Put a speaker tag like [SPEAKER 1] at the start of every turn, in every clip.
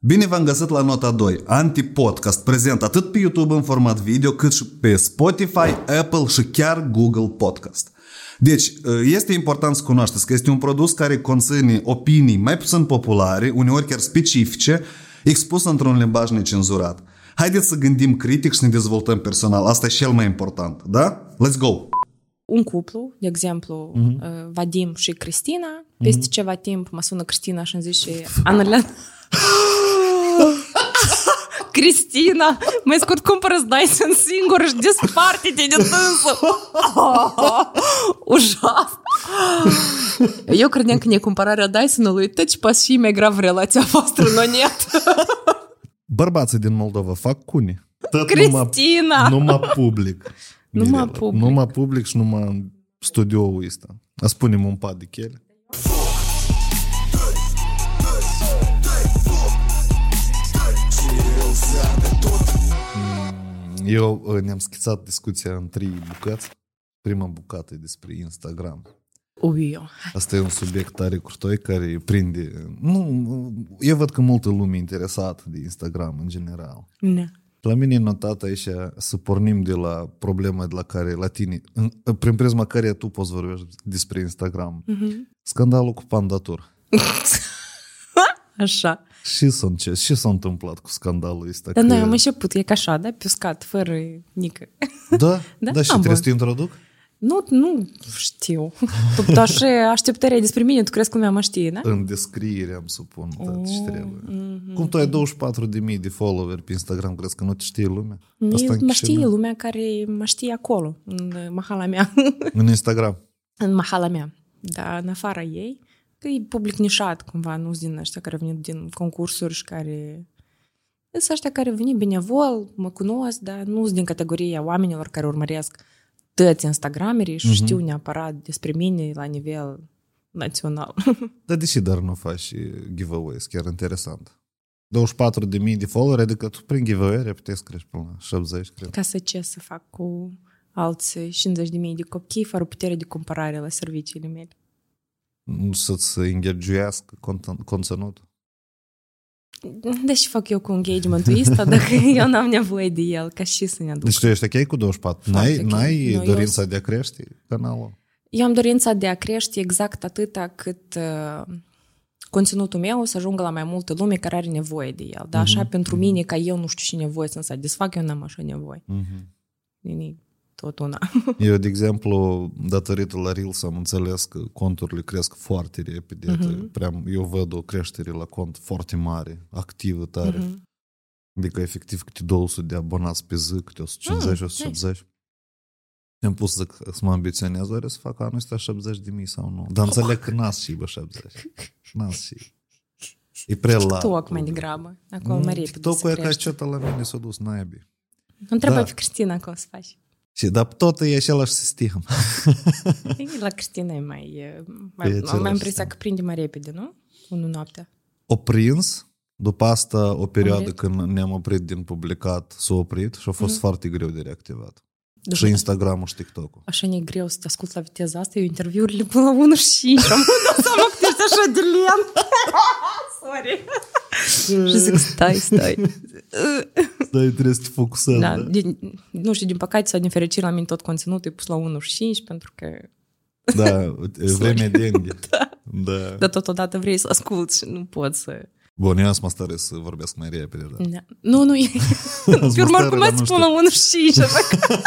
[SPEAKER 1] Bine v-am găsit la nota 2, Anti-Podcast, prezent atât pe YouTube în format video, cât și pe Spotify, Apple și chiar Google Podcast. Deci, este important să cunoașteți că este un produs care conține opinii mai puțin populare, uneori chiar specifice, expus într-un limbaj necenzurat. Haideți să gândim critic și să ne dezvoltăm personal. Asta e cel mai important, da? Let's go!
[SPEAKER 2] un cuplu, de exemplu, uh-huh. Vadim și Cristina, peste uh-huh. ceva timp mă sună Cristina și îmi zice Anălean... Cristina, mai scurt cumpără Dyson singur și desparte-te de dânsă. Ужас. Eu credeam că necumpărarea Dyson-ului tot ce pas și mai grav relația voastră, но нет.
[SPEAKER 3] Bărbații din Moldova fac cune. Tot
[SPEAKER 2] Cristina!
[SPEAKER 3] Numai, numai public.
[SPEAKER 2] Numai
[SPEAKER 3] Mirela.
[SPEAKER 2] public.
[SPEAKER 3] Numai public și numai în studioul ăsta. A spunem un pat de chele. Eu uh, ne-am schițat discuția în trei bucăți. Prima bucată e despre Instagram.
[SPEAKER 2] Ui,
[SPEAKER 3] Asta e un subiect tare curtoi care prinde... Nu, eu văd că multă lume e interesată de Instagram în general.
[SPEAKER 2] ne.
[SPEAKER 3] La mine e notat aici să pornim de la problema de la care la tine, în- prin prisma care tu poți vorbești despre Instagram.
[SPEAKER 2] Mhm.
[SPEAKER 3] Scandalul cu pandatur.
[SPEAKER 2] Așa.
[SPEAKER 3] Și s-a, înce- și s-a întâmplat cu scandalul ăsta?
[SPEAKER 2] Dar
[SPEAKER 3] că-
[SPEAKER 2] noi am început, e ca așa, da? Pe uscat, fără nică.
[SPEAKER 3] Da?
[SPEAKER 2] Da,
[SPEAKER 3] da și
[SPEAKER 2] am
[SPEAKER 3] trebuie să
[SPEAKER 2] bun.
[SPEAKER 3] te introduc?
[SPEAKER 2] Nu, nu știu. Tu așa așteptarea despre mine, tu crezi că lumea mă știe, da?
[SPEAKER 3] În descriere am să pun tot ce trebuie.
[SPEAKER 2] mhm.
[SPEAKER 3] Cum tu ai 24.000 de follower pe Instagram, crezi că nu te știe lumea?
[SPEAKER 2] Mie
[SPEAKER 3] în
[SPEAKER 2] mă știe
[SPEAKER 3] Chișinău.
[SPEAKER 2] lumea care mă știe acolo, în mahala mea.
[SPEAKER 3] În Instagram.
[SPEAKER 2] în mahala mea. Dar în afara ei, că e public nișat cumva, nu sunt din ăștia care au venit din concursuri și care... Sunt ăștia care au venit benevol, mă cunosc, dar nu sunt din categoria oamenilor care urmăresc toți Instagramerii și știu neapărat despre mine la nivel național.
[SPEAKER 3] Dar de ce dar nu faci giveaways? Chiar interesant. 24.000 de follower, adică tu prin giveaway puteai să crești până la 70, cred.
[SPEAKER 2] Ca să ce să fac cu alți 50.000 de copii fără putere de cumpărare la serviciile mele.
[SPEAKER 3] Nu Să-ți înghergiuiască conten- conținutul.
[SPEAKER 2] Deci fac eu cu engagement-ul ăsta dacă eu n-am nevoie de el, ca și să ne aduc.
[SPEAKER 3] Deci tu ești ok cu 24? N-ai,
[SPEAKER 2] ok.
[SPEAKER 3] n-ai
[SPEAKER 2] Nu, eu
[SPEAKER 3] dorința
[SPEAKER 2] sunt-
[SPEAKER 3] de a crește canalul?
[SPEAKER 2] Eu am dorința de a crește exact atâta cât uh, conținutul meu să ajungă la mai multă lume care are nevoie de el. Dar așa, pentru mine, ca eu nu știu ce nevoie să-mi satisfac, eu n-am așa nevoie.
[SPEAKER 3] Mhm.
[SPEAKER 2] Nimic, tot una.
[SPEAKER 3] Eu, de exemplu, datorită la Reels am înțeles că conturile cresc foarte repede. Uh-huh. Prea, eu văd o creștere la cont foarte mare, activă, tare. Uh-huh. Adică, efectiv, câte 200 de abonați pe zi, câte 150,
[SPEAKER 2] Mm,
[SPEAKER 3] 180. Am pus să, să mă ambiționez, oare să fac anul ăsta 70 de mii sau nu? Dar înțeleg că n-ați și bă 70. N-ați și. E prea la.
[SPEAKER 2] TikTok mai degrabă. Acolo mai repede
[SPEAKER 3] TikTok-ul
[SPEAKER 2] să
[SPEAKER 3] e ca
[SPEAKER 2] crește.
[SPEAKER 3] ce la mine s-a dus naibii.
[SPEAKER 2] Întreba
[SPEAKER 3] Da.
[SPEAKER 2] pe Cristina cum să faci.
[SPEAKER 3] Și, dar tot e același sistem.
[SPEAKER 2] La Cristina e mai... e,
[SPEAKER 3] E
[SPEAKER 2] mai am
[SPEAKER 3] același
[SPEAKER 2] mai impresia
[SPEAKER 3] sistem.
[SPEAKER 2] că prinde mai repede, nu? Unul noaptea.
[SPEAKER 3] O prins, după asta o perioadă
[SPEAKER 2] oprit?
[SPEAKER 3] când ne-am oprit din publicat, s-a oprit și a fost
[SPEAKER 2] Mhm.
[SPEAKER 3] foarte greu de reactivat.
[SPEAKER 2] După
[SPEAKER 3] și Instagram-ul și TikTok-ul.
[SPEAKER 2] Așa ne greu să te ascult la viteza asta, eu interviurile până la 1 și 5 am dat seama că tu ești așa de lent. Sorry. și zic, stai, stai.
[SPEAKER 3] Da, trebuie să te focusezi.
[SPEAKER 2] da, din, nu știu, din păcate sau din fericire la mine tot conținutul e pus la 1 și 5 pentru că
[SPEAKER 3] Da, vremea dengue. da. da.
[SPEAKER 2] dar totodată vrei să asculti și nu poți să...
[SPEAKER 3] Bun, eu am mă stare să vorbesc mai repede. Da.
[SPEAKER 2] Da. Nu, nu, e...
[SPEAKER 3] Ați
[SPEAKER 2] Pe urmă,
[SPEAKER 3] mă
[SPEAKER 2] oricum
[SPEAKER 3] stare, dar
[SPEAKER 2] ați
[SPEAKER 3] nu
[SPEAKER 2] spun la 1 și 5, așa că...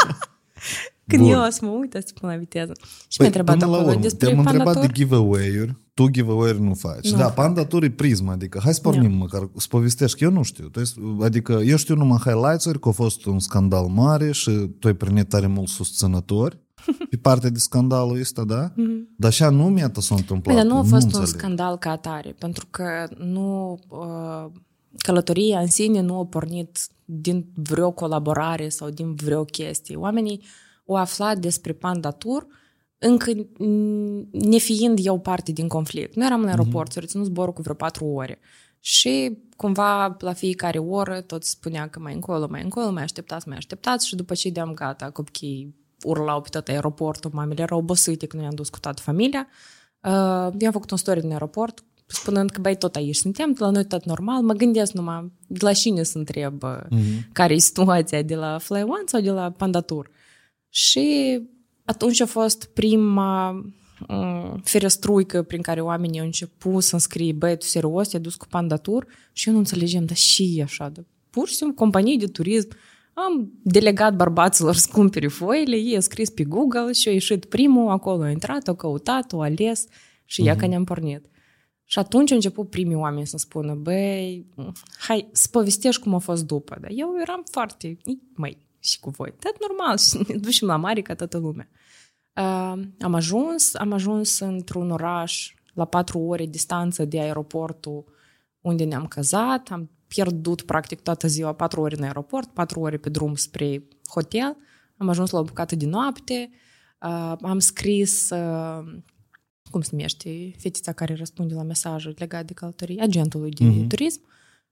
[SPEAKER 2] Când
[SPEAKER 3] Bun.
[SPEAKER 2] eu o să mă uit, să spun la viteză. Și mi-a întrebat
[SPEAKER 3] până la
[SPEAKER 2] acolo
[SPEAKER 3] urmă,
[SPEAKER 2] despre
[SPEAKER 3] te-am întrebat de
[SPEAKER 2] pandator.
[SPEAKER 3] giveaway-uri, tu giveaway-uri nu faci.
[SPEAKER 2] Nu
[SPEAKER 3] da,
[SPEAKER 2] fac.
[SPEAKER 3] pandatur e prisma, adică hai să pornim măcar, să povestești, că eu nu știu. Tu ești- Adică eu știu numai highlights-uri, că a fost un scandal mare și tu ai primit tare mult susținători pe partea de scandalul ăsta, da? Dar așa nu mi-a s-a întâmplat.
[SPEAKER 2] Păi, dar nu a fost un
[SPEAKER 3] înțeleg.
[SPEAKER 2] scandal ca atare, pentru că nu uh, călătoria în sine nu a pornit din vreo colaborare sau din vreo chestie. Oamenii au aflat despre Panda Tour încă mm, nefiind eu parte din conflict. Nu eram în aeroport, mm-hmm. s-a reținut zborul cu vreo patru ore. Și cumva la fiecare oră tot spunea că mai încolo, mai încolo, mai așteptați, mai așteptați și după ce de-am gata, copiii urlau pe tot aeroportul, mamele erau obosite că nu i-am dus cu toată familia. Uh, eu am făcut un story din aeroport spunând că, băi, tot aici suntem, la noi tot normal, mă gândesc numai de la cine să întreb mm-hmm. care e situația, de la Fly One sau de la Pandatur. Și atunci a fost prima um, ferestruică prin care oamenii au început să înscrie, băi, tu serios, te-ai dus cu Pandatur? Și eu nu înțelegem, dar și e așa, de pur și simplu companii de turism am delegat bărbaților să cumpere foile, ei au scris pe Google și a ieșit primul, acolo a intrat, a căutat, a ales și ia mm-hmm. că ne-am pornit. Și atunci au început primii oameni să spună, băi, hai, să povestești cum a fost după. Dar eu eram foarte, măi, și cu voi. Tot normal, și ne ducem la mare ca toată lumea. Uh, am ajuns, am ajuns într-un oraș la patru ore distanță de aeroportul unde ne-am cazat, am pierdut practic toată ziua, patru ore în aeroport, patru ore pe drum spre hotel, am ajuns la o bucată de noapte, uh, am scris uh, cum se numește, fetița care răspunde la mesajul legat de călătorie, agentului de uh-huh. turism,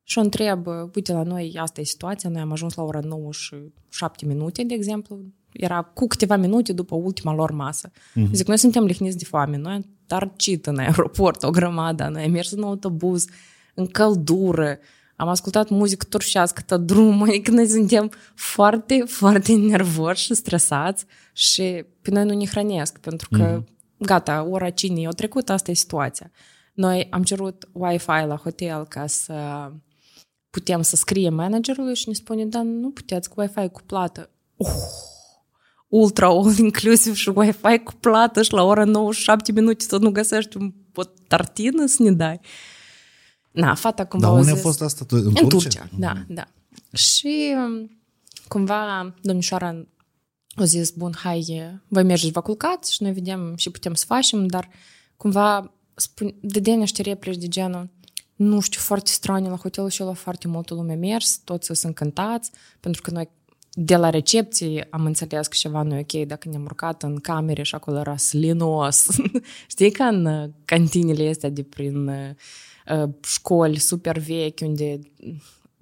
[SPEAKER 2] și o întreb, uite, la noi asta e situația, noi am ajuns la ora 9 și 7 minute, de exemplu, era cu câteva minute după ultima lor masă. Uh-huh. Zic, noi suntem lihniți de foame, noi am tarcit în aeroport o grămadă, noi am mers în autobuz, în căldură, am ascultat muzică turșească tot drumul, adică noi suntem foarte, foarte nervoși și stresați și pe noi nu ne hrănesc, pentru că uh-huh gata, ora cinei o trecut, asta e situația. Noi am cerut Wi-Fi la hotel ca să putem să scriem managerului și ne spune, da, nu puteți cu Wi-Fi cu plată. Oh, ultra all inclusiv și Wi-Fi cu plată și la ora 97 minute să nu găsești un, o tartină să ne dai. Na, fata cumva
[SPEAKER 3] Dar unde
[SPEAKER 2] zis,
[SPEAKER 3] a fost asta? În,
[SPEAKER 2] în
[SPEAKER 3] Turcia?
[SPEAKER 2] Turcia? Da, da. Și um, cumva domnișoara au zis, bun, hai, voi mergeți, vă culcați și noi vedem și putem să facem, dar cumva spun, dădea niște replici de genul, nu știu, foarte strane la hotelul și la foarte multă lume mers, toți sunt încântați, pentru că noi de la recepție am înțeles că ceva nu e ok dacă ne-am urcat în camere și acolo era slinos. Știi ca în cantinele astea de prin uh, școli super vechi, unde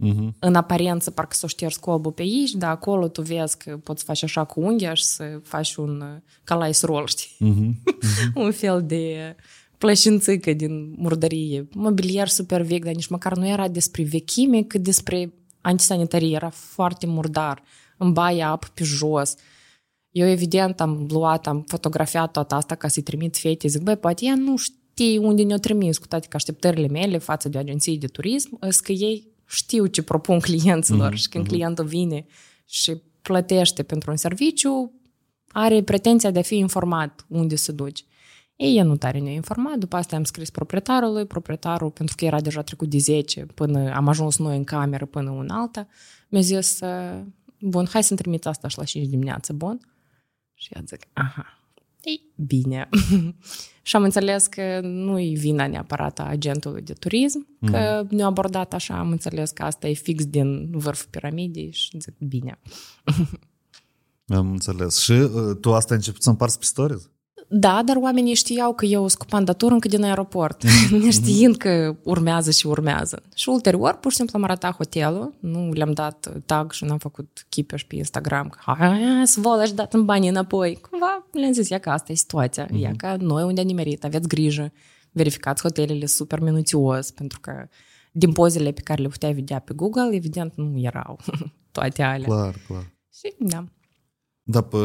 [SPEAKER 2] Uh-huh. În aparență parcă s-o șters colbul pe aici, dar acolo tu vezi că poți face așa cu unghia și să faci un calais roll, știi? Uh-huh. Uh-huh. un fel de plășințică din murdărie. Mobilier super vechi, dar nici măcar nu era despre vechime, cât despre antisanitarie. Era foarte murdar. În baia apă pe jos. Eu, evident, am luat, am fotografiat toată asta ca să-i trimit fete. Zic, băi, poate ea nu știe unde ne-o trimis, cu toate că așteptările mele față de agenții de turism, că ei știu ce propun clienților mm-hmm. și când mm-hmm. clientul vine și plătește pentru un serviciu, are pretenția de a fi informat unde se duce. Ei, e nu tare ne informat, după asta am scris proprietarului, proprietarul, pentru că era deja trecut de 10 până am ajuns noi în cameră până un alta, mi-a zis, bun, hai să-mi trimit asta și la 5 dimineață, bun? Și eu zic, aha, ei, bine. și am înțeles că nu-i vina neapărat a agentului de turism, că mm. ne-a abordat așa, am înțeles că asta e fix din vârful piramidei și zic, bine.
[SPEAKER 3] am înțeles. Și uh, tu asta ai început să împarți pe stories?
[SPEAKER 2] Da, dar oamenii știau că eu sunt cu pandatur încă din aeroport, mm-hmm. neștiind că urmează și urmează. Și ulterior, pur și simplu am arătat hotelul, nu le-am dat tag și n-am făcut chipeș pe Instagram, că svolă, dat în bani înapoi. Cumva le-am zis, ia că asta e situația, mm-hmm. ia că noi unde a nimerit, aveți grijă, verificați hotelele super minuțios, pentru că din pozele pe care le puteai vedea pe Google, evident, nu erau toate alea.
[SPEAKER 3] Clar, clar.
[SPEAKER 2] Și, da.
[SPEAKER 3] Dar, pe,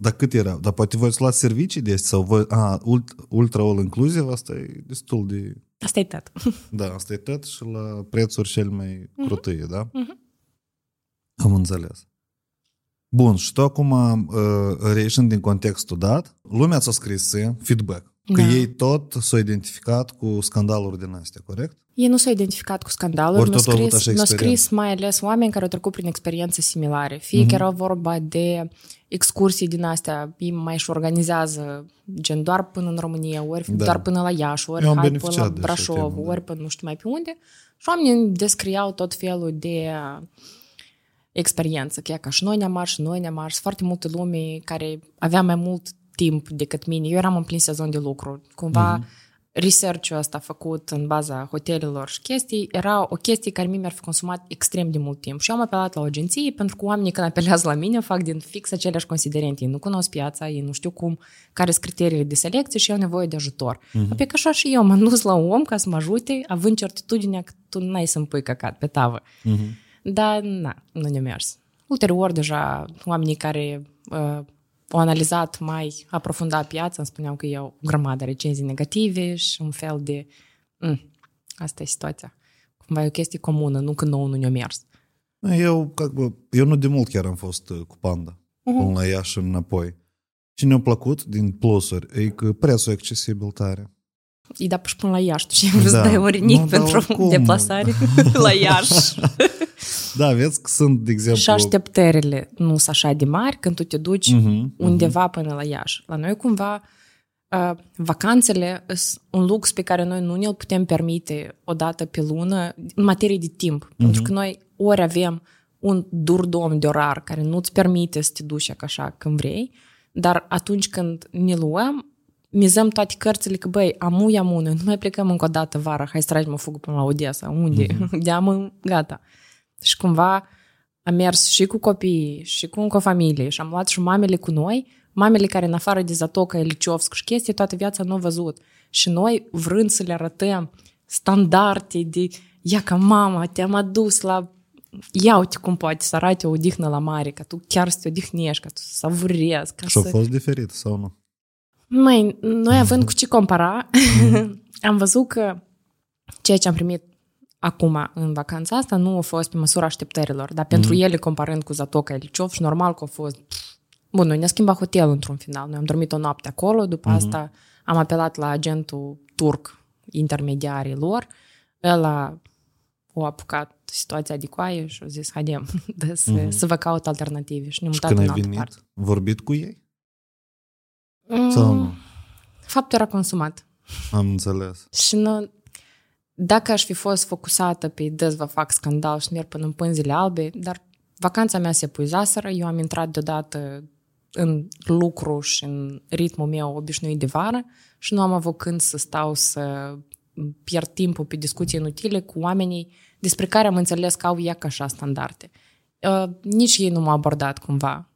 [SPEAKER 3] dar cât era? Dar poate voi luați servicii de astea sau voi... A, ultra all inclusive, asta e destul de...
[SPEAKER 2] Asta e tot.
[SPEAKER 3] Da, asta e tot și la prețuri cel mai uh-huh. crutâie, da? Uh-huh. Am înțeles. Bun, și tu acum, uh, reieșind din contextul dat, lumea ți-a scris feedback. Că da. ei tot s-au identificat cu scandaluri din astea, corect?
[SPEAKER 2] Ei nu s-au identificat cu scandaluri, nu scris, nu scris mai ales oameni care au trecut prin experiențe similare. Fie mm-hmm. că era vorba de excursii din astea, ei mai și organizează gen doar până în România, ori da. doar până la Iași, ori hai până la Brașov, temă, ori da. până nu știu mai pe unde. Și oamenii descriau tot felul de experiență, chiar ca și noi ne-am mars, noi ne-am mars, foarte multe lume care avea mai mult timp decât mine. Eu eram în plin sezon de lucru. Cumva mm-hmm. research-ul ăsta făcut în baza hotelelor și chestii, era o chestie care mie mi-ar fi consumat extrem de mult timp. Și eu am apelat la o agenție pentru că oamenii când apelează la mine fac din fix aceleași considerente. Ei nu cunosc piața, ei nu știu cum, care sunt criteriile de selecție și au nevoie de ajutor. Uh-huh. Pe că așa și eu m-am dus la un om ca să mă ajute, având certitudinea că tu n-ai să-mi pui căcat pe tavă. Uh-huh. Dar, na, nu ne-a mers. Ulterior, deja, oamenii care uh, au analizat mai aprofundat piața, îmi spuneau că e o grămadă recenzii negative și un fel de... Mm, asta e situația. Cumva e o chestie comună, nu că nouă nu ne-a mers.
[SPEAKER 3] Eu, как бы, eu nu de mult chiar am fost uh, cu Panda, uh-huh. până la Iași înapoi. Și ne-a plăcut din plusuri, e că prețul e accesibil tare.
[SPEAKER 2] E da până la Iași, tu și vrei să dai orinic
[SPEAKER 3] Nu,
[SPEAKER 2] pentru
[SPEAKER 3] dar oricum.
[SPEAKER 2] deplasare la Iași.
[SPEAKER 3] Da, vezi că sunt, de exemplu...
[SPEAKER 2] și așteptările nu sunt așa de mari când tu te duci
[SPEAKER 3] Mhm,
[SPEAKER 2] undeva până la Iași. La noi cumva uh, vacanțele sunt un lux pe care noi nu ne-l putem permite o dată pe lună în materie de timp. Pentru că noi ori avem un durdom de orar care nu-ți permite să te duci așa când vrei, dar atunci când ne luăm, mizăm toate cărțile că, băi, amu, amu, noi nu mai plecăm încă o dată vara, hai să tragem o fugă până la Odessa, unde? Mm-hmm. De-amă, gata. Și cumva am mers și cu copiii, și cu încă o familie și am luat și mamele cu noi, mamele care în afară de Zatoca, Eliciovsk și chestii, toată viața nu au văzut. Și noi, vrând să le arătăm standarde de, ia ca mama, te-am adus la ia uite cum poate să arate o odihnă la mare, ca tu chiar să te odihnești, ca tu să savurezi, ca
[SPEAKER 3] Și a
[SPEAKER 2] să...
[SPEAKER 3] fost diferit sau nu?
[SPEAKER 2] Măi, noi având cu ce compara, am văzut că ceea ce am primit acum în vacanța asta nu a fost pe măsura așteptărilor, dar pentru ele, comparând cu Zatoca Eliciov, și normal că a fost... Bun, noi ne-a schimbat hotelul într-un final. Noi am dormit o noapte acolo, după asta am apelat la agentul turc, intermediarii lor. Ăla a apucat situația de coaie și a zis, haidem, de să, să vă caut alternative. Și ne-am
[SPEAKER 3] Și
[SPEAKER 2] mutat
[SPEAKER 3] când
[SPEAKER 2] în
[SPEAKER 3] ai
[SPEAKER 2] altă
[SPEAKER 3] venit,
[SPEAKER 2] parte.
[SPEAKER 3] vorbit cu ei?
[SPEAKER 2] Mm,
[SPEAKER 3] Sau nu?
[SPEAKER 2] Faptul era consumat.
[SPEAKER 3] Am înțeles.
[SPEAKER 2] Și nu, dacă aș fi fost focusată pe des vă fac scandal și merg până în pânzile albe, dar vacanța mea se epuizaseră, eu am intrat deodată în lucru și în ritmul meu obișnuit de vară și nu am avut când să stau să pierd timpul pe discuții inutile cu oamenii despre care am înțeles că au ea ca așa standarde. Uh, nici ei nu m-au abordat cumva.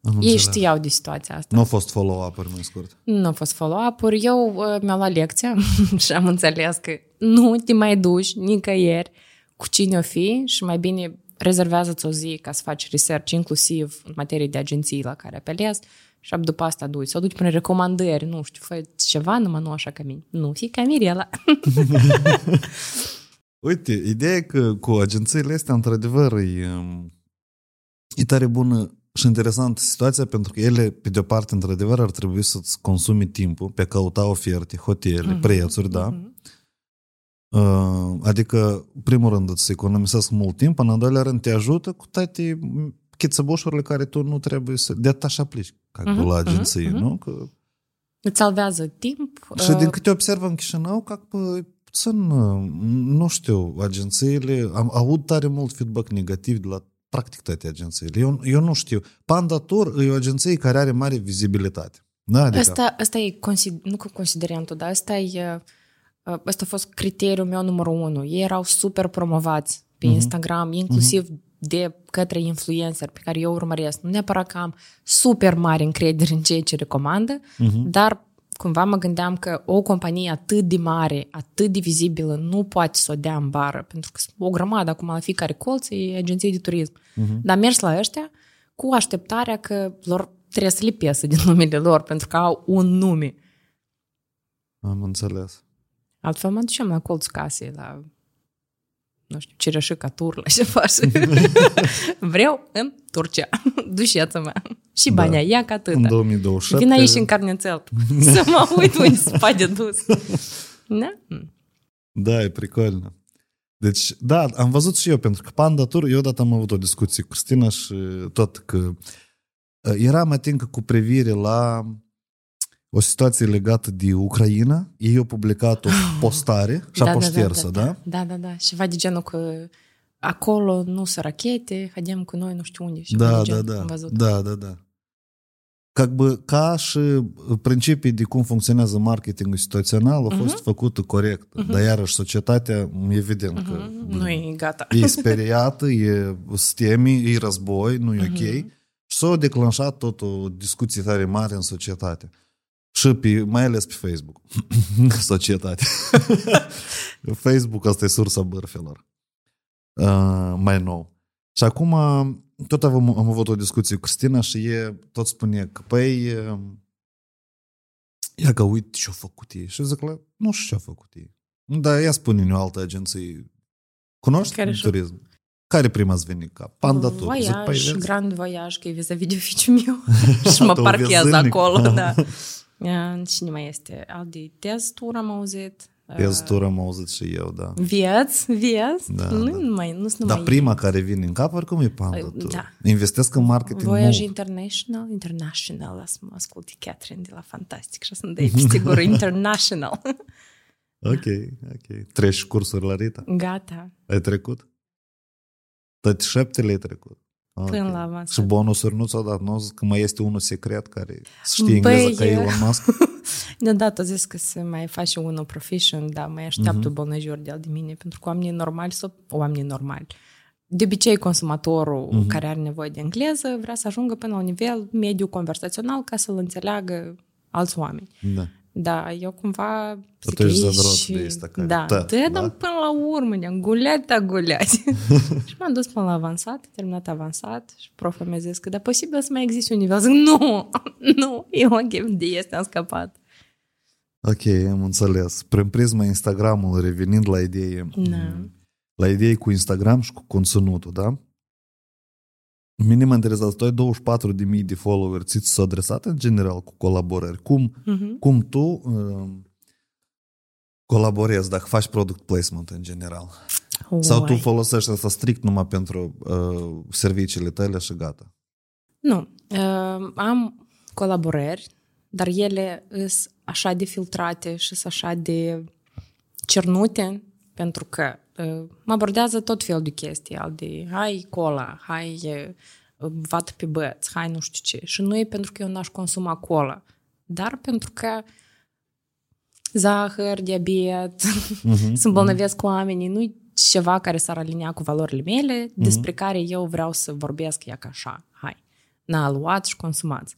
[SPEAKER 2] Mm,
[SPEAKER 3] Am
[SPEAKER 2] Ei
[SPEAKER 3] înțeles.
[SPEAKER 2] știau de situația asta.
[SPEAKER 3] Nu a fost follow-up-uri, mai scurt.
[SPEAKER 2] Nu a fost follow-up-uri. Eu uh, mi-am luat lecția și am înțeles că nu te mai duci nicăieri cu cine o fi și mai bine rezervează-ți o zi ca să faci research, inclusiv în materie de agenții la care apelezi și după asta duci. Sau duci prin recomandări, nu știu, fă ceva, numai nu așa ca mine. Nu, fi ca Mirela.
[SPEAKER 3] Uite, ideea e că cu agențiile astea, într-adevăr, e, um, e tare bună și interesantă situația pentru că ele, pe de-o parte, într-adevăr, ar trebui să-ți consumi timpul pe a căuta oferte, hotele,
[SPEAKER 2] Mhm.
[SPEAKER 3] prețuri, da? Uh, Adică, primul rând, îți economisesc mult timp, în al doilea rând, te ajută cu toate chițăboșurile care tu nu trebuie să... De atât așa aplici, ca
[SPEAKER 2] Mhm,
[SPEAKER 3] la
[SPEAKER 2] mhm,
[SPEAKER 3] agenție,
[SPEAKER 2] mhm.
[SPEAKER 3] nu? Că
[SPEAKER 2] Îți salvează timp.
[SPEAKER 3] Și
[SPEAKER 2] uh,
[SPEAKER 3] din câte observ în Chișinău, ca pe puțin, nu știu, agențiile, am aud tare mult feedback negativ de la practic toate agențiile. Eu, eu nu știu. Panda Tour e o agenție care are mare vizibilitate. Da, adică,
[SPEAKER 2] Asta, asta e, consid- nu că considerentul, dar asta e, uh, asta a fost criteriul meu numărul unu. Ei erau super promovați pe
[SPEAKER 3] Mhm.
[SPEAKER 2] Instagram, inclusiv de către influencer pe care eu urmăresc. Nu neapărat că am super mare încredere în ceea ce recomandă,
[SPEAKER 3] Mhm.
[SPEAKER 2] dar cumva mă gândeam că o companie atât de mare, atât de vizibilă, nu poate să o dea în bară, pentru că sunt o grămadă acum la fiecare colț e agenție de turism.
[SPEAKER 3] Mhm.
[SPEAKER 2] Dar am mers la ăștia cu așteptarea că lor trebuie să lipesc din numele lor, pentru că au un nume.
[SPEAKER 3] am înțeles.
[SPEAKER 2] Altfel mă ducem la colț casei, la nu știu, Cireșica tur, la ceva și vreau în Turcia. Dușeță-mă. Și banii, ia ca
[SPEAKER 3] În
[SPEAKER 2] atâta.
[SPEAKER 3] 2027...
[SPEAKER 2] Vin aici în carnețel să mă uit unde se poate dus. Da? Mm.
[SPEAKER 3] Da, e pricolnă. Deci, da, am văzut și eu, pentru că Panda Tour, eu odată am avut o discuție cu Cristina și tot că uh, eram atincă cu privire la o situație legată de Ucraina. Ei au publicat o postare și a fost ștersă, da?
[SPEAKER 2] da? Da, da, da. Ceva de genul că acolo nu sunt rachete, haidem cu noi nu știu unde. Ceva
[SPEAKER 3] Da,
[SPEAKER 2] de
[SPEAKER 3] da,
[SPEAKER 2] genul,
[SPEAKER 3] da.
[SPEAKER 2] Am văzut.
[SPEAKER 3] Da, da, da. Как бы, ca și principii de cum funcționează marketingul situațional au fost uh-huh. făcute corect. Uh-huh. Dar iarăși societatea, evident uh-huh. că
[SPEAKER 2] Nu e gata.
[SPEAKER 3] e speriată, e stemi, e război, nu e uh-huh. ok. Și s-a declanșat tot o discuție tare mare în societate. Și pe, mai ales pe Facebook. Societate. Facebook asta e sursa bărfelor. Uh, mai nou. Și acum tot am, am avut o discuție cu Cristina și e tot spune că păi ia că uite ce-a făcut ei. Și zic la, nu știu ce-a făcut ei. Dar ea spune o altă agenție. Cunoști
[SPEAKER 2] Care
[SPEAKER 3] turism? Care prima îți veni ca? Panda Tour. Zic,
[SPEAKER 2] Voiaj,
[SPEAKER 3] păi, vezi?
[SPEAKER 2] Grand Voiaj, că e vis-a-vis de oficiul meu. și mă
[SPEAKER 3] Tu
[SPEAKER 2] parchez
[SPEAKER 3] vezi zilnic.
[SPEAKER 2] acolo, da. Uh, Cine mai este? Al de Tez Tour am auzit. Uh,
[SPEAKER 3] Tez Tour am auzit și eu, da.
[SPEAKER 2] Vieți, vieți.
[SPEAKER 3] Da,
[SPEAKER 2] nu,
[SPEAKER 3] da.
[SPEAKER 2] nu mai, nu sunt
[SPEAKER 3] Dar
[SPEAKER 2] numai
[SPEAKER 3] prima care vine în cap, oricum e Panda
[SPEAKER 2] Uh,
[SPEAKER 3] Tour.
[SPEAKER 2] da.
[SPEAKER 3] Investesc în marketing
[SPEAKER 2] Voyage
[SPEAKER 3] mult.
[SPEAKER 2] International, International, las mă ascult Catherine de la Fantastic și o să-mi dai peste gură International.
[SPEAKER 3] Ok, ok. Treci cursuri la Rita?
[SPEAKER 2] Gata,
[SPEAKER 3] Ai trecut? Toate șapte le-ai trecut? Ok.
[SPEAKER 2] până la avansat.
[SPEAKER 3] Și bonusuri nu ți-au dat? Nu zic că mai este unul secret care știe
[SPEAKER 2] Băi,
[SPEAKER 3] engleză ca
[SPEAKER 2] e-
[SPEAKER 3] Elon Musk?
[SPEAKER 2] Deodată zis că se mai face unul proficient, dar mai așteaptă
[SPEAKER 3] Mhm.
[SPEAKER 2] uh-huh. bonajuri de al de mine, pentru că oamenii normali sau oamenii normali. De obicei, consumatorul
[SPEAKER 3] Mhm.
[SPEAKER 2] uh-huh. care are nevoie de engleză vrea să ajungă până la un nivel mediu conversațional ca să-l înțeleagă alți oameni.
[SPEAKER 3] Da.
[SPEAKER 2] Da, eu cumva...
[SPEAKER 3] Tu
[SPEAKER 2] zic,
[SPEAKER 3] ești
[SPEAKER 2] "Ei,
[SPEAKER 3] zadrot
[SPEAKER 2] și-
[SPEAKER 3] de ăsta care
[SPEAKER 2] Da,
[SPEAKER 3] tă,
[SPEAKER 2] da,
[SPEAKER 3] da?
[SPEAKER 2] dar până la urmă, ne-am guleat, da, guleat. și m-am dus până la avansat, terminat avansat și proful mi-a zis că, da, posibil să mai existe un nivel. Zic, nu, nu, e ok, de este, am scăpat.
[SPEAKER 3] Ok, am înțeles. Prin prisma Instagramului, revenind la idee,
[SPEAKER 2] Da.
[SPEAKER 3] la idei cu Instagram și cu conținutul, da? Mine mă interesează, tu ai 24 de mii de follower, ți s-a adresat în general cu colaborări. Cum,
[SPEAKER 2] Mhm.
[SPEAKER 3] cum tu uh, colaborezi dacă faci product placement în general? Sau tu
[SPEAKER 2] Oi.
[SPEAKER 3] folosești asta strict numai pentru uh, serviciile tale și gata?
[SPEAKER 2] Nu. Uh, am colaborări, dar ele sunt așa de filtrate și sunt așa de cernute, pentru că uh, mă abordează tot felul de chestii, al de hai cola, hai uh, vat pe băț, hai nu știu ce. Și nu e pentru că eu n-aș consuma cola, dar pentru că zahăr, diabet,
[SPEAKER 3] Mhm.
[SPEAKER 2] să îmbolnăvesc oamenii, nu ceva care s-ar alinea cu valorile mele, despre care eu vreau să vorbesc ea ca așa. Hai, n-a luat și consumați.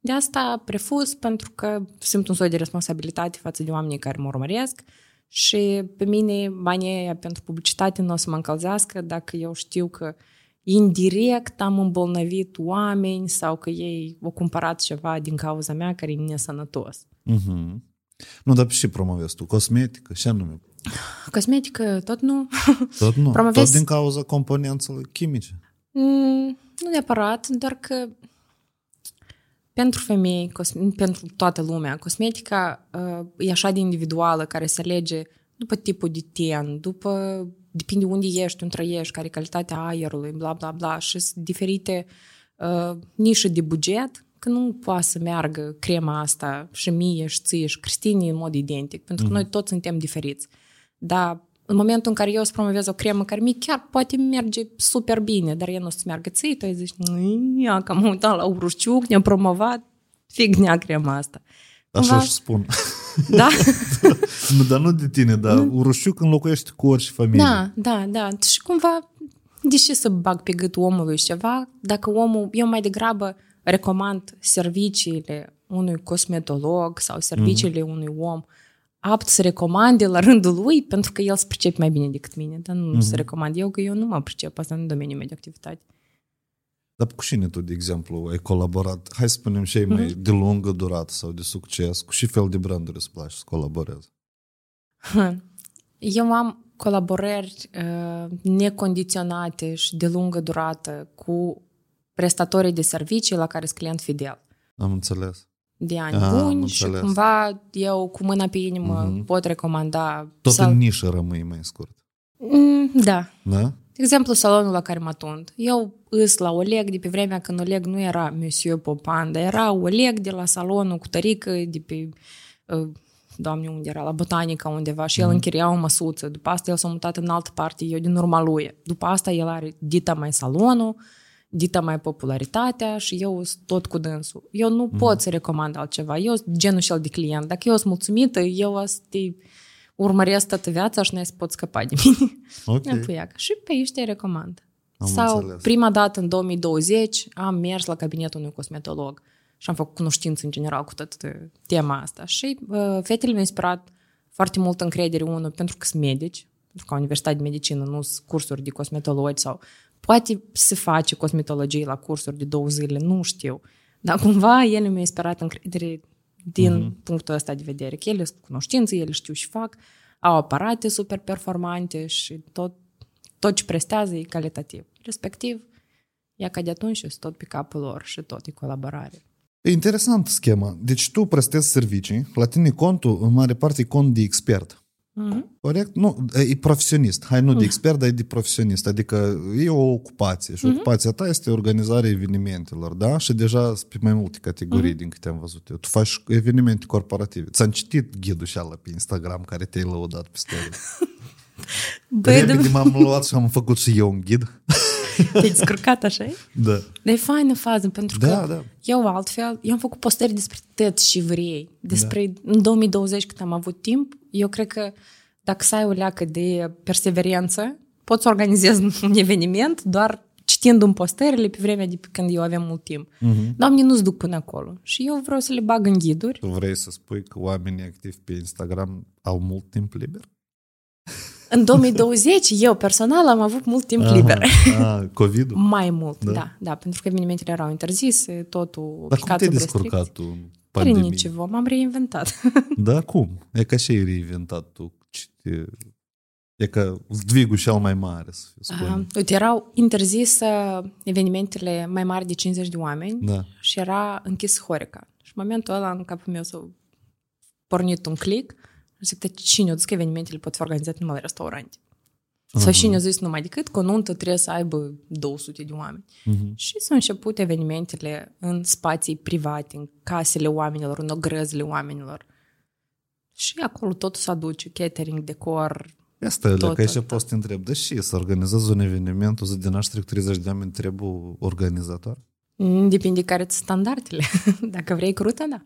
[SPEAKER 2] De asta prefuz pentru că simt un soi de responsabilitate față de oamenii care mă urmăresc și pe mine banii aia pentru publicitate nu o să mă încălzească dacă eu știu că indirect am îmbolnăvit oameni sau că ei au cumpărat ceva din cauza mea care e nesănătos.
[SPEAKER 3] Mhm. Nu, dar și promovezi tu? Cosmetică? Ce anume?
[SPEAKER 2] Cosmetică tot nu.
[SPEAKER 3] Tot nu.
[SPEAKER 2] Promovezi-
[SPEAKER 3] Tot din cauza componențelor chimice.
[SPEAKER 2] Mm, nu neapărat, doar că pentru femei, cos- pentru toată lumea, cosmetica uh, e așa de individuală, care se alege după tipul de ten, după, depinde unde ești, unde trăiești, care e calitatea aerului, bla, bla, bla, și sunt diferite uh, nișe de buget, că nu poate să meargă crema asta și mie și ție și Cristinei în mod identic, pentru că noi toți suntem diferiți. Dar în momentul în care eu îți promovez o cremă care mie chiar poate merge super bine, dar ea nu o să meargă ție, tu ai zici, "Nu, ia că am uitat la Urușciuc, ne-a promovat, fignea crema asta.
[SPEAKER 3] Așa
[SPEAKER 2] Cumva-
[SPEAKER 3] își spun.
[SPEAKER 2] Da?
[SPEAKER 3] nu, dar nu de tine, dar Urușciuc înlocuiește cu orice familie.
[SPEAKER 2] da, da, da. Și cumva, de ce să bag pe gât omului ceva, dacă omul, eu mai degrabă recomand serviciile unui cosmetolog sau serviciile mm-hmm. unui om apt să recomande la rândul lui, pentru că el se pricepe mai bine decât mine, dar nu mm-hmm. să recomand eu, că eu nu mă pricep, asta nu e domeniul meu de activitate.
[SPEAKER 3] Dar cu cine tu, de exemplu, ai colaborat? Hai să spunem și mai
[SPEAKER 2] Mhm.
[SPEAKER 3] de lungă durată sau de succes. Cu ce fel de branduri îți place să colaborezi?
[SPEAKER 2] Eu am colaborări uh, necondiționate și de lungă durată cu prestatorii de servicii la care sunt client fidel.
[SPEAKER 3] Am înțeles.
[SPEAKER 2] De ani
[SPEAKER 3] Ah, am
[SPEAKER 2] buni și
[SPEAKER 3] înțeles.
[SPEAKER 2] cumva eu cu mâna pe inimă
[SPEAKER 3] Mhm.
[SPEAKER 2] pot recomanda...
[SPEAKER 3] Tot
[SPEAKER 2] sau-
[SPEAKER 3] în nișă rămâi mai scurt.
[SPEAKER 2] Mm, Da.
[SPEAKER 3] Da?
[SPEAKER 2] De exemplu, salonul la care mă tund. Eu îs la Oleg de pe vremea când Oleg nu era Monsieur Popan, dar era Oleg de la salonul cu tărică de pe... uh, Doamne, unde era? La Botanica undeva și el închiria o măsuță. După asta el s-a mutat în altă parte, eu din urma lui. După asta el are dita mai salonul, dita mai popularitatea și eu sunt tot cu dânsul. Eu nu mm. pot să recomand altceva. Eu sunt genul și de client. Dacă eu sunt mulțumită, eu o să te urmăresc toată viața și nu să pot scăpa de mine.
[SPEAKER 3] Ok.
[SPEAKER 2] și pe aici te recomand.
[SPEAKER 3] Am
[SPEAKER 2] Sau
[SPEAKER 3] înțeles.
[SPEAKER 2] prima dată în 2020 am mers la cabinetul unui cosmetolog și am făcut cunoștință în general cu toată tema asta. Și uh, fetele mi-au inspirat foarte mult încredere, unul, pentru că sunt medici, pentru că la Universitatea de Medicină nu sunt cursuri de cosmetologi sau poate se face cosmetologie la cursuri de două zile, nu știu. Dar cumva ele mi-au inspirat încredere din uh-huh. punctul ăsta de vedere, că ele sunt cunoștință, ele știu și fac, au aparate super performante și tot, tot ce prestează e calitativ. Respectiv, ea ca de atunci sunt tot pe capul lor și tot e colaborare.
[SPEAKER 3] E interesant schema. Deci tu prestezi servicii, la tine contul în mare parte e cont de expert.
[SPEAKER 2] Mm-hmm.
[SPEAKER 3] Corect? Nu, e profesionist. Hai, nu de expert, dar e de profesionist. Adică e o ocupație și ocupația ta este organizarea evenimentelor, da? Și deja sunt pe mai multe categorii din câte am văzut eu. Tu faci evenimente corporative. Ți-am citit ghidul și ala pe Instagram care te-ai lăudat pe story.
[SPEAKER 2] Băi,
[SPEAKER 3] Repede
[SPEAKER 2] de...
[SPEAKER 3] m-am luat și am făcut și eu un ghid.
[SPEAKER 2] te-ai descurcat așa
[SPEAKER 3] Da.
[SPEAKER 2] Dar e faină fază, pentru
[SPEAKER 3] Da,
[SPEAKER 2] că
[SPEAKER 3] da.
[SPEAKER 2] eu altfel, eu am făcut postări despre tot și vrei. Despre în 2020 când am avut timp, eu cred că dacă să ai o leacă de perseverență, poți să organizezi un eveniment doar citind în postările pe vremea de pe când eu aveam mult timp. Mm-hmm. Doamne, nu-ți duc până acolo. Și eu vreau să le bag în ghiduri.
[SPEAKER 3] Tu vrei să spui că oamenii activi pe Instagram au mult timp liber?
[SPEAKER 2] În 2020, eu personal am avut mult timp liber.
[SPEAKER 3] Ah, COVID-ul?
[SPEAKER 2] Mai mult,
[SPEAKER 3] Da.
[SPEAKER 2] da. da, da, pentru că evenimentele erau interzise, totul
[SPEAKER 3] Dar cum
[SPEAKER 2] picat
[SPEAKER 3] te-ai
[SPEAKER 2] sub
[SPEAKER 3] descurcat
[SPEAKER 2] restricții.
[SPEAKER 3] tu în
[SPEAKER 2] Prin
[SPEAKER 3] pandemie?
[SPEAKER 2] nicio, m-am reinventat.
[SPEAKER 3] Da, cum? E ca și ai reinventat tu. Ce te- E ca zdvigul cel mai mare, să fiu
[SPEAKER 2] Uh,
[SPEAKER 3] spune.
[SPEAKER 2] uite, erau interzise evenimentele mai mari de 50 de oameni
[SPEAKER 3] Da.
[SPEAKER 2] și era închis Horeca. Și în momentul ăla în capul meu s-a pornit un click și zic, "Dar cine a zis că evenimentele pot fi organizate numai la restaurante? Sau cine a zis numai decât că o nuntă trebuie să aibă 200 de oameni.
[SPEAKER 3] Mhm.
[SPEAKER 2] Și s-au început evenimentele în spații private, în casele oamenilor, în ogrăzile oamenilor. Și acolo totul se aduce, catering, decor.
[SPEAKER 3] Asta e,
[SPEAKER 2] Tot,
[SPEAKER 3] că aici
[SPEAKER 2] tot,
[SPEAKER 3] poți să te întreb, de și să organizezi un eveniment, o zi de naștere cu 30 de oameni, trebuie organizator?
[SPEAKER 2] Mm, Depinde care sunt standardele. Dacă vrei crută, da.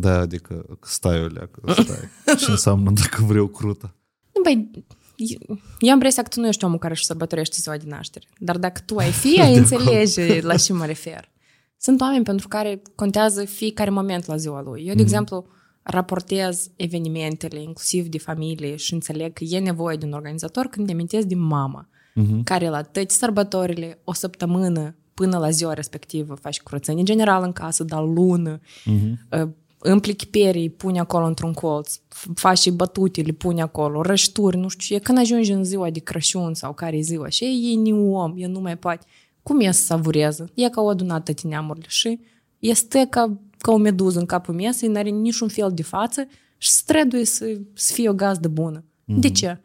[SPEAKER 3] Da, adică stai o leacă, stai. Ce înseamnă dacă vreau crută?
[SPEAKER 2] Băi, eu am impresia că tu nu ești omul care își sărbătorește ziua de naștere. Dar dacă tu ai fi, ai înțelege la ce mă refer. Sunt oameni pentru care contează fiecare moment la ziua lui. Eu, de exemplu, raportez evenimentele, inclusiv de familie, și înțeleg că e nevoie de un organizator când te amintesc de mama, care la toate sărbătorile, o săptămână până la ziua respectivă, faci curățenie generală în casă, dar lună, uh, împlichi perii, îi pune acolo într-un colț, f- faci și bătute, le pune acolo, rășturi, nu știu ce. Când ajungi în ziua de Crăciun sau care e ziua și e ni om, e nu mai poate. Cum e să savurează? E ca o adunat toate neamurile și este ca, ca o meduză în capul mesei, n-are niciun fel de față și străduie să, să fie o gazdă bună. De ce?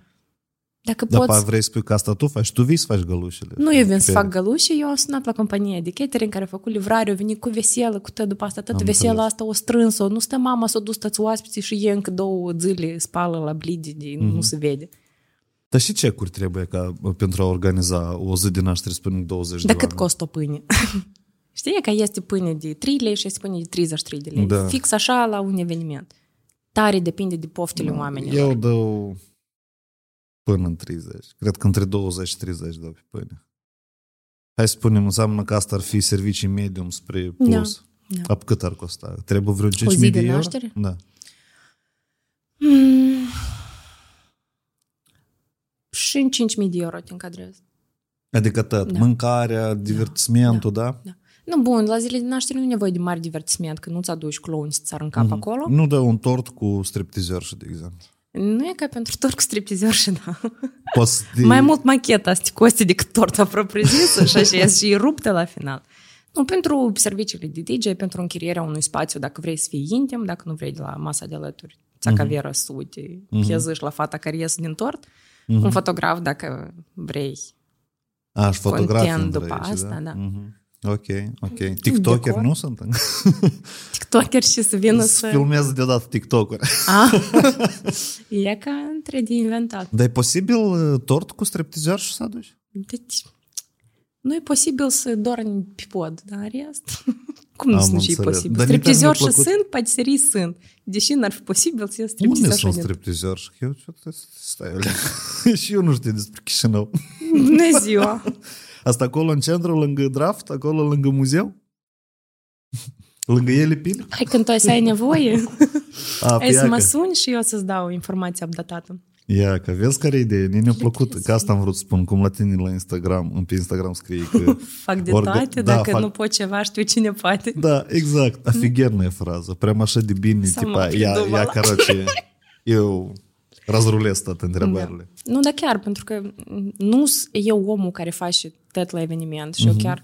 [SPEAKER 2] Dacă
[SPEAKER 3] Dar
[SPEAKER 2] poți...
[SPEAKER 3] pa, vrei să spui că asta tu faci? Tu vii să faci gălușele.
[SPEAKER 2] Nu eu vin să
[SPEAKER 3] Pe-
[SPEAKER 2] fac găluși, eu am sunat la compania de catering care a făcut livrare, au venit cu veselă, cu tot după asta, tot
[SPEAKER 3] Am
[SPEAKER 2] vesela
[SPEAKER 3] înțeles.
[SPEAKER 2] asta o strâns-o, nu stă mama să o dus toți oaspeții și e încă două zile spală la blidi, de
[SPEAKER 3] Mhm.
[SPEAKER 2] nu se vede.
[SPEAKER 3] Dar și ce curi trebuie ca pentru a organiza o zi de naștere, spunem 20 de
[SPEAKER 2] Dar cât
[SPEAKER 3] oameni?
[SPEAKER 2] costă o pâine? Știi că este pâine de 3 lei și este pâine de 33 de lei.
[SPEAKER 3] Da.
[SPEAKER 2] Fix așa la un eveniment. Tare depinde de poftile oamenilor.
[SPEAKER 3] Eu dau până în 30. Cred că între 20 și 30 dau pe pâine. Hai să spunem, înseamnă că asta ar fi servicii medium spre plus.
[SPEAKER 2] Da.
[SPEAKER 3] Ap cât ar costa? Trebuie vreo 5.000
[SPEAKER 2] zi
[SPEAKER 3] de,
[SPEAKER 2] de
[SPEAKER 3] euro?
[SPEAKER 2] naștere?
[SPEAKER 3] Da.
[SPEAKER 2] Mm. Și în 5.000 de euro te încadrez.
[SPEAKER 3] Adică tot,
[SPEAKER 2] Da.
[SPEAKER 3] mâncarea, divertismentul, da?
[SPEAKER 2] Da. Nu, bun, la zile de naștere nu e nevoie de mare divertisment, că nu-ți aduci clown să ți în cap
[SPEAKER 3] Mhm.
[SPEAKER 2] acolo.
[SPEAKER 3] Nu dă un tort cu striptezior și de exemplu.
[SPEAKER 2] Nu e ca pentru tort cu striptezior și da.
[SPEAKER 3] Poți să te...
[SPEAKER 2] Mai mult macheta asta coste decât torta propriu-zisă și așa e și ruptă la final. Nu, pentru serviciile de DJ, pentru închirierea unui spațiu, dacă vrei să fii intim, dacă nu vrei de la masa de alături, țaca Vera sute, uh la fata care ies din tort, un fotograf dacă vrei.
[SPEAKER 3] Aș, și fotografii
[SPEAKER 2] content
[SPEAKER 3] între
[SPEAKER 2] după
[SPEAKER 3] aici,
[SPEAKER 2] asta, da.
[SPEAKER 3] Mhm. Ok, ok. TikToker
[SPEAKER 2] Decor.
[SPEAKER 3] nu sunt?
[SPEAKER 2] TikToker și să vină
[SPEAKER 3] Să
[SPEAKER 2] să...
[SPEAKER 3] filmează deodată TikTok-uri.
[SPEAKER 2] Ah. e ca între de inventat.
[SPEAKER 3] Dar e posibil uh, tort cu striptezior și să aduci?
[SPEAKER 2] Deci, nu e posibil să dormi pe pod, dar în rest, cum nu
[SPEAKER 3] Am
[SPEAKER 2] sunt și e
[SPEAKER 3] înțeles.
[SPEAKER 2] posibil?
[SPEAKER 3] Dar nici mi-a
[SPEAKER 2] Striptizori și
[SPEAKER 3] plăcut.
[SPEAKER 2] sunt, patiserii sunt. Deși n-ar fi posibil să iei
[SPEAKER 3] Unde
[SPEAKER 2] striptizor
[SPEAKER 3] sunt
[SPEAKER 2] și din...
[SPEAKER 3] striptizori? Și eu ce stai, Olea. și eu nu știu despre Chișinău.
[SPEAKER 2] Bună ziua!
[SPEAKER 3] Asta acolo în centru, lângă draft, acolo lângă muzeu? Lângă ele pil?
[SPEAKER 2] Hai, când tu ai să ai nevoie,
[SPEAKER 3] A,
[SPEAKER 2] ai să mă suni și eu să-ți dau informația updatată.
[SPEAKER 3] Ia, că vezi care idee, mie mi-a plăcut, că asta am vrut să spun, cum la tine la Instagram, pe Instagram scrie că...
[SPEAKER 2] fac de
[SPEAKER 3] orga...
[SPEAKER 2] toate,
[SPEAKER 3] da,
[SPEAKER 2] dacă
[SPEAKER 3] fac...
[SPEAKER 2] nu pot ceva, știu cine poate.
[SPEAKER 3] Da, exact, afigernă e frază, prea așa de bine,
[SPEAKER 2] Să
[SPEAKER 3] tipa, ia, ia, caroce, eu razrulez toate întrebările.
[SPEAKER 2] Nu, dar chiar, pentru că nu sunt eu omul care face tot la eveniment și eu chiar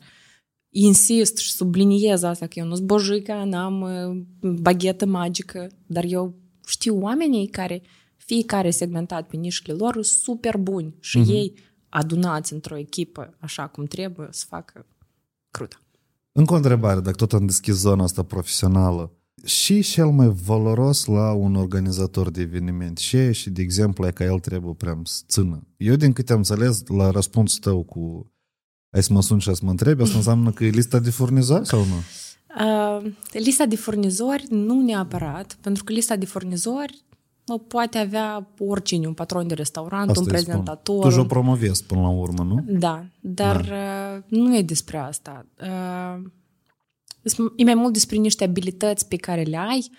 [SPEAKER 2] insist și subliniez asta că eu nu sunt bojica, n-am uh, baghetă magică, dar eu știu oamenii care fiecare segmentat pe nișele lor sunt super buni și ei adunați într-o echipă așa cum trebuie să facă crută.
[SPEAKER 3] Încă o întrebare, dacă tot am deschis zona asta profesională. Și cel mai valoros la un organizator de eveniment, ce și de exemplu e ca el trebuie prea să țină. Eu din câte am înțeles la răspunsul tău cu ai să mă suni și să mă întrebi, asta înseamnă că e lista de furnizori sau nu?
[SPEAKER 2] Uh, lista de furnizori nu neapărat, pentru că lista de furnizori mă, poate avea oricine, un patron de restaurant, un
[SPEAKER 3] îi spun.
[SPEAKER 2] prezentator.
[SPEAKER 3] Tu și-o promovezi până la urmă, nu?
[SPEAKER 2] Da, dar da. nu e despre asta. Uh, E mai mult despre niște abilități pe care le ai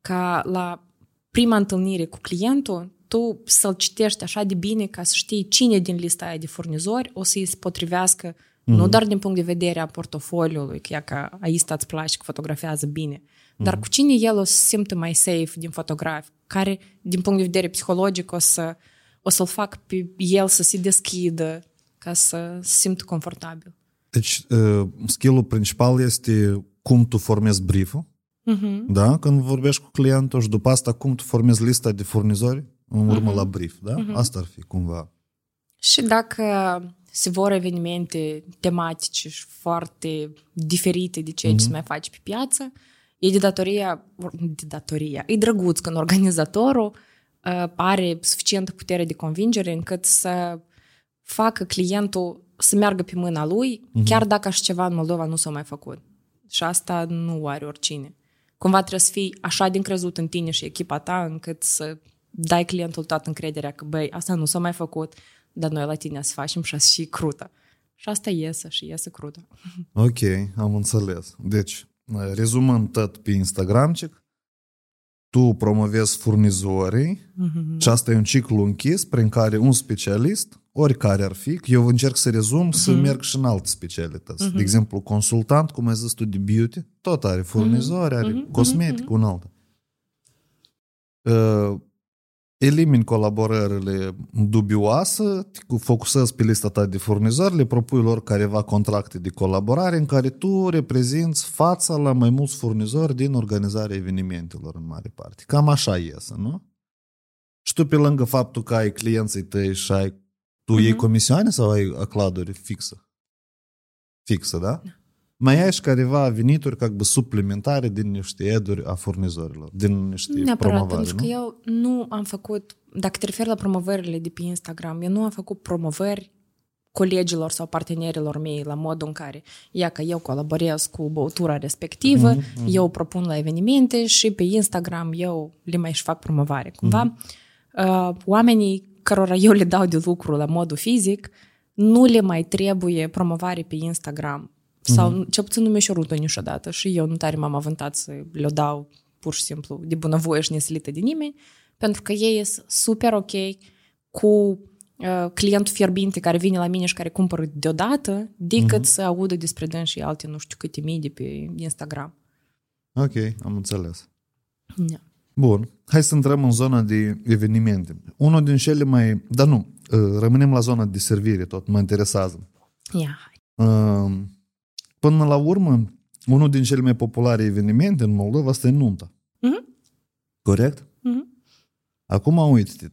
[SPEAKER 2] ca la prima întâlnire cu clientul tu să-l citești așa de bine ca să știi cine din lista aia de furnizori o să-i se potrivească mm-hmm. nu doar din punct de vedere a portofoliului, că, ia că aici îți place că fotografiază bine, mm-hmm. dar cu cine el o să se simtă mai safe din fotograf, care din punct de vedere psihologic o, să, o să-l fac pe el să se deschidă ca să se simtă confortabil.
[SPEAKER 3] Deci, uh, skill-ul principal este cum tu formezi brief-ul,
[SPEAKER 2] Uh-huh.
[SPEAKER 3] da? Când vorbești cu clientul și după asta cum tu formezi lista de furnizori în urmă uh-huh. la brief, da? Uh-huh. Asta ar fi cumva.
[SPEAKER 2] Și dacă se vor evenimente tematice și foarte diferite de ceea ce se mai face pe piață, e de datoria, de datoria, e drăguț când organizatorul uh, are suficientă putere de convingere încât să facă clientul să meargă pe mâna lui, chiar dacă așa ceva în Moldova nu s-a mai făcut. Și asta nu are oricine. Cumva trebuie să fii așa de încrezut în tine și echipa ta încât să dai clientul toată încrederea că, băi, asta nu s-a mai făcut, dar noi la tine să facem și și crută. Și asta iese și iese crută.
[SPEAKER 3] Ok, am înțeles. Deci, rezumând tot pe Instagram, tu promovezi furnizorii mm-hmm. și asta e un ciclu închis prin care un specialist, oricare ar fi, că eu încerc să rezum, mm-hmm. să merg și în alte specialități. Mm-hmm. De exemplu, consultant, cum ai zis tu, de beauty, tot are furnizori, are mm-hmm. cosmetic, mm-hmm. un altă. Uh, elimini colaborările dubioase, te focusezi pe lista ta de furnizori, le propui lor careva contracte de colaborare în care tu reprezinți fața la mai mulți furnizori din organizarea evenimentelor în mare parte. Cam așa iese, nu? Și tu pe lângă faptul că ai clienții tăi și ai tu uh-huh. iei comisioane sau ai acladuri fixă? Fixă, da? da. Mai ai și careva venituri ca suplimentare din niște eduri a furnizorilor, din niște
[SPEAKER 2] Neapărat,
[SPEAKER 3] promovare,
[SPEAKER 2] pentru
[SPEAKER 3] nu?
[SPEAKER 2] că eu nu am făcut, dacă te referi la promovările de pe Instagram, eu nu am făcut promovări colegilor sau partenerilor mei la modul în care, ia că eu colaborez cu băutura respectivă, mm-hmm. eu propun la evenimente și pe Instagram eu le mai și fac promovare. Cumva, mm-hmm. uh, oamenii cărora eu le dau de lucru la modul fizic, nu le mai trebuie promovare pe Instagram. Sau mm-hmm. cel puțin nu mi-a șorut niciodată și eu nu tare m-am avantat să le dau pur și simplu de bunăvoie și nesilită de nimeni, pentru că ei sunt super ok cu uh, clientul fierbinte care vine la mine și care cumpără deodată, decât mm-hmm. să audă despre dâns și alte nu știu câte mii de pe Instagram.
[SPEAKER 3] Ok, am înțeles.
[SPEAKER 2] Da.
[SPEAKER 3] Bun. Hai să intrăm în zona de evenimente. Unul din cele mai... Dar nu, rămânem la zona de servire tot, mă interesează.
[SPEAKER 2] Ia, hai.
[SPEAKER 3] Uh, Până la urmă, unul din cele mai populare evenimente în Moldova asta e nunta.
[SPEAKER 2] Mm-hmm.
[SPEAKER 3] Corect?
[SPEAKER 2] Mm-hmm.
[SPEAKER 3] Acum, uite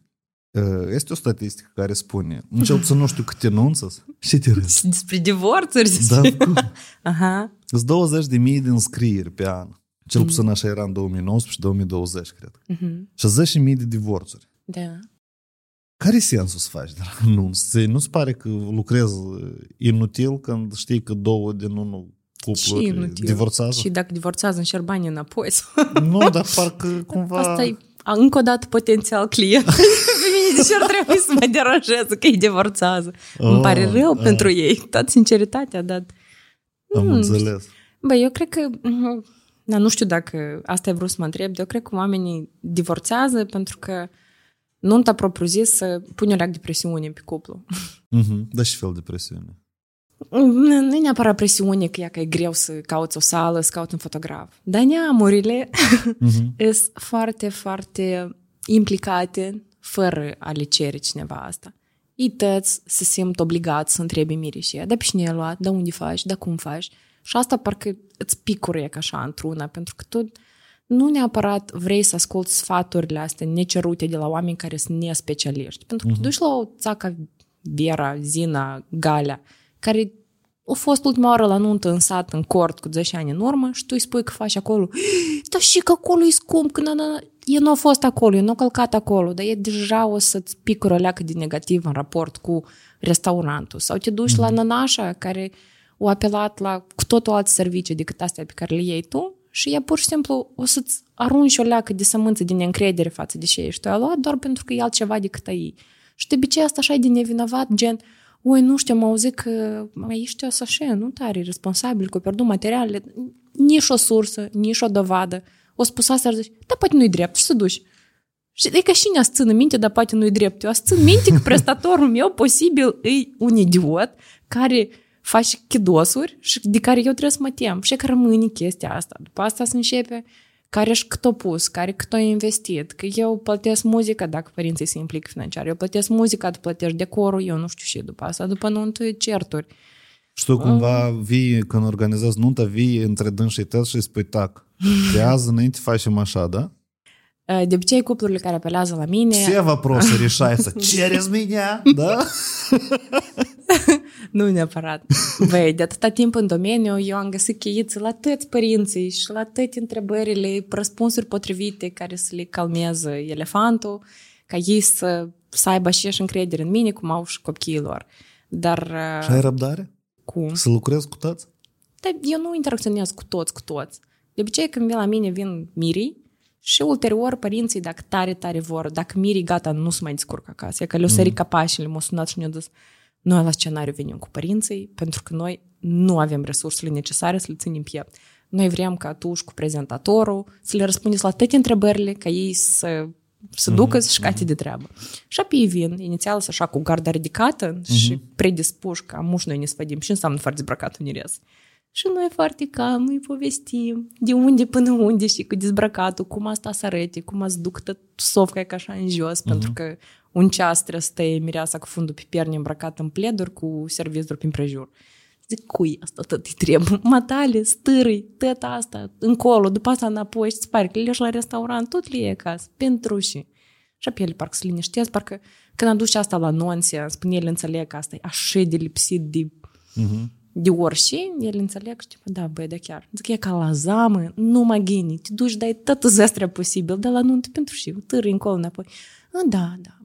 [SPEAKER 3] este o statistică care spune, în cel puțin nu știu câte nunță și te râzi.
[SPEAKER 2] Despre divorțuri?
[SPEAKER 3] Da, cum?
[SPEAKER 2] Aha.
[SPEAKER 3] Sunt 20 de mii de înscrieri pe an. Cel puțin așa era în 2019 și 2020, cred.
[SPEAKER 2] Mm-hmm.
[SPEAKER 3] Și 10 mii de divorțuri.
[SPEAKER 2] Da.
[SPEAKER 3] Care e sensul să faci de la anunț? Ți- Nu-ți pare că lucrezi inutil când știi că două din unul
[SPEAKER 2] Și
[SPEAKER 3] cupluri
[SPEAKER 2] inutil.
[SPEAKER 3] divorțează?
[SPEAKER 2] Și dacă divorțează, înșer banii înapoi.
[SPEAKER 3] Nu, dar parcă cumva...
[SPEAKER 2] Asta e a, încă o dată potențial client. Pe mine de ce ar trebui să mă deranjeze că îi divorțează? Îmi pare
[SPEAKER 3] Oh,
[SPEAKER 2] rău
[SPEAKER 3] ah.
[SPEAKER 2] pentru ei, toată sinceritatea, dar...
[SPEAKER 3] Am
[SPEAKER 2] nu
[SPEAKER 3] înțeles.
[SPEAKER 2] Bă, eu cred că... mhm, Da, nu știu dacă asta ai vrut să mă întreb, dar eu cred că oamenii divorțează pentru că nunta propriu-zis pune un leac de presiune pe cuplu.
[SPEAKER 3] Mhm. Da și fel de presiune.
[SPEAKER 2] Nu nu e neapărat presiune că, ea că e greu să cauți o sală, să cauți un fotograf. Dar neamurile
[SPEAKER 3] Mhm.
[SPEAKER 2] sunt foarte, foarte implicate fără a le cere cineva asta. Ei tăți se simt obligați să întrebe mirișie, dar pe cine ai luat, da unde faci, da cum faci. Și asta parcă îți picurie ca așa într-una, pentru că tu nu neapărat vrei să asculti sfaturile astea necerute de la oameni care sunt nespecialiști. Pentru că tu duci la o țacă Vera, Zina, Galea, care au fost ultima oară la nuntă în sat, în cort, cu 10 ani în urmă și tu îi spui că faci acolo. Dar și că acolo e scump, că na, na, na. E nu a fost acolo, e nu a călcat acolo, dar e deja o să-ți picură o leacă de negativ în raport cu restaurantul. Sau te duci la nănașa care o apelat la cu totul alte servicii decât astea pe care le iei tu și ea pur și simplu o să-ți arunci o leacă de sămânță de neîncredere față de ce ești tu ai luat doar pentru că e altceva decât ai. Și de obicei asta așa e de nevinovat, gen, ui, nu știu, am auzit că mai ești o să așa, nu tare, responsabil cu pierdut materialele, nici o sursă, nici o dovadă. O spus asta, ar zice, da, poate nu-i drept, și să duci. Și e ca și ne țină minte, dar poate nu-i drept. Eu îți țin minte că prestatorul meu posibil e un idiot care face chidosuri și de care eu trebuie să mă tem. Și că rămâne chestia asta. După asta se începe care și cât o pus, care cât o investit, că eu plătesc muzica dacă părinții se implică financiar, eu plătesc muzica, tu plătești decorul, eu nu știu și după asta, după nuntă certuri.
[SPEAKER 3] Și tu cumva vii, când organizezi nunta, vii între dânsi și tăți și îi spui tac. De azi înainte facem așa, da?
[SPEAKER 2] De obicei, cuplurile care apelează la mine...
[SPEAKER 3] Все вопросы решаются через меня, да?
[SPEAKER 2] Nu neapărat. Băi, de atâta timp în domeniu, eu am găsit cheiță la toți părinții și la toate întrebările, răspunsuri potrivite care să le calmeze elefantul, ca ei să, să aibă și și încredere în mine, cum au și copiii lor. Dar
[SPEAKER 3] Și ai răbdare?
[SPEAKER 2] cum?
[SPEAKER 3] Să lucrezi cu tăți?
[SPEAKER 2] Dar eu nu interacționez cu toți, cu toți. De obicei, când vin la mine, vin mirii și ulterior părinții, dacă tare, tare vor, dacă mirii gata, nu se mai descurcă acasă, e că le-o sări mm. capașile, m-au sunat și ne-au zis, noi la scenariu venim cu părinții, pentru că noi nu avem resursele necesare să le ținem piept. Noi vrem ca tu și cu prezentatorul să le răspundeți la toate întrebările, ca ei să să ducă să-și cate de treabă. Și apoi vin, inițial să așa cu garda ridicată și predispuși ca muși noi ne sfădim și înseamnă foarte dezbrăcat un ires. Și noi foarte calm îi povestim de unde până unde și cu dezbrăcatul, cum asta să arăte, cum ați duc tot sofca ca așa în jos, uh-huh. pentru că un ceas trebuie să stai mireasa cu fundul pe pierne îmbrăcat în pleduri cu servizuri prin prejur. Zic, cui asta tot îi trebuie? Matale, stârâi, tot asta, încolo, după asta înapoi și îți pare că le la restaurant, tot le e acasă, pentru și. Și apoi ele parcă se liniștesc, parcă când aduci asta la nonse, spune ele înțeleg că asta e așa de lipsit de,
[SPEAKER 3] Uh-huh.
[SPEAKER 2] de orice, ele înțeleg și tipo, da, băi, da chiar. Zic, e ca la zamă, nu mă ghini, te duci, dai tot zestrea posibil, de la nuntă pentru și, târâi încolo înapoi. A, da, da, bă.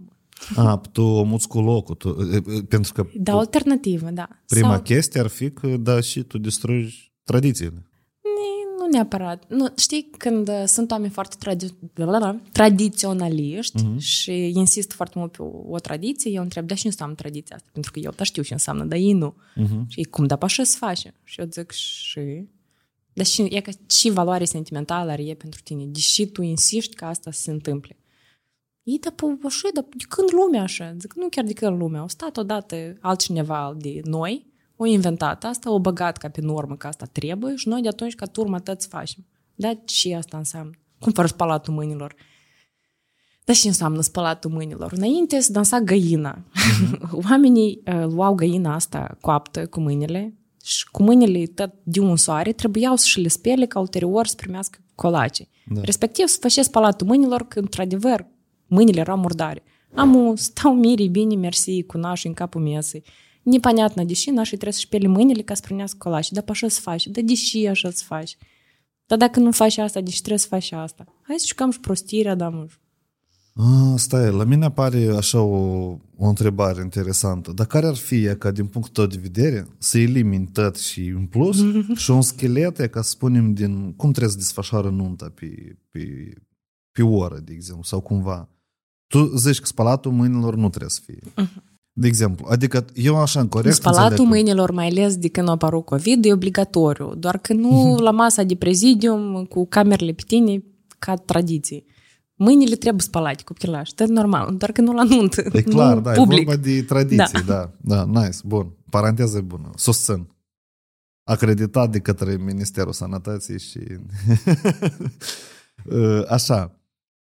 [SPEAKER 3] A, tu o muți cu locul, tu, e, e, pentru că
[SPEAKER 2] Da, alternativă, da.
[SPEAKER 3] prima
[SPEAKER 2] Sau-
[SPEAKER 3] chestie ar fi că, da, și tu distrugi tradițiile.
[SPEAKER 2] Nu neapărat. Nu, știi, când uh, sunt oameni foarte tradi- blablabla, tradiționaliști uh-huh. și insist foarte mult pe o, o tradiție, eu întreb, da, și înseamnă tradiția asta? Pentru că eu da știu ce înseamnă, dar ei nu. Uh-huh. Și ei, cum, da, așa se face? Și eu zic, și... Dar și, e că și valoare sentimentală are e pentru tine, deși tu insiști ca asta să se întâmple. Ei, da, pă, așa, dar de când lumea așa? Zic, nu chiar de când lumea. Au stat odată altcineva de noi, o inventat asta, o băgat ca pe normă că asta trebuie și noi de atunci ca turma tăți facem. Da, și asta înseamnă. Cum fără spălatul mâinilor. Dar și înseamnă spălatul mâinilor. Înainte să dansa găina. Oamenii uh, luau găina asta coaptă cu mâinile și cu mâinile tot de un soare trebuiau să le spele ca ulterior să primească colace. Da. Respectiv să făcea spălatul mâinilor când, într-adevăr, mâinile erau murdare. Amu, stau mirii, bine, mersi, cu nașii în capul mesei. Непонятно, deși nașii trebuie să spele mâinile ca să primească colace. Dar pe așa să faci. Dar deși așa să faci. Dar dacă nu faci asta, deși trebuie să faci asta. Hai să jucăm și prostirea, da, mă.
[SPEAKER 3] A, stai, la mine apare așa o, o întrebare interesantă. Dar care ar fi ea ca din punctul tău de vedere să elimini tot și în plus și un schelet, e ca să spunem, din cum trebuie să desfășoară nunta pe, pe, pe oră, de exemplu, sau cumva. Tu zici că spălatul mâinilor nu trebuie să fie. De exemplu, adică eu așa în corect
[SPEAKER 2] Spălatul
[SPEAKER 3] înțeleg că-
[SPEAKER 2] mâinilor, mai ales de când a apărut COVID, e obligatoriu. Doar că nu la masa de prezidium cu camerele pe tine ca tradiție. Mâinile trebuie spălate cu pilaș, e normal, doar că nu la nuntă,
[SPEAKER 3] E clar,
[SPEAKER 2] nu
[SPEAKER 3] da,
[SPEAKER 2] public.
[SPEAKER 3] e vorba de tradiții, da. da, da, nice, bun. Paranteză bună, susțin. Acreditat de către Ministerul Sănătății și... Uh, așa,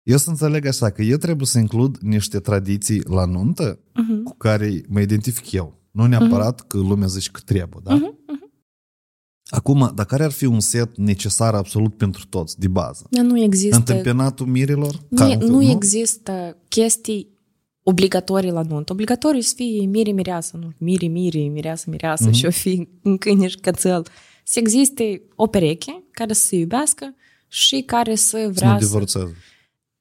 [SPEAKER 3] eu să înțeleg așa, că eu trebuie să includ niște tradiții la nuntă
[SPEAKER 2] Mhm.
[SPEAKER 3] cu care mă identific eu. Nu neapărat că lumea zice că trebuie, da?
[SPEAKER 2] Mhm,
[SPEAKER 3] Acum, dar care ar fi un set necesar absolut pentru toți, de bază?
[SPEAKER 2] Dar nu există,
[SPEAKER 3] Întâmpinatul mirilor?
[SPEAKER 2] nu,
[SPEAKER 3] Ca-
[SPEAKER 2] nu există chestii obligatorii la nuntă. Obligatoriu să fie miri mireasă, nu miri miri, mireasă mireasă
[SPEAKER 3] Mhm.
[SPEAKER 2] și o fi în câine și cățel. Să existe o pereche care să se iubească și care să
[SPEAKER 3] Să
[SPEAKER 2] vrea
[SPEAKER 3] nu
[SPEAKER 2] să...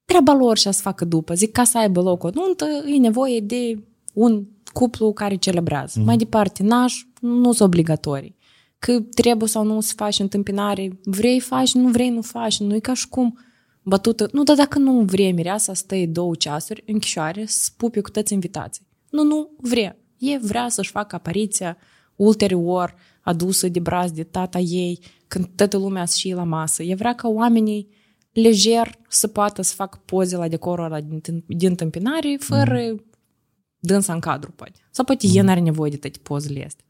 [SPEAKER 3] divorțează.
[SPEAKER 2] treaba lor și a să facă după. Zic, ca să aibă loc o nuntă, e nevoie de un cuplu care celebrează. Mm-hmm. Mai departe, naș nu sunt obligatorii. Că trebuie sau nu să faci întâmpinare, vrei faci, nu vrei nu faci, nu e ca și cum bătută. Nu, dar dacă nu vrea mireasa să stai două ceasuri în chișoare să pupi cu toți invitații. Nu, nu vrea. E vrea să-și facă apariția ulterior adusă de braz de tata ei, când toată lumea să și la masă. E vrea ca oamenii lejer să poată să facă poze la decorul ăla din, din întâmpinare fără mm. dânsa în cadru, poate. Sau poate mm. el n-are nevoie de toate pozele astea.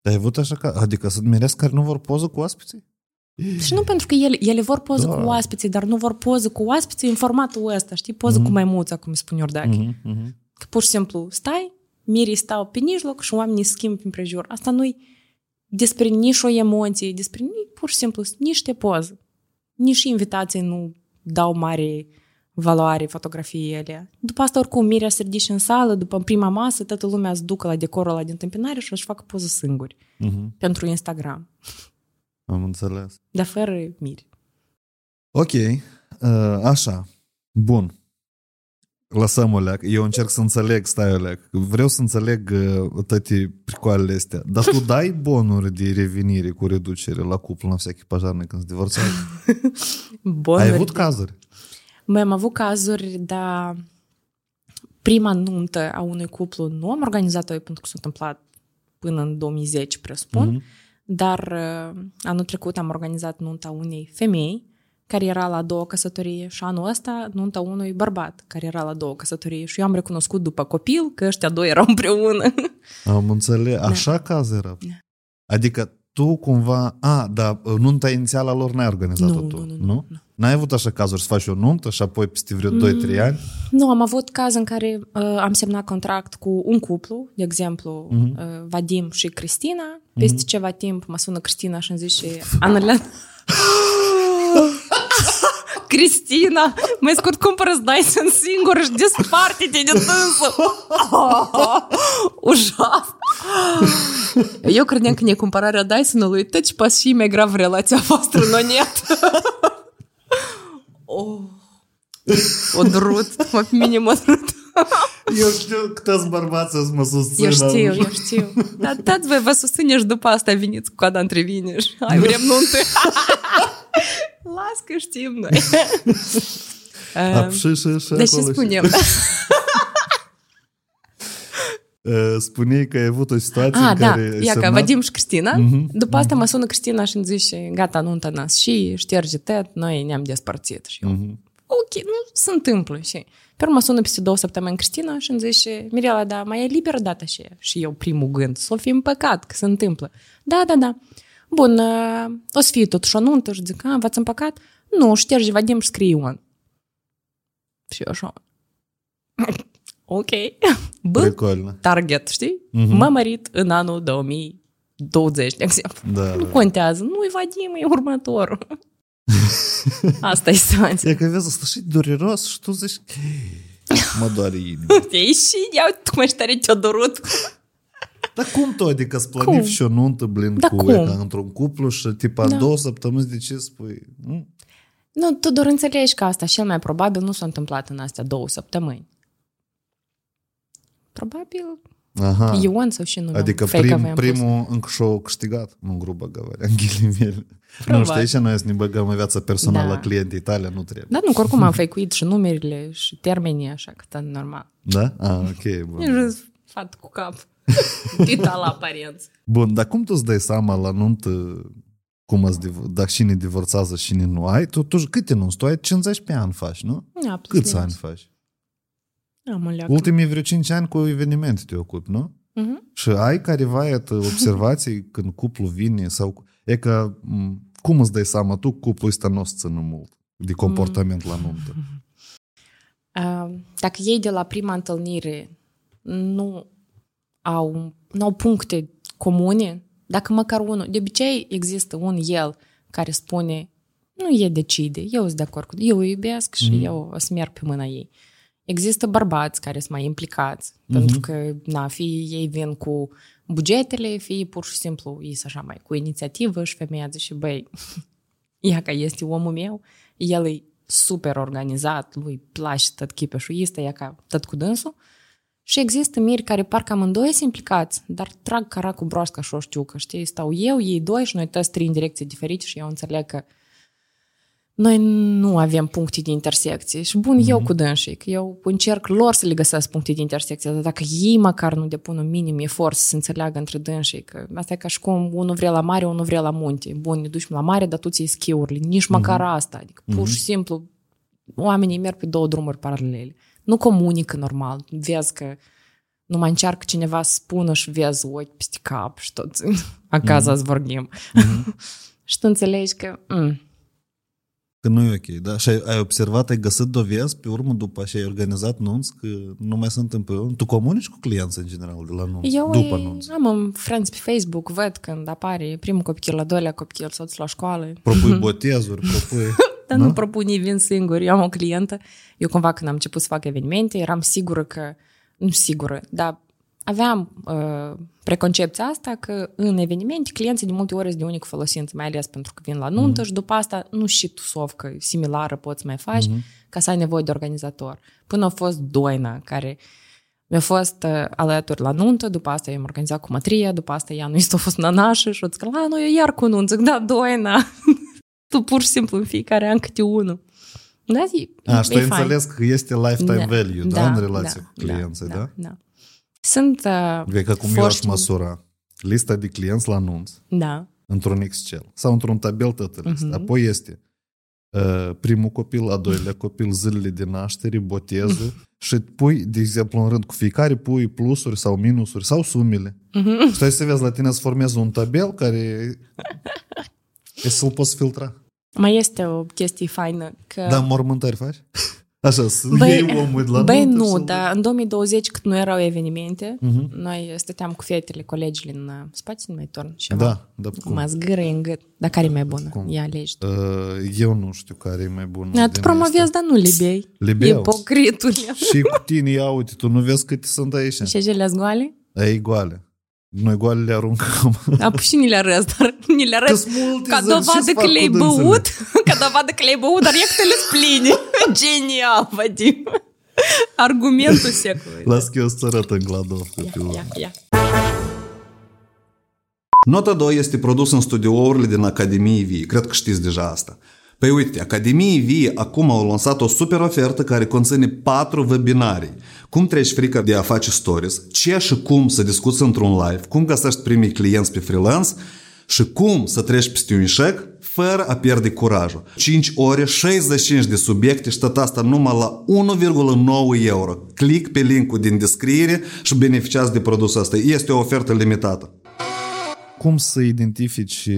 [SPEAKER 3] Dar ai avut așa ca, adică să miresc care nu vor poză cu oaspeții?
[SPEAKER 2] Și nu pentru că ele, ele vor poză
[SPEAKER 3] Da.
[SPEAKER 2] cu oaspeții, dar nu vor poză cu oaspeții în formatul ăsta, știi? Poză mm. cu maimuța, cum îi spune Iordache. Mm.
[SPEAKER 3] Mhm, mhm.
[SPEAKER 2] Că pur și simplu stai, mirii stau pe mijloc și oamenii schimb în prejur. Asta nu-i despre nici o emoție, despre ni- pur și simplu sunt niște poze. Nici invitații nu dau mare valoare fotografiei ele. După asta, oricum, Mirea se ridice în sală, după prima masă, toată lumea se ducă la decorul ăla din întâmpinare și își facă poză singuri
[SPEAKER 3] Mhm.
[SPEAKER 2] pentru Instagram.
[SPEAKER 3] Am înțeles.
[SPEAKER 2] Dar fără miri.
[SPEAKER 3] Ok, uh, așa, bun. Lăsăm o leac. Eu încerc să înțeleg, stai o leac. Vreau să înțeleg uh, toate pricoalele astea. Dar tu dai bonuri de revenire cu reducere la cuplu la всякие пожарные când se divorțează?
[SPEAKER 2] Bonuri.
[SPEAKER 3] Ai avut cazuri?
[SPEAKER 2] Mai am avut cazuri, dar prima nuntă a unui cuplu nu am organizat-o eu pentru că s-a întâmplat până în 2010, presupun,
[SPEAKER 3] Mhm.
[SPEAKER 2] dar uh, anul trecut am organizat nunta unei femei care era la două căsătorii și anul ăsta nunta unui bărbat care era la două căsătorii și eu am recunoscut după copil că ăștia doi erau împreună.
[SPEAKER 3] Am înțeles. Așa caz era. Adică tu cumva... A, da, nunta inițială a lor n-ai organizat-o
[SPEAKER 2] Nu,
[SPEAKER 3] tu,
[SPEAKER 2] nu, nu,
[SPEAKER 3] nu?
[SPEAKER 2] nu.
[SPEAKER 3] N-ai avut așa cazuri să faci o nuntă și apoi peste vreo 2-3 ani?
[SPEAKER 2] Nu, am avut caz în care uh, am semnat contract cu un cuplu, de exemplu, uh, Vadim și Cristina. Peste ceva timp mă sună Cristina și îmi zice, Anălea... Cristina, mai scurt, cumpără-ți Dyson singur și desparte-te de dânsă. Ужас. Eu credeam că necumpărarea Dyson-ului tot ce pas și mai grav relația voastră, но нет. oh. O durut, mă, pe mine mă durut.
[SPEAKER 3] Eu știu câți bărbați să mă susțină.
[SPEAKER 2] Eu știu, eu știu. Dar dați voi vă susține și după asta veniți cu coada între vine și hai, vrem nuntă. Las că știm noi.
[SPEAKER 3] Ap, și, și, și
[SPEAKER 2] Deci ce
[SPEAKER 3] acolo și-
[SPEAKER 2] spunem?
[SPEAKER 3] Uh, Spuneai că ai avut o situație
[SPEAKER 2] Ah,
[SPEAKER 3] în
[SPEAKER 2] da,
[SPEAKER 3] care ai
[SPEAKER 2] ia că
[SPEAKER 3] semnat-
[SPEAKER 2] Vadim și Cristina. După asta mă sună Cristina și îmi zice, gata, nunta nas și șterge tot, noi ne-am despărțit. Și eu, ok, nu se întâmplă. Și pe urmă sună peste două săptămâni Cristina și îmi zice, Mirela, da, mai e liberă data aceea? Și eu primul gând, să o fi împăcat, că se întâmplă. Da, da, da. Bun, ă, o să fie totuși o nuntă și zic, a, v-ați împăcat? Nu, șterge Vadim și scrie un. Și eu așa, ok, bă, target, știi? Uh-huh. M-a mărit în anul 2020, de exemplu.
[SPEAKER 3] Da,
[SPEAKER 2] nu da,
[SPEAKER 3] da.
[SPEAKER 2] contează, nu-i Vadim, e următorul. Asta e situația.
[SPEAKER 3] E că vezi, asta și dureros și tu zici, mă doare inima.
[SPEAKER 2] Ei și ia uite cum ești tare te-a durut.
[SPEAKER 3] Dar cum tu, adică să planifici o nuntă, blin,
[SPEAKER 2] Da
[SPEAKER 3] cu
[SPEAKER 2] cum?
[SPEAKER 3] e ca într-un cuplu și tipa
[SPEAKER 2] Da.
[SPEAKER 3] două săptămâni de ce spui? "Mm,
[SPEAKER 2] Nu, tu doar înțelegi că asta cel mai probabil nu s-a întâmplat în astea două săptămâni. Probabil
[SPEAKER 3] Aha.
[SPEAKER 2] Ion sau și nu
[SPEAKER 3] Adică
[SPEAKER 2] fake
[SPEAKER 3] prim,
[SPEAKER 2] aveam pus.
[SPEAKER 3] primul încă și-o câștigat, nu grubă говоря, în ghilimele. Nu
[SPEAKER 2] Probabil.
[SPEAKER 3] știi ce noi să ne băgăm în viața personală
[SPEAKER 2] Da.
[SPEAKER 3] da. clientii tale, nu trebuie.
[SPEAKER 2] Da, nu, că oricum am făcuit și numerele și termenii, așa că e normal.
[SPEAKER 3] Da? Ah, ok, bun.
[SPEAKER 2] E jos fat cu cap. Tita la aparență.
[SPEAKER 3] Bun, dar cum tu îți dai seama la nuntă cum îți div- dacă cine divorțează și cine nu ai? Tu, tu câte nunți? Tu ai 50 pe an faci, nu?
[SPEAKER 2] Da, plus
[SPEAKER 3] Câți
[SPEAKER 2] minus.
[SPEAKER 3] ani faci?
[SPEAKER 2] Am o leacă.
[SPEAKER 3] Ultimii vreo 5 ani cu evenimente te ocupi, nu?
[SPEAKER 2] Mhm.
[SPEAKER 3] Și ai careva iată, observații când cuplu vine sau... E că m, cum îți dai seama tu cuplul ăsta nu o să țină mult de comportament la nuntă?
[SPEAKER 2] Uh, Dacă ei de la prima întâlnire nu au, nu au puncte comune, dacă măcar unul, de obicei există un el care spune nu e decide, eu sunt de acord cu eu o iubesc și
[SPEAKER 3] Mhm.
[SPEAKER 2] eu o să merg pe mâna ei. Există bărbați care sunt mai implicați, pentru că, na, fie ei vin cu bugetele, fie pur și simplu ei sunt așa mai cu inițiativă și femeia zice, băi, ea că este omul meu, el e super organizat, lui place tot chipeșul ăsta, ea ca tot cu dânsul. Și există miri care parcă amândoi sunt implicați, dar trag cara cu broasca și o știu că, știi, stau eu, ei doi și noi toți trei în direcții diferite și eu înțeleg că noi nu avem puncte de intersecție. Și bun, mm-hmm. eu cu dânsii, că eu încerc lor să le găsesc puncte de intersecție, dar dacă ei măcar nu depun un minim efort să se înțeleagă între dânsii, că asta e ca și cum unul vrea la mare, unul vrea la munte. Bun, ne duci la mare, dar tu ți schiurile. Nici mm-hmm. măcar asta. Adică pur și simplu oamenii merg pe două drumuri paralele. Nu comunică normal. Vezi că nu mai încearcă cineva să spună și vezi ochi peste cap și tot. Acasă mm-hmm. vorbim. Mm-hmm. și tu înțelegi că... Mm,
[SPEAKER 3] Că nu e ok, da? Și ai, ai observat, ai găsit dovezi pe urmă după și ai organizat nunți că nu mai sunt împreună? Tu comunici cu clienții în general de la nunți,
[SPEAKER 2] Eu
[SPEAKER 3] după
[SPEAKER 2] e-
[SPEAKER 3] nunți?
[SPEAKER 2] am un friends pe Facebook, văd când apare primul copil, al doilea copil, soț la școală.
[SPEAKER 3] Propui botezuri, propui...
[SPEAKER 2] Dar nu propun ei vin singur. Eu am o clientă, eu cumva când am început să fac evenimente, eram sigură că, nu sigură, dar aveam uh, preconcepția asta că în evenimente clienții de multe ori sunt de unic folosință, mai ales pentru că vin la nuntă mm-hmm. și după asta nu și tusovcă similară poți mai faci mm-hmm. ca să ai nevoie de organizator. Până a fost Doina, care mi-a fost uh, alături la nuntă, după asta i-am organizat cu mătria, după asta ea nu este a fost nănașă și o zic, la, nu, eu iar cu nuntă, zic, da, Doina, tu pur și simplu în fiecare an câte unul. Da, e,
[SPEAKER 3] A, și tu
[SPEAKER 2] e
[SPEAKER 3] ai
[SPEAKER 2] fain.
[SPEAKER 3] înțeles că este lifetime value, da, în relație cu
[SPEAKER 2] da,
[SPEAKER 3] clienții, da?
[SPEAKER 2] da? da. Sunt uh,
[SPEAKER 3] Vei că cum eu aș
[SPEAKER 2] foști-
[SPEAKER 3] măsura lista de clienți la nunți
[SPEAKER 2] Da.
[SPEAKER 3] într-un Excel sau într-un tabel toată lista.
[SPEAKER 2] Mhm.
[SPEAKER 3] Apoi este uh, primul copil, a doilea copil, zilele de naștere, botezul și pui, de exemplu, în rând cu fiecare, pui plusuri sau minusuri sau sumele.
[SPEAKER 2] Mhm.
[SPEAKER 3] Și tu ai să vezi la tine să formezi un tabel care e să-l poți filtra.
[SPEAKER 2] Mai este o chestie faină că...
[SPEAKER 3] Dar mormântări faci? Așa, să
[SPEAKER 2] Băi,
[SPEAKER 3] iei omul de la
[SPEAKER 2] băi
[SPEAKER 3] nuntă
[SPEAKER 2] nu,
[SPEAKER 3] și-
[SPEAKER 2] dar în 2020, cât nu erau evenimente,
[SPEAKER 3] Mhm.
[SPEAKER 2] noi stăteam cu fetele, colegii în uh, spațiu, nu mai torn și
[SPEAKER 3] Da, da, cum?
[SPEAKER 2] Mă zgâră în gât. Dar care e mai bună?
[SPEAKER 3] Cum?
[SPEAKER 2] Ia alegi. tu.
[SPEAKER 3] Uh, eu nu știu care e mai bun.
[SPEAKER 2] Da, tu promovezi, dar nu le bei.
[SPEAKER 3] Le beau.
[SPEAKER 2] Ipocritule.
[SPEAKER 3] Și cu tine, ia uite, tu nu vezi câte sunt aici.
[SPEAKER 2] Și acele goale?
[SPEAKER 3] Ai goale. Noi goale le aruncăm.
[SPEAKER 2] Da, și ni le arăs, dar ni le arăs
[SPEAKER 3] Că-s multe,
[SPEAKER 2] ca
[SPEAKER 3] zic, ce-ți
[SPEAKER 2] dovadă
[SPEAKER 3] fac
[SPEAKER 2] că le-ai
[SPEAKER 3] cu dânsele?
[SPEAKER 2] băut, ca dovadă că le-ai băut, dar iectele pline. Genial, Vadim. Argumentul secolului.
[SPEAKER 3] Las că eu să arăt în gladovcă pe urmă.
[SPEAKER 2] Ia, ia.
[SPEAKER 1] Nota 2 este produs în studiourile din Academiei Vie. Cred că știți deja asta. Păi uite, Academiei Vie acum au lansat o super ofertă care conține patru webinarii. Cum treci frica de a face stories, ce și cum să discuți într-un live, cum găsești primii clienți pe freelance și cum să treci peste un eșec fără a pierde curajul. 5 ore, 65 de subiecte și tot asta numai la 1,9 euro. Click pe linkul din descriere și beneficiați de produsul ăsta. Este o ofertă limitată
[SPEAKER 3] Cum să identifici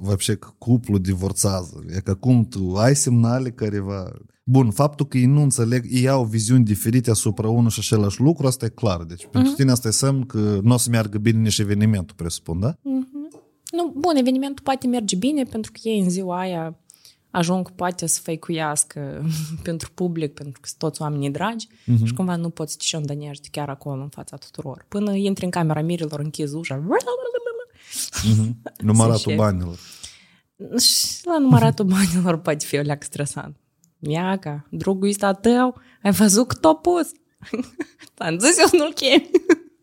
[SPEAKER 3] вообще că cuplul divorțează? E că cum tu ai semnale careva... Bun, faptul că ei nu înțeleg, ei au viziuni diferite asupra unul și același lucru, asta e clar. Deci pentru tine asta e semn că nu o să meargă bine nici evenimentul, presupun, da?
[SPEAKER 2] Nu, bun, evenimentul poate merge bine pentru că ei în ziua aia ajung poate să făicuiască pentru public, pentru că sunt toți oamenii dragi uh-huh. și cumva nu poți să te șondănești chiar acolo în fața tuturor. Până intri în camera mirilor, închizi ușa.
[SPEAKER 3] Număratul
[SPEAKER 2] șef.
[SPEAKER 3] banilor.
[SPEAKER 2] Și la număratul banilor poate fi o leacă stresant. Iaca, drugul ăsta tău, ai văzut cât a pus? Ți-am zis eu nu-l chemi.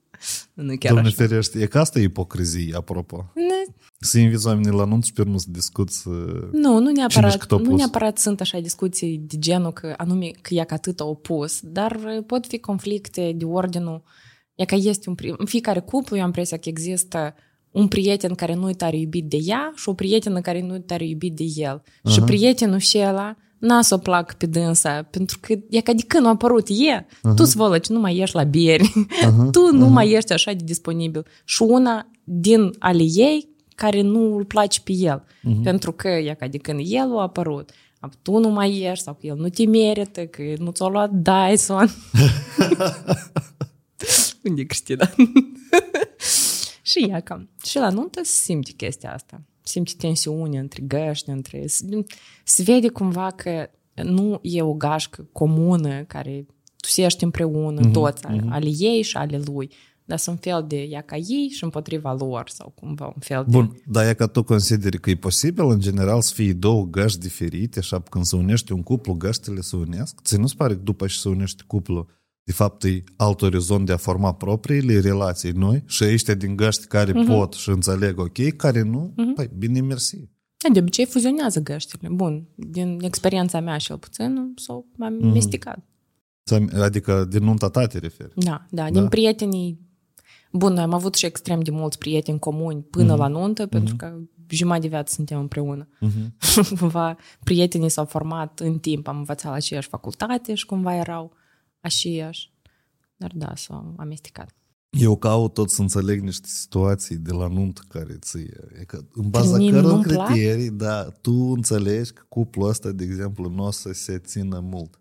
[SPEAKER 2] nu chiar
[SPEAKER 3] Doamne
[SPEAKER 2] așa.
[SPEAKER 3] ferește, e că asta e ipocrizie, apropo.
[SPEAKER 2] Ne-
[SPEAKER 3] Să inviți oamenii la anunț și pe urmă să discuți uh,
[SPEAKER 2] Nu, nu
[SPEAKER 3] Cine
[SPEAKER 2] neapărat,
[SPEAKER 3] și cât a
[SPEAKER 2] nu
[SPEAKER 3] pus?
[SPEAKER 2] neapărat sunt așa discuții de genul că anume că ea că atât au pus, dar uh, pot fi conflicte de ordinul, e că este un, pri- în fiecare cuplu eu am impresia că există un prieten care nu e tare iubit de ea și o prietenă care nu e tare iubit de el. Uh-huh. Și prietenul și ăla n-a să o plac pe dânsa, pentru că e ca de când a apărut e. Uh-huh. Tu, svoloci, nu mai ești la bieri. Uh-huh. tu nu uh-huh. mai ești așa de disponibil. Și una din ale ei care nu îl place pe el. Uh-huh. Pentru că e ca de când el a apărut. Ab, Tu nu mai ești sau că el nu te merită, că nu ți-a luat Dyson. Unde e Cristina? și ea cam. Și la nuntă se simte chestia asta. Simte tensiune între găști, între... Se vede cumva că nu e o gașcă comună care tusește împreună mm-hmm, toți, mm-hmm. ale ei și ale lui. Dar sunt fel de ea ca ei și împotriva lor sau cumva un fel de...
[SPEAKER 3] Bun, dar e că tu consideri că e posibil în general să fie două găști diferite, așa când se unește un cuplu, găștile se unesc? Ți nu-ți pare că după ce se unește cuplu, de fapt e alt orizont de a forma propriile relații noi și ăștia din găști care uh-huh. pot și înțeleg ok, care nu, uh-huh. păi bine mersi.
[SPEAKER 2] De obicei fuzionează găștile. Bun, din experiența mea cel puțin s-au amestecat.
[SPEAKER 3] Ți-am- Adică din nunta ta te referi.
[SPEAKER 2] Da, da, din prietenii... Bun, noi am avut și extrem de mulți prieteni comuni până la nuntă, pentru că jumătate de viață suntem împreună. cumva prietenii s-au format în timp, am învățat la aceeași facultate și cumva erau aceiași. Dar da, s-au amestecat.
[SPEAKER 3] Eu caut tot să înțeleg niște situații de la nuntă care ție. E că în baza
[SPEAKER 2] mie
[SPEAKER 3] căror
[SPEAKER 2] nu-mi plac?
[SPEAKER 3] criterii, da, tu înțelegi că cuplul ăsta, de exemplu, nu o să se țină mult.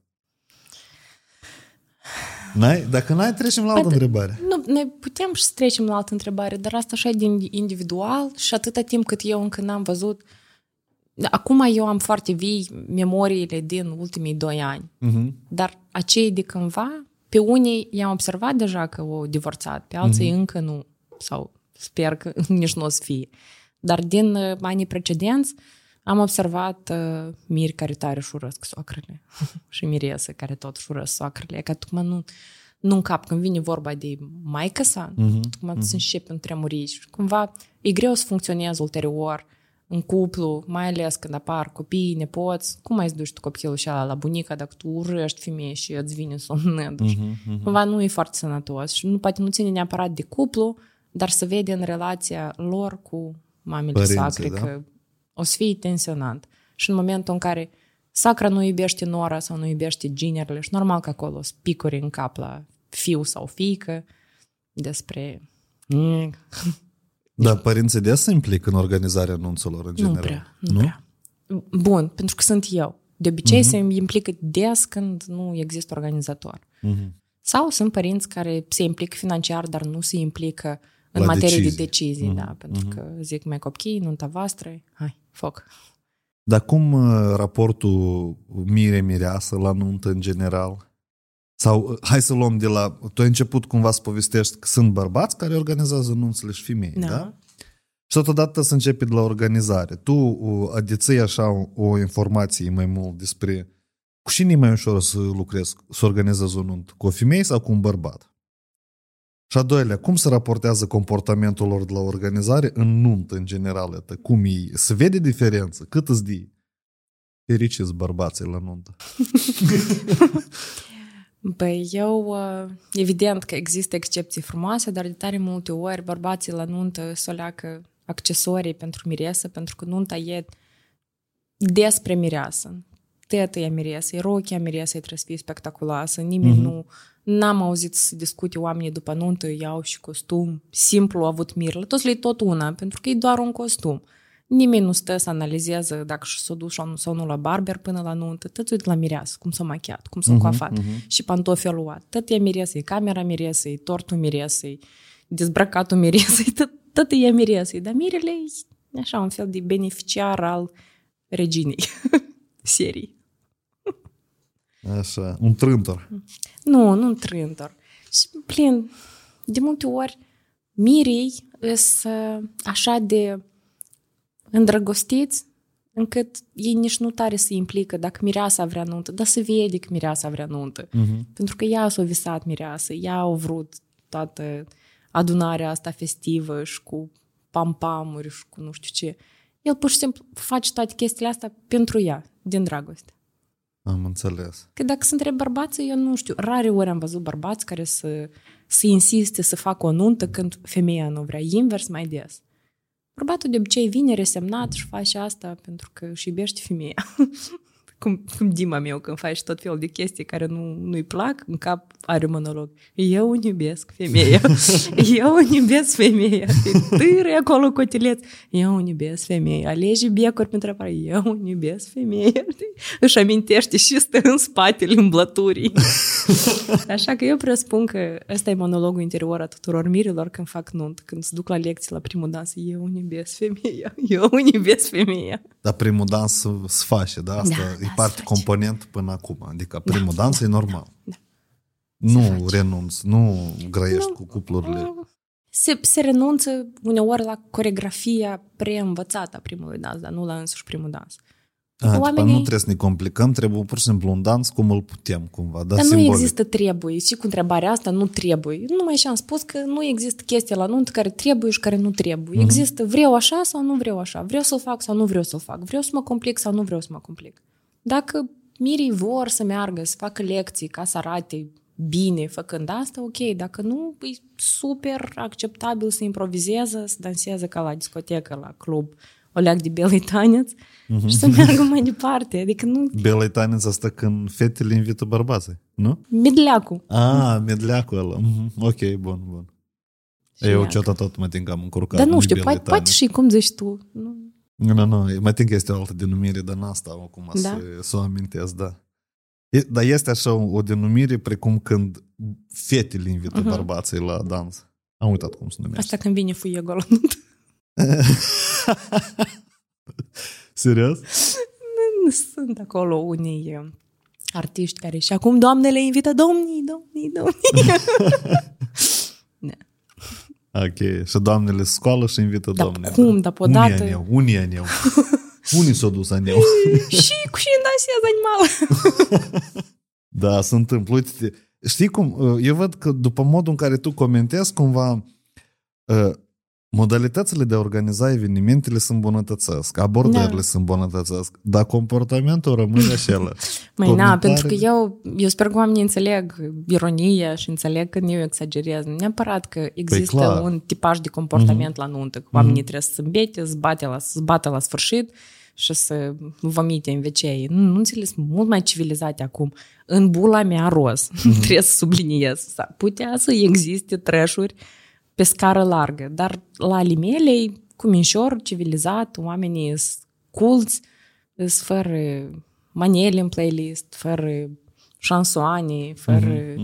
[SPEAKER 3] N-ai? Dacă n-ai, trecem la altă întrebare.
[SPEAKER 2] Nu, noi putem și să trecem la altă întrebare, dar asta așa e din individual și atâta timp cât eu încă n-am văzut Acum eu am foarte vii memoriile din ultimii doi ani,
[SPEAKER 3] Uh-huh.
[SPEAKER 2] dar acei de cândva, pe unii i-am observat deja că au divorțat, pe alții uh-huh. încă nu, sau sper că nici nu o să fie. Dar din uh, anii precedenți am observat uh, miri care tare și șurăsc soacrele și miresă care tot și șurăsc soacrele, că tocmai nu, nu în cap, când vine vorba de maică sa, uh-huh. tocmai uh-huh. se începe întremuri și cumva e greu să funcționezi ulterior în cuplu, mai ales când apar copii, nepoți, cum mai îți duci tu copilul și ala la bunica dacă tu urăști femeie și îți vine somn neduș. Uh-huh, uh-huh. Cumva nu e foarte sănătos și nu poate nu ține neapărat de cuplu, dar se vede în relația lor cu mamele
[SPEAKER 3] Părinții,
[SPEAKER 2] sacre
[SPEAKER 3] da?
[SPEAKER 2] că o să fie tensionant. Și în momentul în care sacra nu iubește nora sau nu iubește ginerele și normal că acolo sunt picuri în cap la fiu sau fiică despre
[SPEAKER 3] Dar părinții des se implică în organizarea anunțurilor în general.
[SPEAKER 2] nu prea, nu, nu prea. Bun, pentru că sunt eu. De obicei uh-huh. se implică des când nu există organizator.
[SPEAKER 3] Uh-huh.
[SPEAKER 2] Sau sunt părinți care se implică financiar, dar nu se implică în
[SPEAKER 3] La
[SPEAKER 2] materie
[SPEAKER 3] decizii.
[SPEAKER 2] de decizii, uh-huh. da, pentru că zic, mai copii, nunta voastră, hai, foc.
[SPEAKER 3] Dar cum uh, raportul mire-mireasă la nuntă în general? Sau uh, hai să luăm de la... Tu ai început cumva să povestești că sunt bărbați care organizează nunțile și femei, da?
[SPEAKER 2] Da.
[SPEAKER 3] da? Și totodată să începi de la organizare. Tu uh, adeții așa o, o informație mai mult despre cu cine e mai ușor să lucrezi, să organizezi o nuntă? Cu o femeie sau cu un bărbat? Și a doilea, cum se raportează comportamentul lor de la organizare în nuntă, în general? Iată, cum e? Se vede diferență? Cât îți di? Fericiți bărbații la nuntă.
[SPEAKER 2] Băi, eu, uh, evident că există excepții frumoase, dar de tare multe ori bărbații la nuntă să o leacă accesorii pentru miresă, pentru că nunta e despre mireasă. Teta e miresă, e rochia miresă trebuie să fie spectaculoasă, nimeni uh-huh. nu... N-am auzit să discute oamenii după nuntă, iau și costum, simplu a avut miră. La toți le tot una, pentru că e doar un costum. Nimeni nu stă să analizează dacă s-a dus sau nu la barber până la nuntă. Tot uit la mireasă, cum s-a machiat, cum s-a uh-huh, coafat uh-huh. și pantofii luat. Tot e miresă, e camera miresă, e tortul miresă, e dezbrăcatul miresă, e tot, tot e miresă. Dar mirele e așa un fel de beneficiar al reginei serii.
[SPEAKER 3] Așa, un trântor.
[SPEAKER 2] Nu, nu un trântor. Și plin, de multe ori, mirii sunt așa de îndrăgostiți încât ei nici nu tare se implică dacă mireasa vrea nuntă, dar să vede că mireasa vrea nuntă. Uh-huh. Pentru că ea s-a visat mireasă, ea a vrut toată adunarea asta festivă și cu pampamuri și cu nu știu ce. El pur și simplu face toate chestiile astea pentru ea, din dragoste.
[SPEAKER 3] Am înțeles.
[SPEAKER 2] Că dacă sunt întreb bărbații, eu nu știu, rare ori am văzut bărbați care să, să insiste să facă o nuntă când femeia nu vrea. Invers mai des. Bărbatul de obicei vine resemnat și face asta pentru că își iubește femeia. cum, cum Dima meu când faci tot felul de chestii care nu, nu-i plac, în cap are monolog. Eu îmi iubesc femeia. Eu îmi iubesc femeia. Târă acolo cotileț. Eu îmi iubesc femeia. Alege becuri pentru apare. Eu îmi iubesc femeia. Își amintește și stă în spatele îmblăturii. Așa că eu presupun că ăsta e monologul interior a tuturor mirilor când fac nunt, când se duc la lecții la primul dans. Eu îmi iubesc femeia. Eu îmi iubesc femeia.
[SPEAKER 3] Dar primul dans se face, da? Asta
[SPEAKER 2] Da,
[SPEAKER 3] e
[SPEAKER 2] da,
[SPEAKER 3] parte
[SPEAKER 2] se face.
[SPEAKER 3] component până acum. Adică primul
[SPEAKER 2] Da,
[SPEAKER 3] dans
[SPEAKER 2] da,
[SPEAKER 3] e normal.
[SPEAKER 2] da.
[SPEAKER 3] Nu
[SPEAKER 2] face.
[SPEAKER 3] renunți, nu grăiești
[SPEAKER 2] Nu.
[SPEAKER 3] cu cuplurile.
[SPEAKER 2] Se, se renunță uneori la coregrafia preînvățată a primului dans, dar nu la însuși primul dans.
[SPEAKER 3] A, tipa,
[SPEAKER 2] Oamenii-
[SPEAKER 3] nu trebuie să ne complicăm, trebuie pur și simplu un dans cum îl putem cumva. Da,
[SPEAKER 2] Dar
[SPEAKER 3] simbolic.
[SPEAKER 2] nu există trebuie. Și cu întrebarea asta nu trebuie. Numai și am spus că nu există chestia la nuntă care trebuie și care nu trebuie.
[SPEAKER 3] Mhm.
[SPEAKER 2] Există vreau așa sau nu vreau așa. Vreau să-l fac sau nu vreau să-l fac. Vreau să mă complic sau nu vreau să mă complic. Dacă mirii vor să meargă, să facă lecții ca să arate bine făcând asta, ok. Dacă nu, e super acceptabil să improvizeze, să danseze ca la discotecă, la club, o leac de belei taneț
[SPEAKER 3] Mhm.
[SPEAKER 2] și să meargă mai departe. Adică nu...
[SPEAKER 3] Bela taneț asta când fetele invită bărbații, nu?
[SPEAKER 2] Midleacul.
[SPEAKER 3] Ah, medleacul ăla. Mhm. Ok, bun, bun.
[SPEAKER 2] Și
[SPEAKER 3] Eu
[SPEAKER 2] ia.
[SPEAKER 3] ciota tot mă tin că am încurcat.
[SPEAKER 2] Dar nu
[SPEAKER 3] nu-i
[SPEAKER 2] știu,
[SPEAKER 3] Bela
[SPEAKER 2] poate, poate
[SPEAKER 3] Taneț.
[SPEAKER 2] și cum zici tu. Nu.
[SPEAKER 3] Nu, nu, nu, mai tin că este o altă denumire, dar n-asta acum
[SPEAKER 2] Da?
[SPEAKER 3] să, să o amintesc, da. E, dar este așa o, o denumire precum când fetele invită
[SPEAKER 2] Mhm.
[SPEAKER 3] bărbații la dans. Am uitat cum se numește.
[SPEAKER 2] Asta când vine fuiegul la
[SPEAKER 3] Serios?
[SPEAKER 2] Sunt acolo unii uh, artiști care și acum doamnele invită domnii, domnii, domnii.
[SPEAKER 3] Ok. Și doamnele scoală și invită
[SPEAKER 2] Dar
[SPEAKER 3] doamnele.
[SPEAKER 2] cum? Dar podată-
[SPEAKER 3] Unii aneu, unii aneu. unii s-au dus aneu.
[SPEAKER 2] și cu și dansează animal.
[SPEAKER 3] Da, se întâmplă. Uite, știi cum? uh, Eu văd că după modul în care tu comentezi, cumva uh, modalitățile de a organiza evenimentele se îmbunătățesc, abordările
[SPEAKER 2] Da.
[SPEAKER 3] se îmbunătățesc, dar comportamentul rămâne acela.
[SPEAKER 2] Mai na,
[SPEAKER 3] Comentarii-
[SPEAKER 2] pentru că eu, eu sper că oamenii înțeleg ironia și înțeleg că eu exagerez. Nu Neapărat că există
[SPEAKER 3] Păi clar.
[SPEAKER 2] un tipaj de comportament la nuntă, că oamenii trebuie să zâmbete, să bate la, să bată la sfârșit și să vomite în wc Nu, nu înțeles, mult mai civilizate acum. În bula mea roz, trebuie să subliniez, s-ar putea să existe trășuri pe scară largă, dar la alimele, cu minșor, civilizat, oamenii sunt culți, sunt fără manele în playlist, fără șansoane, fără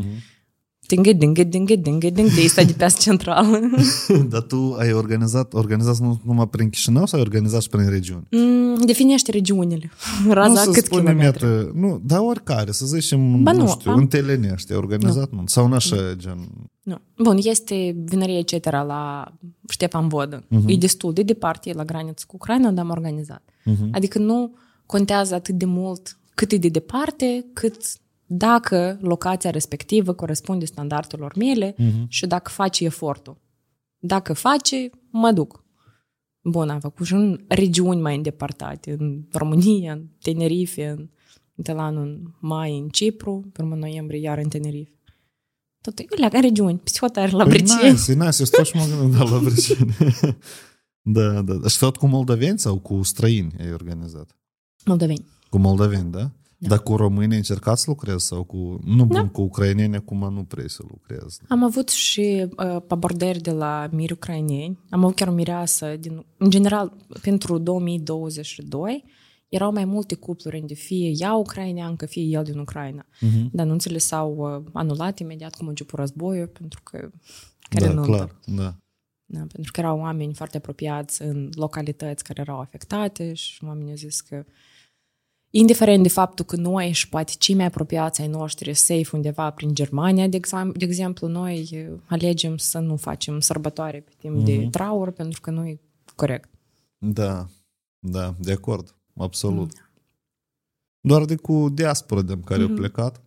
[SPEAKER 2] dingă, dingă, dingă, dingă, dingă, de asta de pe asta centrală.
[SPEAKER 3] Dar tu ai organizat, organizat nu numai prin Chișinău sau ai organizat și prin regiuni?
[SPEAKER 2] Mm, Definește regiunile.
[SPEAKER 3] nu
[SPEAKER 2] Raza
[SPEAKER 3] să
[SPEAKER 2] cât
[SPEAKER 3] spunem,
[SPEAKER 2] kilometri?
[SPEAKER 3] iată, nu, dar oricare, să zicem,
[SPEAKER 2] Ba
[SPEAKER 3] nu,
[SPEAKER 2] nu,
[SPEAKER 3] știu,
[SPEAKER 2] am-
[SPEAKER 3] în Telenești, ai organizat, nu. sau în așa, gen,
[SPEAKER 2] Nu. Bun, este vinărie etc. la Ștefan Vodă.
[SPEAKER 3] Mhm.
[SPEAKER 2] Uh-huh. E destul de departe, e la graniță cu Ucraina, dar am organizat.
[SPEAKER 3] Mhm.
[SPEAKER 2] Uh-huh. Adică nu contează atât de mult cât e de departe, cât dacă locația respectivă corespunde standardelor mele
[SPEAKER 3] Mhm.
[SPEAKER 2] uh-huh. și dacă face efortul. Dacă face, mă duc. Bun, am făcut și în regiuni mai îndepărtate, în România, în Tenerife, în de la anul în mai în Cipru, pe urmă noiembrie iar în Tenerife. Tot e la regiuni, psihotare la
[SPEAKER 3] Păi
[SPEAKER 2] Brăceni.
[SPEAKER 3] nice, e nice, eu stau și mă gândesc, da, la Brăceni. da, da, da. Și tot cu moldoveni sau cu străini ai organizat?
[SPEAKER 2] Moldoveni.
[SPEAKER 3] Cu moldoveni, da? Da. Dar cu români ai încercat să lucrezi sau cu... Nu, da. cu ucraineni acum nu vrei să lucrezi.
[SPEAKER 2] Am avut și uh, abordări de la miri ucraineni. Am avut chiar o mireasă. Din, în general, pentru 2022, erau mai multe cupluri unde fie ea ucraineancă, fie el din Ucraina. Uh-huh. Dar anunțele s-au uh, anulat imediat cum a început războiul, pentru că care
[SPEAKER 3] da,
[SPEAKER 2] nu
[SPEAKER 3] clar, da.
[SPEAKER 2] Da, pentru că erau oameni foarte apropiați în localități care erau afectate și oamenii au zis că indiferent de faptul că noi și poate cei mai apropiați ai noștri safe undeva prin Germania, de, exam- de exemplu, noi eh, alegem să nu facem sărbătoare pe timp mm-hmm. de traur pentru că nu e corect.
[SPEAKER 3] Da, da, de acord. absolut. Doar de cu diaspora de care
[SPEAKER 2] Mhm.
[SPEAKER 3] au plecat,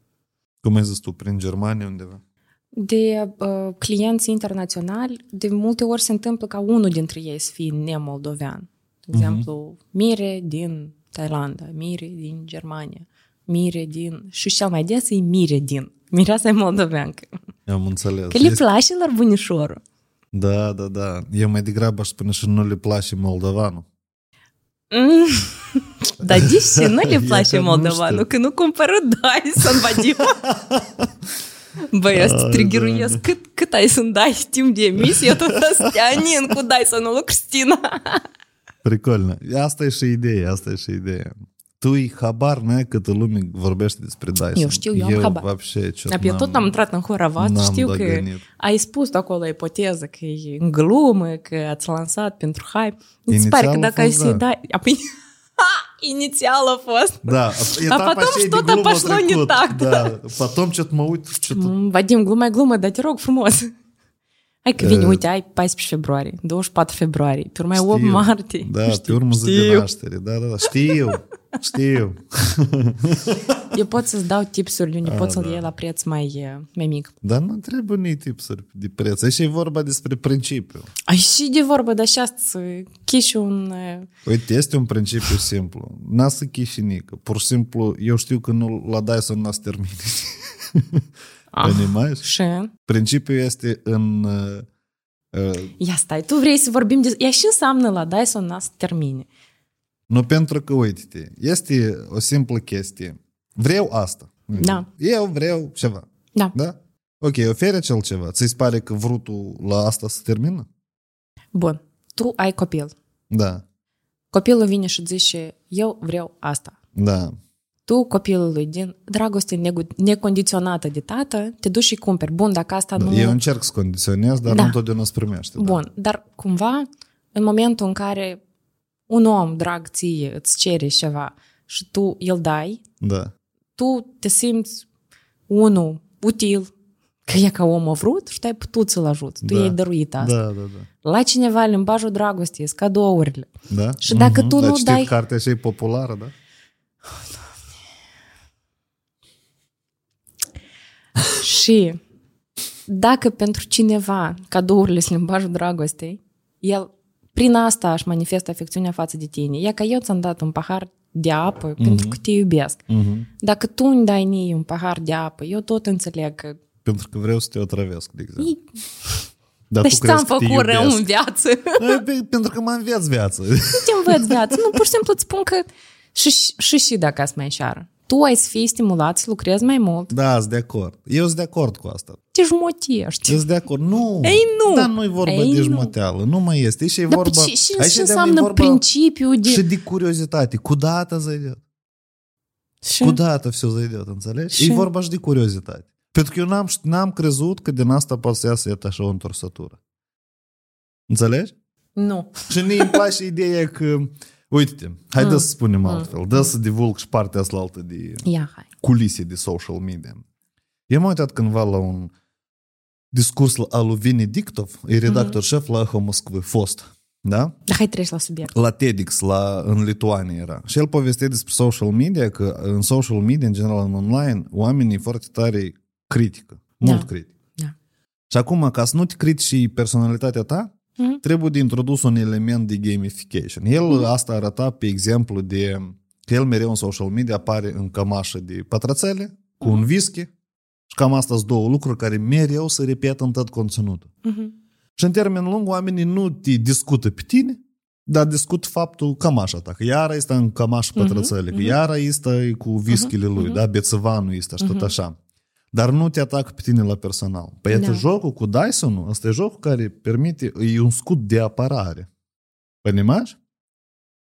[SPEAKER 3] cum ai zis tu, prin Germania undeva.
[SPEAKER 2] De uh, clienți internaționali, de multe ori se întâmplă ca unul dintre ei să fie nemoldovean. De exemplu, Mire din Thailanda, Mire din Germania, Mire din... Și cel mai des e Mire din. Mireasa e moldoveancă.
[SPEAKER 3] Am înțeles.
[SPEAKER 2] Că le
[SPEAKER 3] Este-
[SPEAKER 2] place la bunișorul.
[SPEAKER 3] Da, da, da. Eu mai degrabă aș spune și nu le place moldovanul.
[SPEAKER 2] Mm. Dar de ce nu le
[SPEAKER 3] Eu
[SPEAKER 2] place
[SPEAKER 3] că nu
[SPEAKER 2] moldovanul?
[SPEAKER 3] știu.
[SPEAKER 2] Că nu cumpără Dyson, Vadim. Băi, asta
[SPEAKER 3] Ai,
[SPEAKER 2] triggeruiesc.
[SPEAKER 3] Doamne.
[SPEAKER 2] Cât, cât ai să-mi dai timp de emisie, tot astea anin cu Dyson-ul lui Cristina.
[SPEAKER 3] Pricolnă. Asta e și ideea, asta e și ideea. Tu îi habar n-ai câtă lume vorbește despre Dyson.
[SPEAKER 2] Eu știu, eu am
[SPEAKER 3] eu
[SPEAKER 2] habar.
[SPEAKER 3] Вообще, ce
[SPEAKER 2] Dar eu tot am intrat în horavat,
[SPEAKER 3] n-am
[SPEAKER 2] știu că
[SPEAKER 3] dăgănit.
[SPEAKER 2] ai spus acolo ipoteză că e în glumă, că ați lansat pentru hype. Îți
[SPEAKER 3] Inițial
[SPEAKER 2] pare că
[SPEAKER 3] a
[SPEAKER 2] dacă ai
[SPEAKER 3] fost,
[SPEAKER 2] să-i
[SPEAKER 3] da.
[SPEAKER 2] dai... Apoi, ha, inițial a fost.
[SPEAKER 3] Da, etapa
[SPEAKER 2] потом
[SPEAKER 3] aceea de
[SPEAKER 2] что-то
[SPEAKER 3] glumă a
[SPEAKER 2] пошло не
[SPEAKER 3] trecut.
[SPEAKER 2] так,
[SPEAKER 3] Da, потом ce mă uit, ce
[SPEAKER 2] Mm, Vadim, gluma e glumă, dar te rog frumos. Hai că vine,
[SPEAKER 3] E.
[SPEAKER 2] uite, ai 14 februarie, 24 februarie, pe urmă e 8 martie.
[SPEAKER 3] Da, pe urmă zi de
[SPEAKER 2] Știu.
[SPEAKER 3] naștere. Da, da, da. Știu, știu.
[SPEAKER 2] Eu pot să-ți dau tipsuri unde
[SPEAKER 3] Ah,
[SPEAKER 2] pot să-l
[SPEAKER 3] da.
[SPEAKER 2] iei la preț mai, eh, mai mic.
[SPEAKER 3] Dar nu trebuie nici tipsuri de preț. Aici e vorba despre principiu.
[SPEAKER 2] Ai și de vorbă, dar și asta, chiși un... eh,
[SPEAKER 3] Uite, este un principiu simplu. N-a să chișinică. Pur și simplu, eu știu că nu la Dyson n-a să termine.
[SPEAKER 2] Ah.
[SPEAKER 3] Понимаешь?
[SPEAKER 2] Și...
[SPEAKER 3] Principiul este în... uh, uh,
[SPEAKER 2] Ia stai, tu vrei să vorbim de... Ea și înseamnă la Dyson n să termine.
[SPEAKER 3] Nu pentru că, uite este o simplă chestie. Vreau asta.
[SPEAKER 2] Da.
[SPEAKER 3] Eu vreau ceva.
[SPEAKER 2] Da.
[SPEAKER 3] Da? Ok, oferi acel ceva. Ți-ți pare că vrutul la asta se termină?
[SPEAKER 2] Bun, tu ai copil.
[SPEAKER 3] Da.
[SPEAKER 2] Copilul vine și zice, eu vreau asta.
[SPEAKER 3] Da.
[SPEAKER 2] Tu, copilului, din dragoste negu- necondiționată de tată, te duci și cumperi. Bun, dacă asta nu...
[SPEAKER 3] Eu încerc să condiționez, dar
[SPEAKER 2] Da.
[SPEAKER 3] nu întotdeauna se primește.
[SPEAKER 2] Bun, dar cumva, în momentul în care un om drag ție îți cere ceva și tu îl dai,
[SPEAKER 3] Da. da.
[SPEAKER 2] tu te simți, unul, util, că e ca om a vrut și tu ai putut să-l ajuți. Tu
[SPEAKER 3] Da.
[SPEAKER 2] i-ai dăruit asta.
[SPEAKER 3] Da, da, da.
[SPEAKER 2] La cineva, limbajul dragostei, sunt cadourile.
[SPEAKER 3] Da?
[SPEAKER 2] Și dacă tu
[SPEAKER 3] Dar
[SPEAKER 2] nu
[SPEAKER 3] știi
[SPEAKER 2] dai-
[SPEAKER 3] cartea așa e populară, da?
[SPEAKER 2] Și dacă pentru cineva cadourile sunt limbajul dragostei, el prin asta își manifestă afecțiunea față de tine. E ca eu ți-am dat un pahar de apă mm-hmm. pentru că te iubesc.
[SPEAKER 3] Mhm.
[SPEAKER 2] Dacă tu îmi dai mie un pahar de apă, eu tot înțeleg că
[SPEAKER 3] Pentru că vreau să te otrăvesc, de exemplu.
[SPEAKER 2] Ei,
[SPEAKER 3] Dar
[SPEAKER 2] deci
[SPEAKER 3] tu crezi
[SPEAKER 2] ți-am
[SPEAKER 3] că te
[SPEAKER 2] făcut rău
[SPEAKER 3] iubesc.
[SPEAKER 2] în viață.
[SPEAKER 3] Da, pe- Pentru că mă înveți viață.
[SPEAKER 2] Nu te învăț viață. Nu, pur și simplu îți spun că și, și, și dacă ați mai înșeară Tu ai să fii stimulat să lucrezi mai mult.
[SPEAKER 3] Da, sunt de acord. Eu sunt de acord cu asta.
[SPEAKER 2] Te jmotești.
[SPEAKER 3] Eu sunt de acord. Nu.
[SPEAKER 2] Ei, nu.
[SPEAKER 3] Dar nu e vorba
[SPEAKER 2] Ei,
[SPEAKER 3] de
[SPEAKER 2] nu.
[SPEAKER 3] jmoteală. Nu mai este. Și e
[SPEAKER 2] Dar
[SPEAKER 3] vorba...
[SPEAKER 2] și, și,
[SPEAKER 3] aici
[SPEAKER 2] și
[SPEAKER 3] de-am e
[SPEAKER 2] înseamnă
[SPEAKER 3] vorba
[SPEAKER 2] principiul de...
[SPEAKER 3] Și de curiozitate. Куда-то зайдет.
[SPEAKER 2] Și,
[SPEAKER 3] Куда-то все зайдет, înțelegi?
[SPEAKER 2] Și-
[SPEAKER 3] E vorba și de curiozitate. Pentru că eu n-am, n-am crezut că din asta poate să iasă iată așa o întorsătură. Înțelegi?
[SPEAKER 2] Nu.
[SPEAKER 3] Și mie îmi place ideea că, uite, haide
[SPEAKER 2] Mm.
[SPEAKER 3] să spunem altfel, dă să divulg și partea asta altă de
[SPEAKER 2] Ia, hai.
[SPEAKER 3] culise de social media. Eu m-am uitat cândva la un discurs al lui Vini Dictov, e redactor șef la Echo Moskvы, fost. Da?
[SPEAKER 2] Dar hai treci la subiect.
[SPEAKER 3] La TEDx, la, în Lituania era. Și el povestea despre social media, că în social media, în general în online, oamenii foarte tare critică. Mult
[SPEAKER 2] Da.
[SPEAKER 3] critică.
[SPEAKER 2] Da.
[SPEAKER 3] Și acum, ca să nu te critici personalitatea ta,
[SPEAKER 2] Mhm.
[SPEAKER 3] trebuie de introdus un element de gamification. El
[SPEAKER 2] Mhm.
[SPEAKER 3] asta arăta pe exemplu de că el mereu în social media apare în cămașă de pătrățele, cu
[SPEAKER 2] Mhm.
[SPEAKER 3] un whisky, și cam asta sunt două lucruri care mereu se repetă în tot conținutul.
[SPEAKER 2] Mhm.
[SPEAKER 3] Și în termen lung, oamenii nu te discută pe tine, dar discut faptul cămașa ta, că iara este în cămașă
[SPEAKER 2] Mhm,
[SPEAKER 3] pătrățele, că iara este cu whisky-le lui, da, bețăvanul este și tot așa Dar nu te atacă pe tine la personal. Păi
[SPEAKER 2] Da.
[SPEAKER 3] da. jocul cu Dyson-ul, ăsta e jocul care permite, e un scut de apărare. Понимаешь?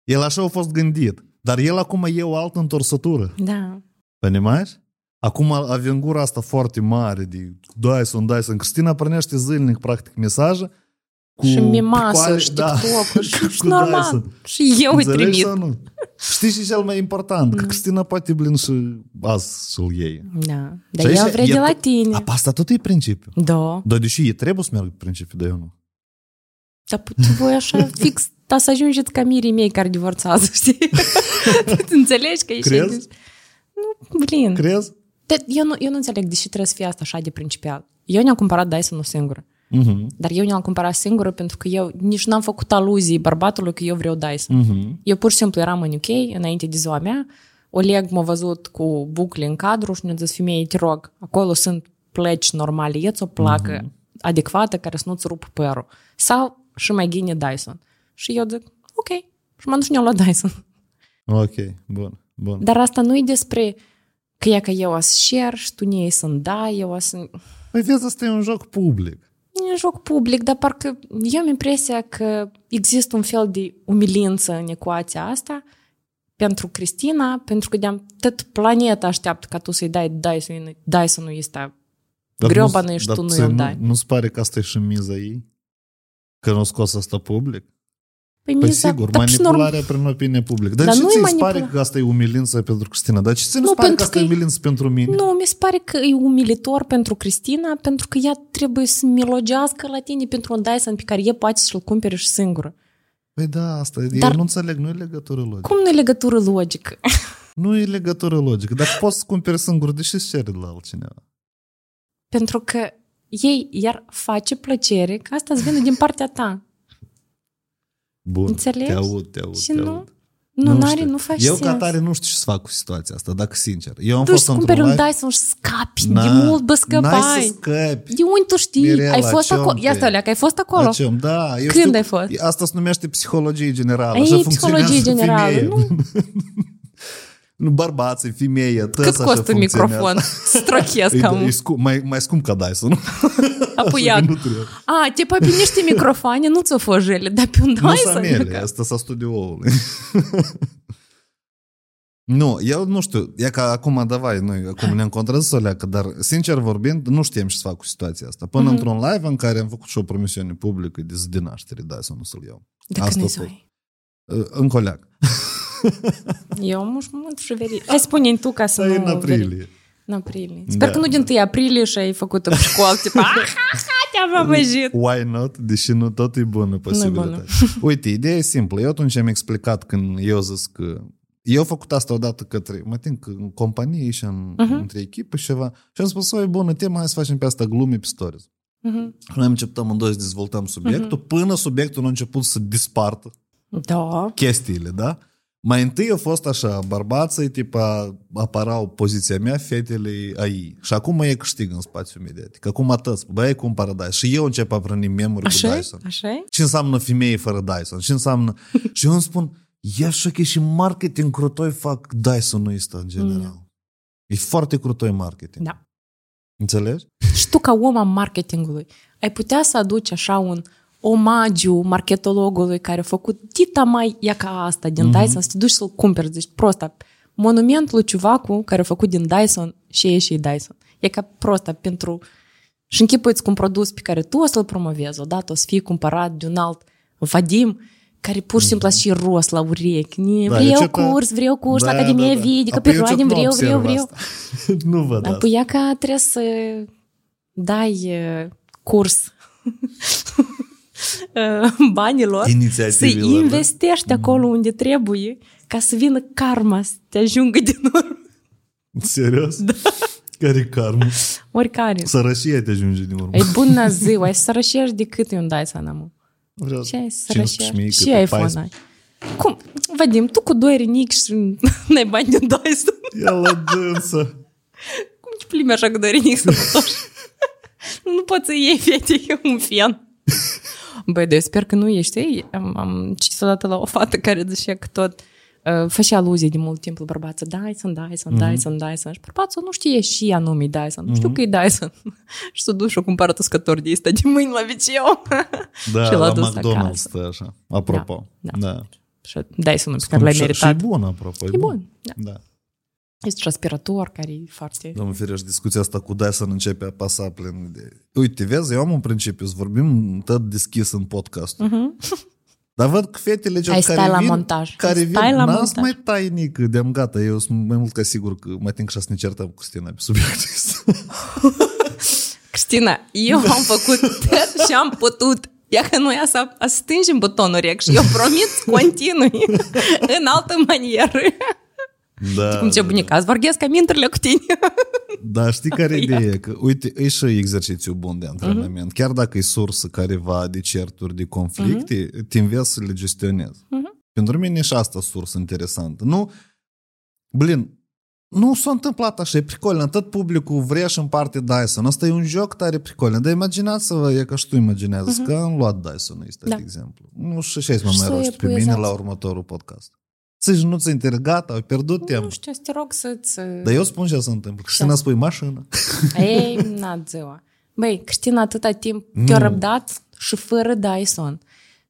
[SPEAKER 3] El așa a fost gândit. Dar el acum e o altă întorsătură.
[SPEAKER 2] Da.
[SPEAKER 3] Понимаешь? Acum avem gura asta foarte mare de Dyson, Dyson. Cristina prănește zilnic, practic, mesaje cu
[SPEAKER 2] și mimasul,
[SPEAKER 3] picoare-
[SPEAKER 2] și
[SPEAKER 3] da,
[SPEAKER 2] TikTok-ul, și, și
[SPEAKER 3] cu
[SPEAKER 2] normal.
[SPEAKER 3] Dyson.
[SPEAKER 2] Și eu îi
[SPEAKER 3] Înțelegi
[SPEAKER 2] trimit.
[SPEAKER 3] sau nu? Știi și cel mai important,
[SPEAKER 2] Mm.
[SPEAKER 3] că Cristina poate blin și azi să-l iei.
[SPEAKER 2] Da.
[SPEAKER 3] Și
[SPEAKER 2] Dar ea
[SPEAKER 3] aici
[SPEAKER 2] vrea
[SPEAKER 3] e
[SPEAKER 2] de la
[SPEAKER 3] tot-
[SPEAKER 2] tine.
[SPEAKER 3] A, pe asta tot e principiu.
[SPEAKER 2] Da.
[SPEAKER 3] Dar deși e trebuie să meargă pe principiu, dar eu nu.
[SPEAKER 2] Dar tu voi așa fix, dar să ajungeți ca mirii mei care divorțează, știi? tu înțelegi că ești...
[SPEAKER 3] Crezi?
[SPEAKER 2] Nu, blin.
[SPEAKER 3] Crezi?
[SPEAKER 2] De, eu, nu, eu nu înțeleg de ce trebuie să fie asta așa de principial. Eu ne-am cumpărat Dyson-ul singură.
[SPEAKER 3] Uh-huh.
[SPEAKER 2] Dar eu ne-am cumpărat singură pentru că eu nici n-am făcut aluzii bărbatului că eu vreau Dyson.
[SPEAKER 3] Uh-huh.
[SPEAKER 2] Eu pur și simplu eram în UK, înainte de ziua mea, Oleg m-a văzut cu bucle în cadru și ne-a zis, femeie, te rog, acolo sunt pleci normale, e o placă uh-huh. adecvată care să nu-ți rup părul. Sau și mai ghine Dyson. Și eu zic, ok. Și m-am dus și ne-am luat Dyson.
[SPEAKER 3] Ok, bun, bun.
[SPEAKER 2] Dar asta nu e despre că e că eu o să share și tu ne să da, eu o să...
[SPEAKER 3] Păi vezi, asta e un joc public.
[SPEAKER 2] E un joc public, dar parcă eu am impresia că există un fel de umilință în ecuația asta pentru Cristina, pentru că de tot planeta așteaptă ca tu să-i dai Dyson, Dyson-ul ăsta greobană și tu nu i-o dai.
[SPEAKER 3] Nu, nu-ți pare că asta e și miza ei? Că nu scos asta public?
[SPEAKER 2] Păi,
[SPEAKER 3] Păi
[SPEAKER 2] miza-
[SPEAKER 3] sigur,
[SPEAKER 2] dar și
[SPEAKER 3] manipularea prin opinie publică. Dar,
[SPEAKER 2] Dar
[SPEAKER 3] ce
[SPEAKER 2] nu e
[SPEAKER 3] ți se
[SPEAKER 2] manipula-
[SPEAKER 3] pare că asta e umilință pentru Cristina? Dar ce ți nu
[SPEAKER 2] Nu,
[SPEAKER 3] pare că
[SPEAKER 2] pentru
[SPEAKER 3] asta e
[SPEAKER 2] că e-
[SPEAKER 3] umilință pentru mine?
[SPEAKER 2] Nu, mi se pare că e umilitor pentru Cristina, pentru că ea trebuie să milogească la tine pentru un Dyson pe care e poate să-l cumpere și singură.
[SPEAKER 3] Păi da, asta e.
[SPEAKER 2] Dar-
[SPEAKER 3] Eu nu înțeleg, nu e legătură logică.
[SPEAKER 2] Cum nu e legătură logică?
[SPEAKER 3] Nu e legătură logică. Dacă poți să cumperi singur, de ce să ceri de la altcineva?
[SPEAKER 2] pentru că ei iar face plăcere că asta îți vine din partea ta.
[SPEAKER 3] Bun,
[SPEAKER 2] Înțelegi?
[SPEAKER 3] te aud, te aud,
[SPEAKER 2] Și
[SPEAKER 3] te
[SPEAKER 2] nu,
[SPEAKER 3] aud.
[SPEAKER 2] nu, n-are,
[SPEAKER 3] știu.
[SPEAKER 2] nu faci
[SPEAKER 3] Eu
[SPEAKER 2] sens.
[SPEAKER 3] ca tare nu știu ce să fac cu situația asta, dacă sincer. Eu am
[SPEAKER 2] Tu
[SPEAKER 3] fost
[SPEAKER 2] să cumperi un
[SPEAKER 3] live-
[SPEAKER 2] Dyson și scapi.
[SPEAKER 3] Na,
[SPEAKER 2] de mult, bă,
[SPEAKER 3] N-ai
[SPEAKER 2] scăpai.
[SPEAKER 3] să scăpi.
[SPEAKER 2] De unde tu știi?
[SPEAKER 3] Mirela,
[SPEAKER 2] ai fost
[SPEAKER 3] ce-om
[SPEAKER 2] acolo. Ia
[SPEAKER 3] te-
[SPEAKER 2] stai, că ai fost acolo.
[SPEAKER 3] La ce om? Da, eu
[SPEAKER 2] Când
[SPEAKER 3] știu,
[SPEAKER 2] ai fost?
[SPEAKER 3] Asta se numește psihologie generală.
[SPEAKER 2] Ei,
[SPEAKER 3] Așa
[SPEAKER 2] psihologie
[SPEAKER 3] funcționează
[SPEAKER 2] generală,
[SPEAKER 3] femeie.
[SPEAKER 2] nu?
[SPEAKER 3] nu bărbații, femeie, tăți
[SPEAKER 2] Cât
[SPEAKER 3] așa
[SPEAKER 2] costă
[SPEAKER 3] funcționează.
[SPEAKER 2] microfon? Strochesc
[SPEAKER 3] E,
[SPEAKER 2] cam.
[SPEAKER 3] e scump, mai, mai scump ca Dyson.
[SPEAKER 2] Apuiat.
[SPEAKER 3] Așa că nu trebuie.
[SPEAKER 2] A, te pe niște microfoane nu ți-o fost jele, dar pe un
[SPEAKER 3] Nu
[SPEAKER 2] Dyson.
[SPEAKER 3] sunt mele, asta s-a studioului. nu, eu nu știu, e ca acum, davai, noi acum ne-am contrazis o leacă, dar sincer vorbind, nu știam ce să fac cu situația asta. Până
[SPEAKER 2] Mhm.
[SPEAKER 3] într-un live în care am făcut și o promisiune publică de zi de naștere, da, să nu să-l iau.
[SPEAKER 2] De
[SPEAKER 3] Asta
[SPEAKER 2] când
[SPEAKER 3] a
[SPEAKER 2] îi
[SPEAKER 3] fost.
[SPEAKER 2] Zoi?
[SPEAKER 3] Uh, În coleac.
[SPEAKER 2] Eu mă mă și veri. Hai spune tu ca să
[SPEAKER 3] Dar e
[SPEAKER 2] nu...
[SPEAKER 3] în aprilie.
[SPEAKER 2] În aprilie. Sper
[SPEAKER 3] Da,
[SPEAKER 2] că nu din 1 aprilie și ai făcut în școală, tipa, ah, ha, ha, te-am amăjit.
[SPEAKER 3] Why not? Deși nu tot e bună posibilitatea. Uite, ideea e simplă. Eu atunci am explicat când eu zis că eu am făcut asta odată către, mă tin că în companie și în, uh-huh. între echipă și ceva. Și am spus, o, e bună temă, hai să facem pe asta glume pe stories.
[SPEAKER 2] Mhm.
[SPEAKER 3] Și noi am început amândoi să dezvoltăm subiectul, uh-huh. până subiectul a început să dispartă
[SPEAKER 2] Da.
[SPEAKER 3] chestiile, da? Mai întâi a fost așa, bărbații, tipa, apărau poziția mea, fetele a ei. Și acum e câștig în spațiul mediatic. Acum atât, băi, cumpără Dyson. Și eu încep a prăni memuri cu
[SPEAKER 2] Așa
[SPEAKER 3] Dyson.
[SPEAKER 2] Așa
[SPEAKER 3] Ce înseamnă femeie fără Dyson? Ce înseamnă... și eu îmi spun, ia șoche și marketing crutoi fac Dyson-ul ăsta în general. E foarte crutoi marketing.
[SPEAKER 2] Da.
[SPEAKER 3] Înțelegi?
[SPEAKER 2] Și tu, ca om al marketingului, ai putea să aduci așa un omagiu marketologului care a făcut dita mai ia ca asta din
[SPEAKER 3] Mhm.
[SPEAKER 2] mm-hmm. Dyson, să te duci să-l cumperi. Deci, prosta, monumentul lui Ciuvacu care a făcut din Dyson și e și Dyson. E ca prosta pentru... Și închipuiți cu un produs pe care tu o să-l promovezi, odată o să fie cumpărat de un alt Vadim, care pur și simplu și ros la urechi. Ne,
[SPEAKER 3] Da,
[SPEAKER 2] vreau
[SPEAKER 3] eu ce ta-
[SPEAKER 2] curs, vreau curs,
[SPEAKER 3] Da,
[SPEAKER 2] Academia
[SPEAKER 3] da, da.
[SPEAKER 2] Video,
[SPEAKER 3] Apoi eu
[SPEAKER 2] pe
[SPEAKER 3] ce
[SPEAKER 2] Roadim,
[SPEAKER 3] nu
[SPEAKER 2] vreau, vreau,
[SPEAKER 3] observ
[SPEAKER 2] vreau.
[SPEAKER 3] asta. nu văd asta.
[SPEAKER 2] Apoi ea că trebuie să dai uh, curs uh, banilor, să
[SPEAKER 3] Inițiativelor, da?
[SPEAKER 2] investești acolo unde trebuie ca să vină karma să te ajungă din urmă.
[SPEAKER 3] Serios? Da. Care karmă?
[SPEAKER 2] Oricare.
[SPEAKER 3] Sărășia te ajunge din urmă.
[SPEAKER 2] E bună ziua, ai să sărășești de cât e un Dyson, amă?
[SPEAKER 3] Vreau
[SPEAKER 2] Ce ai să
[SPEAKER 3] 15.000
[SPEAKER 2] sărășești?
[SPEAKER 3] câte
[SPEAKER 2] Și iPhone
[SPEAKER 3] 14.
[SPEAKER 2] ai. Cum? Vadim, tu cu doi rinichi și n-ai bani din Dyson.
[SPEAKER 3] Ia la dânsă.
[SPEAKER 2] Cum te plimbi așa cu doi rinichi sănătoși? nu poți să iei fete un fian. Băi, de sper că nu ești. Ei, am, am citit odată la o fată care zicea că tot uh, făcea aluzie de mult timp la bărbață. Dyson, Dyson,
[SPEAKER 3] Mhm.
[SPEAKER 2] Dyson, Dyson. Și bărbatul nu știe și anume Dyson. Nu știu că e Dyson. și s-a dus și a cumpărat uscător de ăsta de mâini la viceu.
[SPEAKER 3] Da,
[SPEAKER 2] Și l-a
[SPEAKER 3] la
[SPEAKER 2] dus
[SPEAKER 3] McDonald's
[SPEAKER 2] acasă.
[SPEAKER 3] stă așa. Apropo.
[SPEAKER 2] Da,
[SPEAKER 3] da.
[SPEAKER 2] și Dyson-ul pe care l-ai
[SPEAKER 3] Și- Și e
[SPEAKER 2] meritat.
[SPEAKER 3] bun, apropo.
[SPEAKER 2] E bun. Da.
[SPEAKER 3] Da.
[SPEAKER 2] Este și aspirator care e foarte...
[SPEAKER 3] Domnul Fireș, discuția asta cu Dyson începe a pasa plin de... Uite, vezi, eu am un principiu, să vorbim tot deschis în podcast. Uh-huh. Dar văd că fetele ce
[SPEAKER 2] Hai,
[SPEAKER 3] care
[SPEAKER 2] stai la
[SPEAKER 3] vin,
[SPEAKER 2] montaj.
[SPEAKER 3] care
[SPEAKER 2] Hai,
[SPEAKER 3] vin,
[SPEAKER 2] stai la
[SPEAKER 3] n-ați
[SPEAKER 2] montaj.
[SPEAKER 3] mai tainic, de-am gata, eu sunt mai mult ca sigur că mai timp și să ne certăm cu Stina pe subiectul ăsta.
[SPEAKER 2] Cristina, eu am făcut tot și am putut. Ia că noi să, să stingem butonul rec și eu promit să continui în altă manieră.
[SPEAKER 3] Da,
[SPEAKER 2] Cum ce
[SPEAKER 3] da,
[SPEAKER 2] bunica, îți vorghesc amintele cu tine.
[SPEAKER 3] Da, știi care e
[SPEAKER 2] Iată.
[SPEAKER 3] ideea? Că, uite, e și exercițiu bun de antrenament. Chiar dacă e sursă careva de certuri, de conflicte, te înveți să le gestionezi. Pentru mine e și asta sursă interesantă. Nu, blin, nu s-a întâmplat așa, e pricolă. Tot publicul vrea și în parte Dyson. Asta e un joc tare pricolă. Dar imaginați-vă, e ca și tu imaginează că am luat Dyson ăsta,
[SPEAKER 2] Da.
[SPEAKER 3] de exemplu. Nu știu ce să mă
[SPEAKER 2] Și
[SPEAKER 3] mai
[SPEAKER 2] să
[SPEAKER 3] roști pe mine
[SPEAKER 2] epuizați.
[SPEAKER 3] la următorul podcast. Să-și nu ți inter, gata, ai pierdut timp.
[SPEAKER 2] Nu știu, să te rog să-ți...
[SPEAKER 3] Dar eu spun ce se întâmplă. Cristina spui mașină.
[SPEAKER 2] Ei, n ziua. Băi, Cristina atâta timp te-a răbdat și fără Dyson.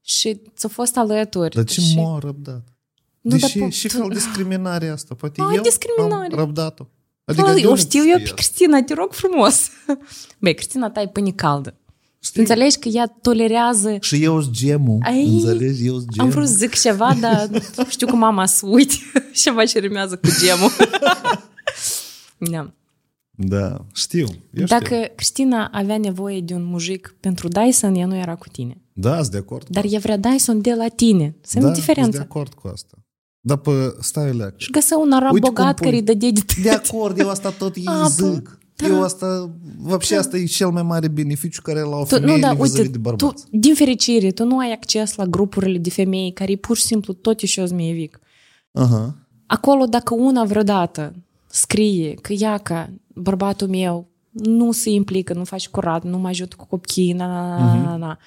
[SPEAKER 2] Și ți-a fost alături.
[SPEAKER 3] Dar ce
[SPEAKER 2] și...
[SPEAKER 3] m-a răbdat?
[SPEAKER 2] Nu,
[SPEAKER 3] Deși
[SPEAKER 2] dar po-
[SPEAKER 3] și
[SPEAKER 2] tu-
[SPEAKER 3] fel discriminare asta. Poate
[SPEAKER 2] Ai
[SPEAKER 3] eu
[SPEAKER 2] discriminare.
[SPEAKER 3] am răbdat-o.
[SPEAKER 2] Adică
[SPEAKER 3] de
[SPEAKER 2] eu
[SPEAKER 3] unde
[SPEAKER 2] știu eu pe
[SPEAKER 3] știi asta?
[SPEAKER 2] Cristina, te rog frumos. Băi, Cristina ta e pâine caldă.
[SPEAKER 3] Știi?
[SPEAKER 2] Înțelegi că ea tolerează...
[SPEAKER 3] Și eu sunt gemul.
[SPEAKER 2] Ai,
[SPEAKER 3] Înțelegi? Eu sunt
[SPEAKER 2] Am
[SPEAKER 3] gemul.
[SPEAKER 2] vrut să zic ceva, dar știu că mama să uite ceva ce rimează cu gemul. da.
[SPEAKER 3] Da, știu. Eu
[SPEAKER 2] Dacă
[SPEAKER 3] știu.
[SPEAKER 2] Cristina avea nevoie de un mujic pentru Dyson, ea nu era cu tine.
[SPEAKER 3] Da, sunt de acord.
[SPEAKER 2] Dar ea vrea Dyson de la tine. Să
[SPEAKER 3] da,
[SPEAKER 2] da,
[SPEAKER 3] sunt de
[SPEAKER 2] diferența.
[SPEAKER 3] acord cu asta. Dar pe stai leac.
[SPEAKER 2] Și găsă un arab
[SPEAKER 3] Uite cum
[SPEAKER 2] bogat
[SPEAKER 3] pui.
[SPEAKER 2] care îi dădea de
[SPEAKER 3] De acord, eu asta tot ei
[SPEAKER 2] A,
[SPEAKER 3] zic
[SPEAKER 2] da.
[SPEAKER 3] Eu asta, вообще asta e cel mai mare beneficiu care l-au
[SPEAKER 2] Tu, nu,
[SPEAKER 3] femeile
[SPEAKER 2] da,
[SPEAKER 3] vis-a-vis
[SPEAKER 2] uite,
[SPEAKER 3] de
[SPEAKER 2] tu,
[SPEAKER 3] bărbați.
[SPEAKER 2] din fericire, tu nu ai acces la grupurile de femei care pur și simplu tot și zmievic.
[SPEAKER 3] Aha.
[SPEAKER 2] Acolo, dacă una vreodată scrie că ia că bărbatul meu nu se implică, nu face curat, nu mă ajută cu copiii, na, na, na, na, na.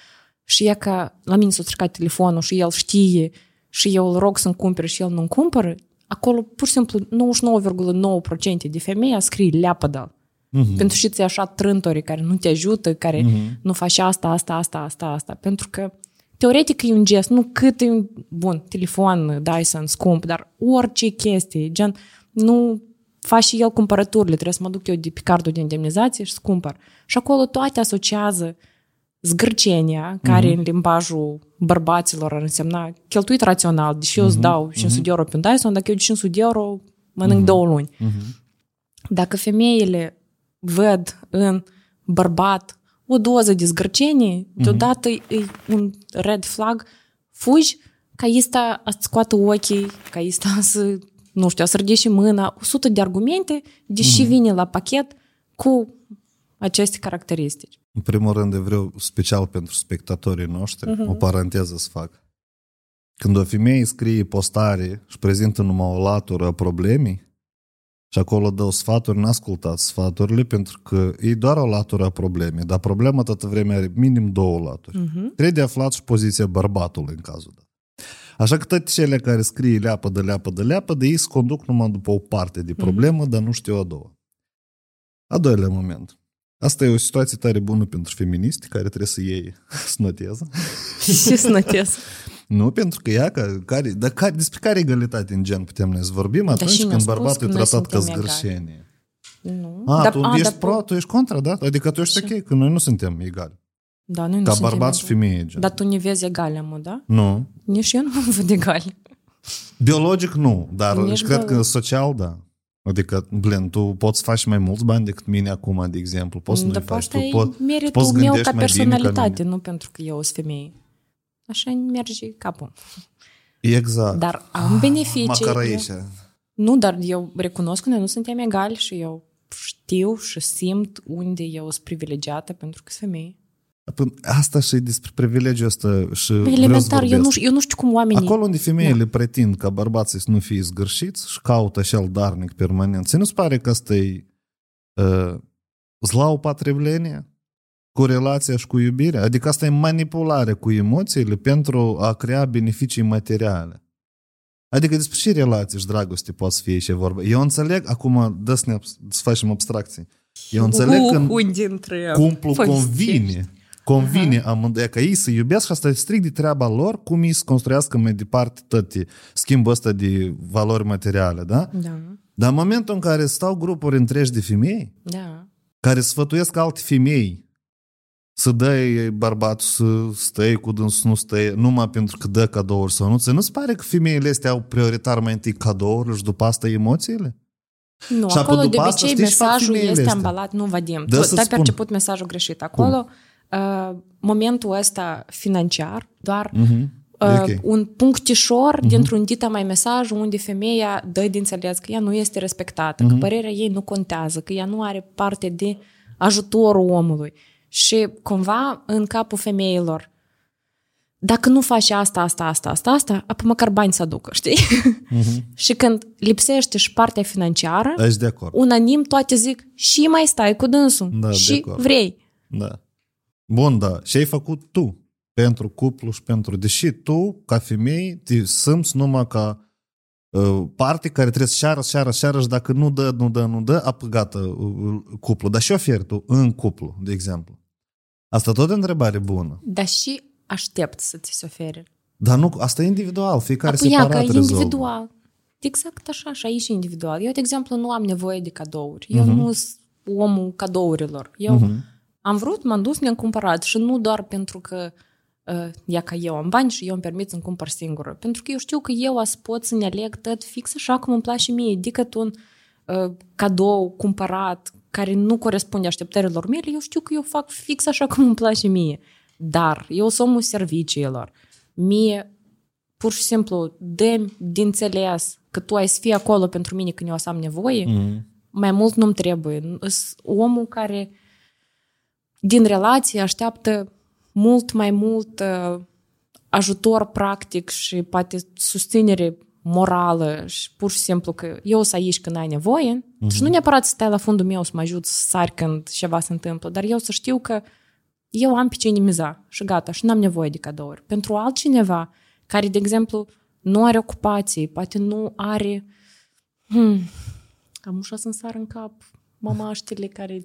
[SPEAKER 2] și ea că la mine s-a stricat telefonul și el știe și eu îl rog să-mi cumpere și el nu-mi cumpără, acolo pur și simplu 99,9% de femei a scrie leapădă. Mm-hmm. Pentru și ți așa trântori care nu te ajută, care mm-hmm. nu faci asta, asta, asta, asta, asta. Pentru că teoretic e un gest, nu cât e un, bun, telefon, Dyson, scump, dar orice chestie, gen, nu faci și el cumpărăturile, trebuie să mă duc eu de pe cardul de indemnizație și să cumpăr. Și acolo toate asociază zgârcenia, care mm-hmm. în limbajul bărbaților ar însemna cheltuit rațional, deși eu îți dau 500 de euro pe un Dyson, dacă eu de 500 de euro mănânc mm-hmm. două luni. Mm-hmm. Dacă femeile văd în bărbat o doză de zgârcenie, deodată e un red flag, fugi ca ăsta să scoată ochii, ca ăsta să, nu știu, să ridice mâna, 100 de argumente, deși vine la pachet cu aceste caracteristici.
[SPEAKER 3] În primul rând, vreau special pentru spectatorii noștri, uh-huh. o paranteză să fac. Când o femeie scrie postare și prezintă numai o latură a problemei și acolo dă sfaturi, n-ascultați sfaturile pentru că e doar o latură a problemei, dar problema toată vremea are minim două laturi. Uh-huh. Trebuie de aflat și poziția bărbatului în cazul dat. Așa că toate cele care scrie leapă de leapă de leapă, de ei se conduc numai după o parte de problemă, uh-huh. dar nu știu a doua. A doilea moment. Asta e o situație tare bună pentru feministi care trebuie să iei să noteze.
[SPEAKER 2] Și snătesc.
[SPEAKER 3] Nu, pentru că ea, că, care, dar care, despre care egalitate în gen putem noi să vorbim atunci
[SPEAKER 2] și
[SPEAKER 3] când
[SPEAKER 2] mi-a spus
[SPEAKER 3] bărbatul e
[SPEAKER 2] că noi
[SPEAKER 3] tratat ca
[SPEAKER 2] suntem egali.
[SPEAKER 3] zgârșenie.
[SPEAKER 2] Nu.
[SPEAKER 3] A,
[SPEAKER 2] Dar-
[SPEAKER 3] tu
[SPEAKER 2] a,
[SPEAKER 3] ești
[SPEAKER 2] dar-
[SPEAKER 3] pro, tu ești contra, da? Adică tu ești ok, că noi nu suntem egali.
[SPEAKER 2] Da, noi nu
[SPEAKER 3] Ca
[SPEAKER 2] suntem
[SPEAKER 3] bărbați și
[SPEAKER 2] egali.
[SPEAKER 3] femeie, gen.
[SPEAKER 2] Dar tu ne vezi egale, mă, da?
[SPEAKER 3] Nu.
[SPEAKER 2] Nici eu nu mă văd egali.
[SPEAKER 3] Biologic nu, dar
[SPEAKER 2] Nici
[SPEAKER 3] și cred că
[SPEAKER 2] biologic.
[SPEAKER 3] social, da. Adică, blin, tu poți să faci mai mulți bani decât mine acum, de exemplu. Poți să nu
[SPEAKER 2] Dar
[SPEAKER 3] faci.
[SPEAKER 2] asta
[SPEAKER 3] Tu
[SPEAKER 2] e
[SPEAKER 3] poți,
[SPEAKER 2] meritul
[SPEAKER 3] poți
[SPEAKER 2] meu
[SPEAKER 3] gândești
[SPEAKER 2] ca
[SPEAKER 3] mai bine ca
[SPEAKER 2] personalitate,
[SPEAKER 3] mine.
[SPEAKER 2] nu pentru că eu sunt femeie. Așa merge capul.
[SPEAKER 3] Exact.
[SPEAKER 2] Dar am beneficii.
[SPEAKER 3] Macaraieșa.
[SPEAKER 2] Nu, dar eu recunosc că noi nu suntem egali și eu știu și simt unde eu sunt privilegiată pentru că sunt femeie.
[SPEAKER 3] Păi, Asta și despre privilegiul ăsta și vreau să
[SPEAKER 2] Elementar, eu nu,
[SPEAKER 3] vorbesc.
[SPEAKER 2] știu- eu nu știu cum oamenii...
[SPEAKER 3] Acolo unde femeile da. pretind ca bărbații să nu fie zgârșiți și caută așa darnic permanent. Ți nu-ți pare că asta e uh, zlaupotreblenie cu relația și cu iubirea? Adică asta e manipulare cu emoțiile pentru a crea beneficii materiale. Adică despre ce relații și dragoste poate să fie și vorba. Eu înțeleg, acum dă să, ne, să facem abstracții. Eu înțeleg că
[SPEAKER 2] Uh, unde dintre
[SPEAKER 3] cumplu
[SPEAKER 2] povestești?
[SPEAKER 3] convine. Convine amândoi ca ei să iubesc și asta e strict de treaba lor, cum ei să construiască mai departe toate schimbul ăsta de valori materiale, da?
[SPEAKER 2] Da,
[SPEAKER 3] Dar în momentul în care stau grupuri întregi de femei,
[SPEAKER 2] da.
[SPEAKER 3] care sfătuiesc alte femei să dai bărbatul să stai cu dânsul, să nu stai, numai pentru că dă cadouri sau nu, ți nu-ți pare că femeile astea au prioritar mai întâi cadourile și după asta emoțiile?
[SPEAKER 2] Nu,
[SPEAKER 3] Și apoi
[SPEAKER 2] acolo de
[SPEAKER 3] după asta
[SPEAKER 2] obicei
[SPEAKER 3] știi ce fac
[SPEAKER 2] mesajul
[SPEAKER 3] femeile
[SPEAKER 2] este
[SPEAKER 3] astea?
[SPEAKER 2] ambalat, nu Vadim.
[SPEAKER 3] Dă
[SPEAKER 2] Tu
[SPEAKER 3] să
[SPEAKER 2] ai
[SPEAKER 3] spun.
[SPEAKER 2] perceput mesajul greșit. Acolo uh, momentul ăsta financiar, doar
[SPEAKER 3] Mhm. E
[SPEAKER 2] uh,
[SPEAKER 3] ok.
[SPEAKER 2] un punctișor uh-huh. dintr-un dita mai mesaj unde femeia dă de înțeles că ea nu este respectată, uh-huh. că părerea ei nu contează, că ea nu are parte de ajutorul omului. Și cumva în capul femeilor, dacă nu faci asta, asta, asta, asta, asta, apoi măcar bani să aducă, știi? Uh-huh. și când lipsește și partea financiară,
[SPEAKER 3] Ești de acord.
[SPEAKER 2] unanim toate zic și mai stai cu dânsul
[SPEAKER 3] Da, de
[SPEAKER 2] și
[SPEAKER 3] acord.
[SPEAKER 2] vrei.
[SPEAKER 3] Da. Bun, da. Și ai făcut tu pentru cuplu și pentru... Deși tu, ca femeie, te simți numai ca uh, parte care trebuie să șeară, șeară, șeară și dacă nu dă, nu dă, nu dă, apă gata uh, cuplu. Dar și oferi tu în cuplu, de exemplu. Asta tot e o întrebare bună.
[SPEAKER 2] Dar și aștept să ți se ofere.
[SPEAKER 3] Dar nu, asta e individual, fiecare
[SPEAKER 2] Apoi ia
[SPEAKER 3] separat
[SPEAKER 2] că e
[SPEAKER 3] rezolvă.
[SPEAKER 2] individual. Exact așa, și aici e individual. Eu, de exemplu, nu am nevoie de cadouri. Eu
[SPEAKER 3] Mhm.
[SPEAKER 2] nu sunt omul cadourilor. Eu am vrut, m-am dus, mi-am cumpărat și nu doar pentru că uh, ia ca eu am bani și eu îmi permit să-mi cumpăr singură. Pentru că eu știu că eu as pot să ne aleg tot fix așa cum îmi place mie, decât un uh, cadou cumpărat care nu corespunde așteptărilor mele, eu știu că eu fac fix așa cum îmi place mie. Dar eu sunt omul serviciilor. Mie pur și simplu dă de înțeles că tu ai să fii acolo pentru mine când eu o să am nevoie,
[SPEAKER 3] Mhm.
[SPEAKER 2] mai mult nu-mi trebuie. Sunt omul care din relație așteaptă mult mai mult uh, ajutor practic și poate susținere morală și pur și simplu că eu sunt aici când ai nevoie uh-huh. și nu neapărat să stai la fundul meu să mă ajut să sari când ceva se întâmplă, dar eu să știu că eu am pe cine miza și gata, și n-am nevoie de cadouri. Pentru altcineva care, de exemplu, nu are ocupație, poate nu are... Hmm, am ușa să-mi sar în cap mamaștele care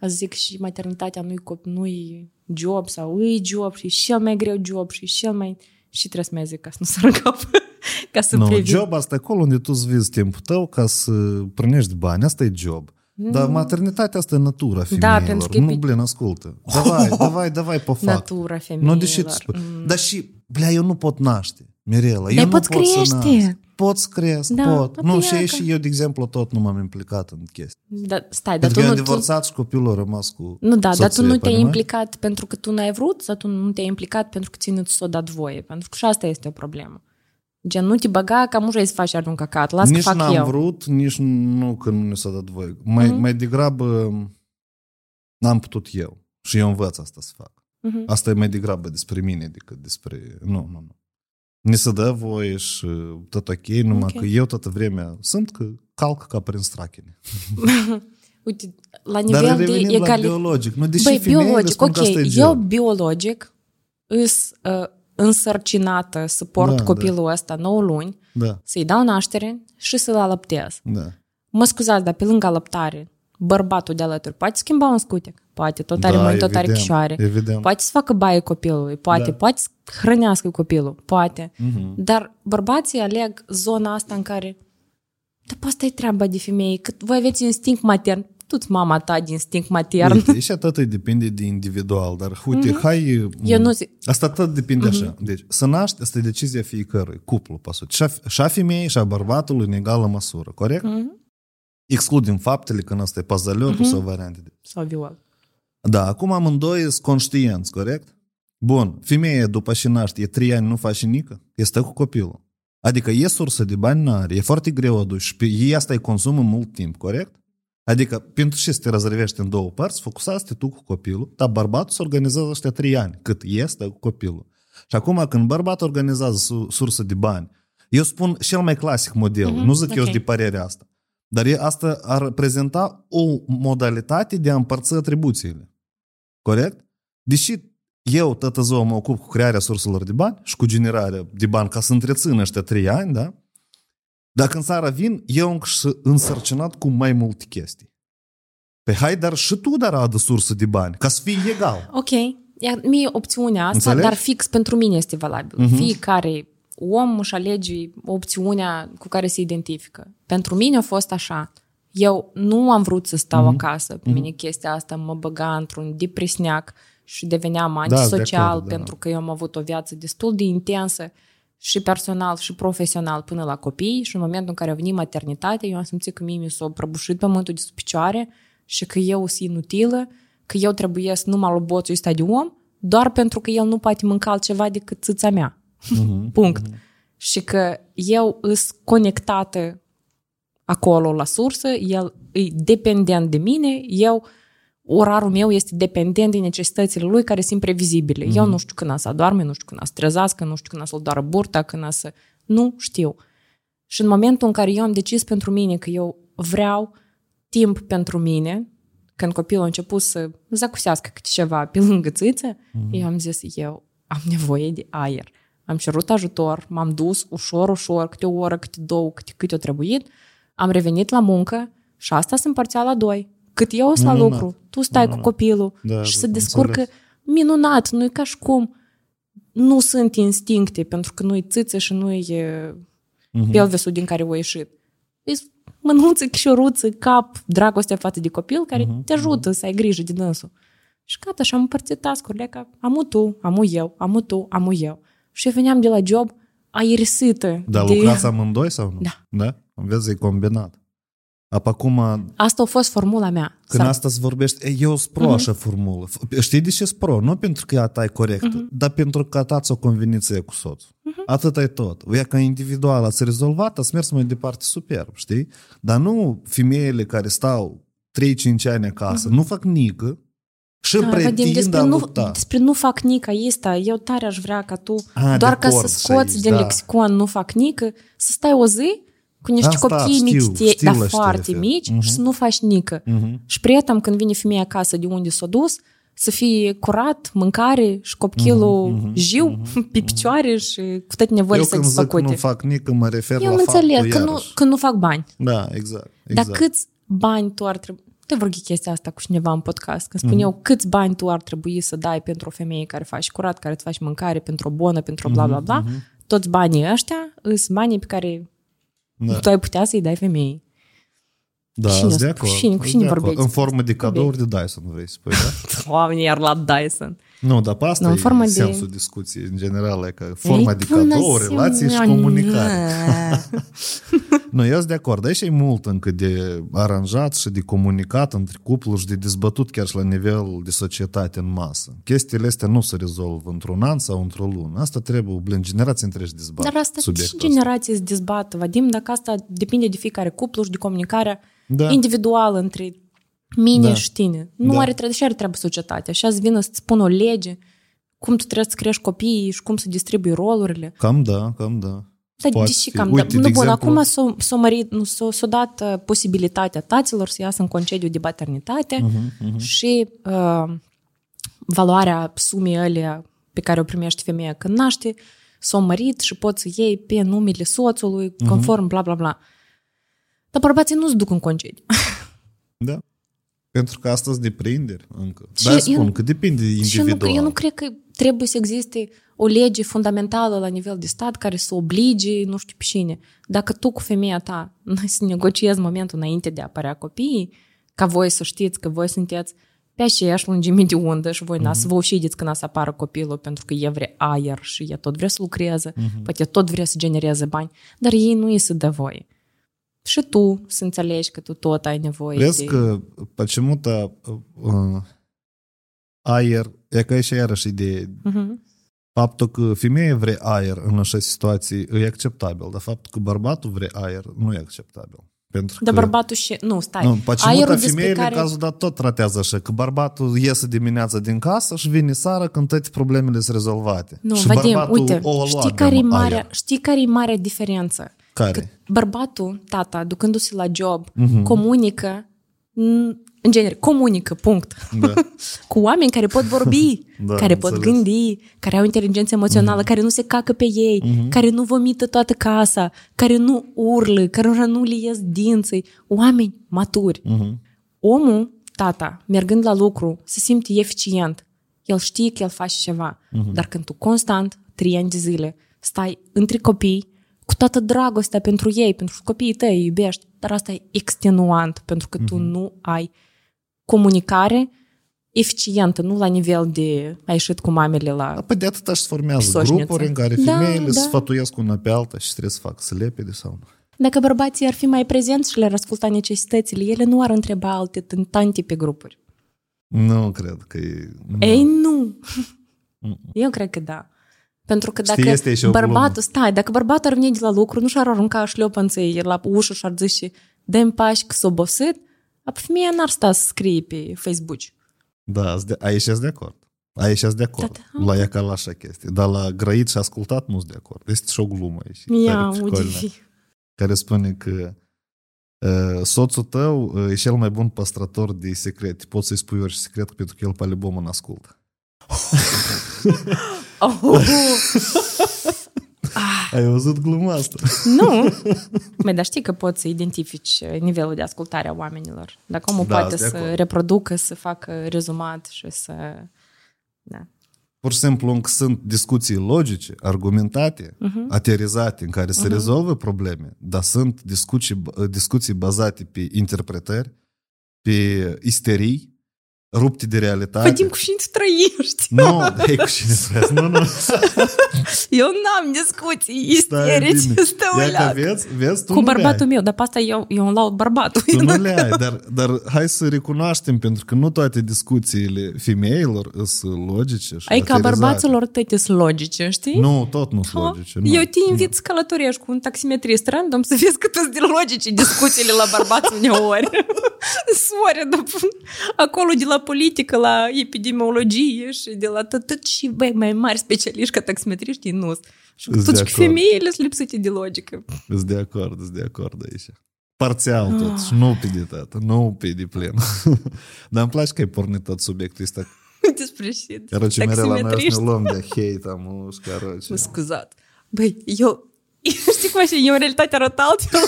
[SPEAKER 2] a zic și maternitatea nu-i, cop- nu-i job sau îi job și cel mai greu job și cel mai... Și trebuie să mai zic ca să nu sar în cap, ca să
[SPEAKER 3] nu,
[SPEAKER 2] previi.
[SPEAKER 3] job asta e acolo unde tu îți timpul tău ca să primești bani. Asta e job. Mm. Dar maternitatea asta e natura femeilor.
[SPEAKER 2] Da, pentru că
[SPEAKER 3] nu, blin, ascultă. Davai, davai, davai pe fapt.
[SPEAKER 2] Natura femeilor.
[SPEAKER 3] Nu, deși mm. Dar și, bля, eu nu pot naște, Mirela. Eu nu pot
[SPEAKER 2] crește.
[SPEAKER 3] să naște. Poți cresc,
[SPEAKER 2] da,
[SPEAKER 3] pot. Nu, și, și eu, de exemplu, tot nu m-am implicat în chestii.
[SPEAKER 2] Da, stai, dar tu nu... Pentru
[SPEAKER 3] că am și copilul a rămas cu
[SPEAKER 2] Nu, da, soție, dar tu nu te-ai implicat pentru că tu n-ai vrut sau tu nu te-ai implicat pentru că ți nu ți s-a dat voie. Pentru că și asta este o problemă. Gen, nu te băga ca mușa să faci un cacat, las
[SPEAKER 3] nici
[SPEAKER 2] că fac
[SPEAKER 3] n-am
[SPEAKER 2] eu.
[SPEAKER 3] vrut, nici nu că nu ne s-a dat voie. Mai,
[SPEAKER 2] Mhm.
[SPEAKER 3] mai degrabă n-am putut eu. Și eu învăț asta să fac.
[SPEAKER 2] Mhm.
[SPEAKER 3] Asta e mai degrabă despre mine decât despre... Nu, nu, nu. Ne se dă voie și tot ok, numai
[SPEAKER 2] Ok.
[SPEAKER 3] că eu toată vremea sunt că calc ca prin strachine.
[SPEAKER 2] Uite, la
[SPEAKER 3] Dar
[SPEAKER 2] nivel de
[SPEAKER 3] revenim la
[SPEAKER 2] egali...
[SPEAKER 3] biologic. Nu, deși
[SPEAKER 2] Băi,
[SPEAKER 3] femeile
[SPEAKER 2] biologic,
[SPEAKER 3] spun
[SPEAKER 2] ok.
[SPEAKER 3] că asta e
[SPEAKER 2] Eu
[SPEAKER 3] job.
[SPEAKER 2] biologic îs uh, însărcinată să port
[SPEAKER 3] Da,
[SPEAKER 2] copilul ăsta 9 luni,
[SPEAKER 3] Da,
[SPEAKER 2] să-i dau naștere și să-l alăptez.
[SPEAKER 3] da.
[SPEAKER 2] Mă scuzați, dar pe lângă alăptare, bărbatul de alături poate schimba un scutec, poate tot are
[SPEAKER 3] Da,
[SPEAKER 2] mâini, tot are
[SPEAKER 3] evident,
[SPEAKER 2] picioare,
[SPEAKER 3] evident.
[SPEAKER 2] poate să facă baie copilului, poate,
[SPEAKER 3] Da.
[SPEAKER 2] poate să hrănească copilul, poate.
[SPEAKER 3] Mhm.
[SPEAKER 2] Dar bărbații aleg zona asta în care dar pe asta e treaba de femei, că voi aveți instinct matern, tu-ți mama ta de instinct matern.
[SPEAKER 3] Uite, și atât depinde de individual, dar uite, hai...
[SPEAKER 2] Mhm. Eu nu zic-
[SPEAKER 3] Asta tot depinde așa. Deci, să naști, asta e decizia fiecărui, cuplu, pe sută. Și a, și a femeii și a bărbatului în egală măsură, corect?
[SPEAKER 2] Mhm.
[SPEAKER 3] Excludem faptele că ăsta e pazăliotul sau variante de...
[SPEAKER 2] Sau viol.
[SPEAKER 3] Da, acum amândoi sunt conștienți, corect? Bun, femeia după ce naște, e trei ani, nu face nică, e stă cu copilul. Adică e sursă de bani n-are, e foarte greu aduci și pe ei asta îi consumă mult timp, corect? Adică, pentru ce să te răzrevești în două părți, focusați-te tu cu copilul, dar bărbatul se organizează ăștia trei ani, cât este cu copilul. Și acum, când bărbatul organizează su- sursă de bani, eu spun cel mai clasic model,
[SPEAKER 2] Mhm,
[SPEAKER 3] nu zic eu
[SPEAKER 2] ok.
[SPEAKER 3] sunt de părerea asta, dar e, asta ar reprezenta o modalitate de a împărți atribuțiile. Corect? Deși eu, toată ziua, mă ocup cu crearea surselor de bani și cu generarea de bani ca să întrețin ăștia trei ani, da? Dacă în țara vin, eu încă și însărcinat cu mai multe chestii. Pe hai, dar și tu dar adă sursă de bani, ca să fii egal.
[SPEAKER 2] Ok. Iar mie opțiunea asta,
[SPEAKER 3] Înțelegi?
[SPEAKER 2] dar fix pentru mine este valabil.
[SPEAKER 3] Mhm.
[SPEAKER 2] Fiecare om își alege opțiunea cu care se identifică. Pentru mine a fost așa. Eu nu am vrut să stau
[SPEAKER 3] Mhm.
[SPEAKER 2] acasă. Pe mine chestia asta mă băga într-un depresniac și deveneam
[SPEAKER 3] de
[SPEAKER 2] antisocial
[SPEAKER 3] acord, da.
[SPEAKER 2] pentru că eu am avut o viață destul de intensă și personal și profesional până la copii și în momentul în care a venit maternitatea, eu am simțit că mie mi s-a prăbușit pământul de sub picioare și că eu sunt inutilă, că eu trebuie să nu mă loboțui ăsta de om doar pentru că el nu poate mânca altceva decât țâța mea.
[SPEAKER 3] Mhm.
[SPEAKER 2] Punct. Și că eu îs conectată acolo la sursă, el e dependent de mine, eu orarul meu este dependent de necesitățile lui care sunt previzibile. Eu nu știu când să adorme, nu știu când să trezească, nu știu când să-l doară burta, când să... Nu știu. Și în momentul în care eu am decis pentru mine că eu vreau timp pentru mine, când copilul a început să zacusească câte ceva pe lângă țâță, eu am zis, eu am nevoie de aer. Am cerut ajutor, m-am dus ușor, ușor, câte o oră, câte două, câte, câte o trebuit, am revenit la muncă și asta se împărțea la doi. Cât eu sunt la
[SPEAKER 3] Minunat.
[SPEAKER 2] lucru, tu stai cu copilul
[SPEAKER 3] Da,
[SPEAKER 2] și
[SPEAKER 3] da,
[SPEAKER 2] se
[SPEAKER 3] am
[SPEAKER 2] descurcă
[SPEAKER 3] înțeles.
[SPEAKER 2] minunat, nu e ca și cum nu sunt instincte, pentru că nu-i țâță și nu-i e
[SPEAKER 3] Mhm.
[SPEAKER 2] pelvisul din care o ieșit. E mânuță, chișoruță, cap, dragoste față de copil care
[SPEAKER 3] Mhm,
[SPEAKER 2] te ajută să ai grijă de dânsul. Și gata, și am împărțit task-urile ca amu tu, amu eu, amu tu, amu eu. Și eu veneam de la job aerisită.
[SPEAKER 3] Dar
[SPEAKER 2] de...
[SPEAKER 3] lucrați amândoi sau nu?
[SPEAKER 2] Da.
[SPEAKER 3] Da? Vezi, e combinat. Ap acum,
[SPEAKER 2] Asta a fost formula mea.
[SPEAKER 3] când
[SPEAKER 2] Să-
[SPEAKER 3] asta îți vorbești, e, eu sunt pro
[SPEAKER 2] Mhm.
[SPEAKER 3] așa formulă. F- Știi de ce sunt pro? Nu pentru că ea ta e corectă,
[SPEAKER 2] Mhm.
[SPEAKER 3] dar pentru că ta ți-o convenit ție cu soțul. Atât e tot. Ea ca individual ați rezolvat, ați mers mai departe superb, știi? Dar nu femeile care stau 3-5 ani acasă, nu fac nică și
[SPEAKER 2] Mhm. Da, Vadim,
[SPEAKER 3] pretind
[SPEAKER 2] despre
[SPEAKER 3] a
[SPEAKER 2] nu,
[SPEAKER 3] lupta.
[SPEAKER 2] despre nu fac nică asta, eu tare aș vrea ca tu,
[SPEAKER 3] A,
[SPEAKER 2] doar
[SPEAKER 3] de
[SPEAKER 2] ca să
[SPEAKER 3] acord,
[SPEAKER 2] scoți
[SPEAKER 3] și
[SPEAKER 2] din
[SPEAKER 3] aici, da.
[SPEAKER 2] lexicon nu fac nică, să stai o zi cu niște
[SPEAKER 3] Asta,
[SPEAKER 2] copii
[SPEAKER 3] știu,
[SPEAKER 2] mici,
[SPEAKER 3] știu
[SPEAKER 2] dar
[SPEAKER 3] la ce te
[SPEAKER 2] foarte
[SPEAKER 3] referi.
[SPEAKER 2] mici
[SPEAKER 3] Mhm.
[SPEAKER 2] și să nu faci nică.
[SPEAKER 3] Mhm.
[SPEAKER 2] Și prietam când vine femeia acasă de unde s-a dus, să fie curat, mâncare și copilul jiu, pe picioare și cu toate nevoile
[SPEAKER 3] Eu când zic
[SPEAKER 2] satisfăcute.
[SPEAKER 3] nu fac nică, mă refer
[SPEAKER 2] Eu
[SPEAKER 3] la
[SPEAKER 2] am înțeles
[SPEAKER 3] faptul
[SPEAKER 2] că nu,
[SPEAKER 3] iarăși.
[SPEAKER 2] că nu fac bani.
[SPEAKER 3] Da, exact.
[SPEAKER 2] Dar
[SPEAKER 3] exact.
[SPEAKER 2] câți bani tu ar trebui... Te vorbit chestia asta cu cineva în podcast, când spun eu câți bani tu ar trebui să dai pentru o femeie care faci curat, care îți faci mâncare, pentru o bonă, pentru o bla bla bla. Toți banii ăștia sunt banii pe care
[SPEAKER 3] Da.
[SPEAKER 2] tu ai putea să-i dai femeii.
[SPEAKER 3] Da,
[SPEAKER 2] Cine
[SPEAKER 3] sunt de
[SPEAKER 2] o-
[SPEAKER 3] acord.
[SPEAKER 2] cine- cu
[SPEAKER 3] sunt
[SPEAKER 2] cine
[SPEAKER 3] de acord.
[SPEAKER 2] vorbești?
[SPEAKER 3] În formă de cadouri de Dyson, vrei să spui, da?
[SPEAKER 2] Oamenii iar la Dyson.
[SPEAKER 3] Nu, dar pe asta
[SPEAKER 2] Nu, în
[SPEAKER 3] e
[SPEAKER 2] formă de-
[SPEAKER 3] sensul discuției, în general, e că forma
[SPEAKER 2] Ei,
[SPEAKER 3] de
[SPEAKER 2] până
[SPEAKER 3] cadouri, relații și
[SPEAKER 2] Simeone.
[SPEAKER 3] comunicare. Nu, eu sunt de acord. Aici e mult încă de aranjat și de comunicat între cupluri și de dezbătut chiar și la nivel de societate în masă. Chestiile astea nu se rezolvă într-un an sau într-o lună. Asta trebuie, blin, generații întregi dezbat
[SPEAKER 2] Dar asta și
[SPEAKER 3] subiectul
[SPEAKER 2] generații se dezbată, Vadim, dacă asta depinde de fiecare cuplu și de comunicarea
[SPEAKER 3] Da.
[SPEAKER 2] individuală între mine
[SPEAKER 3] Da.
[SPEAKER 2] și știne. Nu
[SPEAKER 3] Da.
[SPEAKER 2] are trebuie și are treabă societatea. Așa îți vină să-ți spună o lege, cum tu trebuie să crești copiii și cum să distribui rolurile.
[SPEAKER 3] Cam da, cam da.
[SPEAKER 2] Dar
[SPEAKER 3] Poate
[SPEAKER 2] deși
[SPEAKER 3] fi.
[SPEAKER 2] cam,
[SPEAKER 3] Uite,
[SPEAKER 2] da,
[SPEAKER 3] de
[SPEAKER 2] nu, bun,
[SPEAKER 3] exemplu-
[SPEAKER 2] acum s-a, s-a, mărit, nu, s-a, s-a dat uh, posibilitatea taților să iasă în concediu de paternitate
[SPEAKER 3] Mhm,
[SPEAKER 2] și uh, valoarea sumei alea pe care o primește femeia când naște s-a mărit și poți să iei pe numele soțului,
[SPEAKER 3] Mhm.
[SPEAKER 2] conform bla bla bla. Dar bărbații nu se duc în concediu.
[SPEAKER 3] Da. Pentru că asta sunt deprinderi încă.
[SPEAKER 2] Și
[SPEAKER 3] Dar
[SPEAKER 2] eu-
[SPEAKER 3] spun că depinde
[SPEAKER 2] Și eu nu,
[SPEAKER 3] individual.
[SPEAKER 2] eu nu cred că trebuie să existe o lege fundamentală la nivel de stat care să oblige nu știu pe cine. Dacă tu cu femeia ta n-ai să negociezi momentul înainte de a apărea copiii, ca voi să știți că voi sunteți pe aceeași lungime de undă și voi mm-hmm. să vă ușideți când să apară copilul pentru că e vrea aer și e tot vrea să lucreze, mm-hmm. poate tot vrea să genereze bani, dar ei nu îi să dă voie Și tu să înțelegi că tu tot ai nevoie
[SPEAKER 3] Vezi
[SPEAKER 2] de...
[SPEAKER 3] că почему-то uh, aer, e ca și iarăși idee,
[SPEAKER 2] Mhm.
[SPEAKER 3] faptul că femeia vrea aer în așa situații e acceptabil, dar faptul că bărbatul vrea aer nu e acceptabil. Pentru
[SPEAKER 2] Dar
[SPEAKER 3] că,
[SPEAKER 2] bărbatul și... Nu, stai.
[SPEAKER 3] nu, почему-то
[SPEAKER 2] Aerul despre
[SPEAKER 3] femeile
[SPEAKER 2] care...
[SPEAKER 3] cazul dat tot tratează așa, că bărbatul iese dimineața din casă și vine seara când toate problemele sunt rezolvate.
[SPEAKER 2] Nu,
[SPEAKER 3] și
[SPEAKER 2] Vadim,
[SPEAKER 3] bărbatul
[SPEAKER 2] uite,
[SPEAKER 3] o lua
[SPEAKER 2] știi care, e
[SPEAKER 3] de
[SPEAKER 2] mare,
[SPEAKER 3] aer.
[SPEAKER 2] știi care e mare diferență?
[SPEAKER 3] Care?
[SPEAKER 2] Că bărbatul, tata, ducându-se la job, comunică, n- în genere, comunică, punct.
[SPEAKER 3] Da.
[SPEAKER 2] cu oameni care pot vorbi,
[SPEAKER 3] Da,
[SPEAKER 2] care pot
[SPEAKER 3] înțeles.
[SPEAKER 2] gândi, care au inteligență emoțională, care nu se cacă pe ei, care nu vomită toată casa, care nu urlă, care nu le ies dinții. Oameni maturi. Omul, tata, mergând la lucru, se simte eficient. El știe că el face ceva. Dar când tu constant, trei ani de zile, stai între copii, cu toată dragostea pentru ei, pentru copiii tăi, îi iubești, dar asta e extenuant, pentru că tu nu ai comunicare eficientă, nu la nivel de ai ieșit cu mamele la...
[SPEAKER 3] Păi de atâta și se formează
[SPEAKER 2] Pisoșniță.
[SPEAKER 3] grupuri în care
[SPEAKER 2] Da,
[SPEAKER 3] femeile
[SPEAKER 2] da.
[SPEAKER 3] se sfătuiesc una pe alta și trebuie să facă să lepede sau nu.
[SPEAKER 2] Dacă bărbații ar fi mai prezenți și le-ar asculta necesitățile, ele nu ar întreba alte tante pe grupuri.
[SPEAKER 3] Nu cred că e...
[SPEAKER 2] Ei, nu. Eu cred că da. Pentru că dacă
[SPEAKER 3] Știi, este și o
[SPEAKER 2] bărbatul, stai, dacă bărbatul ar veni de la lucru, nu și-ar arunca șleopănței la ușă și ar zice, dă-mi pași că s-o obosit, apoi femeia n-ar sta să scrie pe Facebook.
[SPEAKER 3] Da, de, aici sunt de acord. Aici sunt de acord.
[SPEAKER 2] Da, da.
[SPEAKER 3] La ea ca la așa chestie. Dar la grăit și ascultat nu sunt de acord. Este și o glumă aici.
[SPEAKER 2] Ia,
[SPEAKER 3] tare
[SPEAKER 2] uite.
[SPEAKER 3] pricolnă, care spune că uh, soțul tău uh, e cel mai bun păstrător de secrete. Poți să-i spui orice secret pentru că el pe albumul ascultă.
[SPEAKER 2] Oh,
[SPEAKER 3] Ai auzit gluma asta?
[SPEAKER 2] nu. Mai dar știi că poți să identifici nivelul de ascultare a oamenilor. Dacă omul
[SPEAKER 3] Da,
[SPEAKER 2] poate
[SPEAKER 3] sunt de
[SPEAKER 2] să
[SPEAKER 3] acord.
[SPEAKER 2] reproducă, să facă rezumat și să... Da.
[SPEAKER 3] Pur și simplu încă sunt discuții logice, argumentate, uh-huh. aterizate, în care se uh-huh. rezolvă probleme, dar sunt discuții, discuții bazate pe interpretări, pe isterii, rupte de realitate.
[SPEAKER 2] Vadim, cu cine tu trăiești?
[SPEAKER 3] Nu, dai cu cine trăiesc. Nu, nu.
[SPEAKER 2] Eu n-am discuții
[SPEAKER 3] Stai
[SPEAKER 2] isterice,
[SPEAKER 3] bine.
[SPEAKER 2] stau
[SPEAKER 3] Ia că
[SPEAKER 2] la...
[SPEAKER 3] vezi, vezi, tu
[SPEAKER 2] Cu
[SPEAKER 3] nu le
[SPEAKER 2] bărbatul
[SPEAKER 3] ai.
[SPEAKER 2] meu, dar pe asta eu, eu îmi laud bărbatul.
[SPEAKER 3] Tu nu le ai, dar, dar hai să recunoaștem, pentru că nu toate discuțiile femeilor sunt logice și
[SPEAKER 2] Ai ca
[SPEAKER 3] aterizate.
[SPEAKER 2] bărbaților tăte sunt logice, știi?
[SPEAKER 3] Nu, tot nu sunt
[SPEAKER 2] Ha?
[SPEAKER 3] logice. Nu.
[SPEAKER 2] Eu te invit să călătorești cu un taximetrist random să vezi cât sunt de logice discuțiile la bărbați uneori. Soare, dar acolo de la politică la epidemiologie și de la tot și băi, mai mari specialiști ca taximetriștii nu sunt. Și
[SPEAKER 3] Îs de
[SPEAKER 2] toți
[SPEAKER 3] acord.
[SPEAKER 2] femeile sunt lipsite de logică.
[SPEAKER 3] Sunt de acord, sunt de acord aici. Parțial
[SPEAKER 2] Ah.
[SPEAKER 3] totuși, nu pe de tot, nu pe de plin. Dar îmi place că ai pornit tot subiectul ăsta.
[SPEAKER 2] Despre și
[SPEAKER 3] Короче, mereu la noi o să
[SPEAKER 2] taximetriști.
[SPEAKER 3] ne luăm de hate, am și короче.
[SPEAKER 2] Mă scuzat. Băi, eu... Știi cum așa, eu în realitate arăt altfel.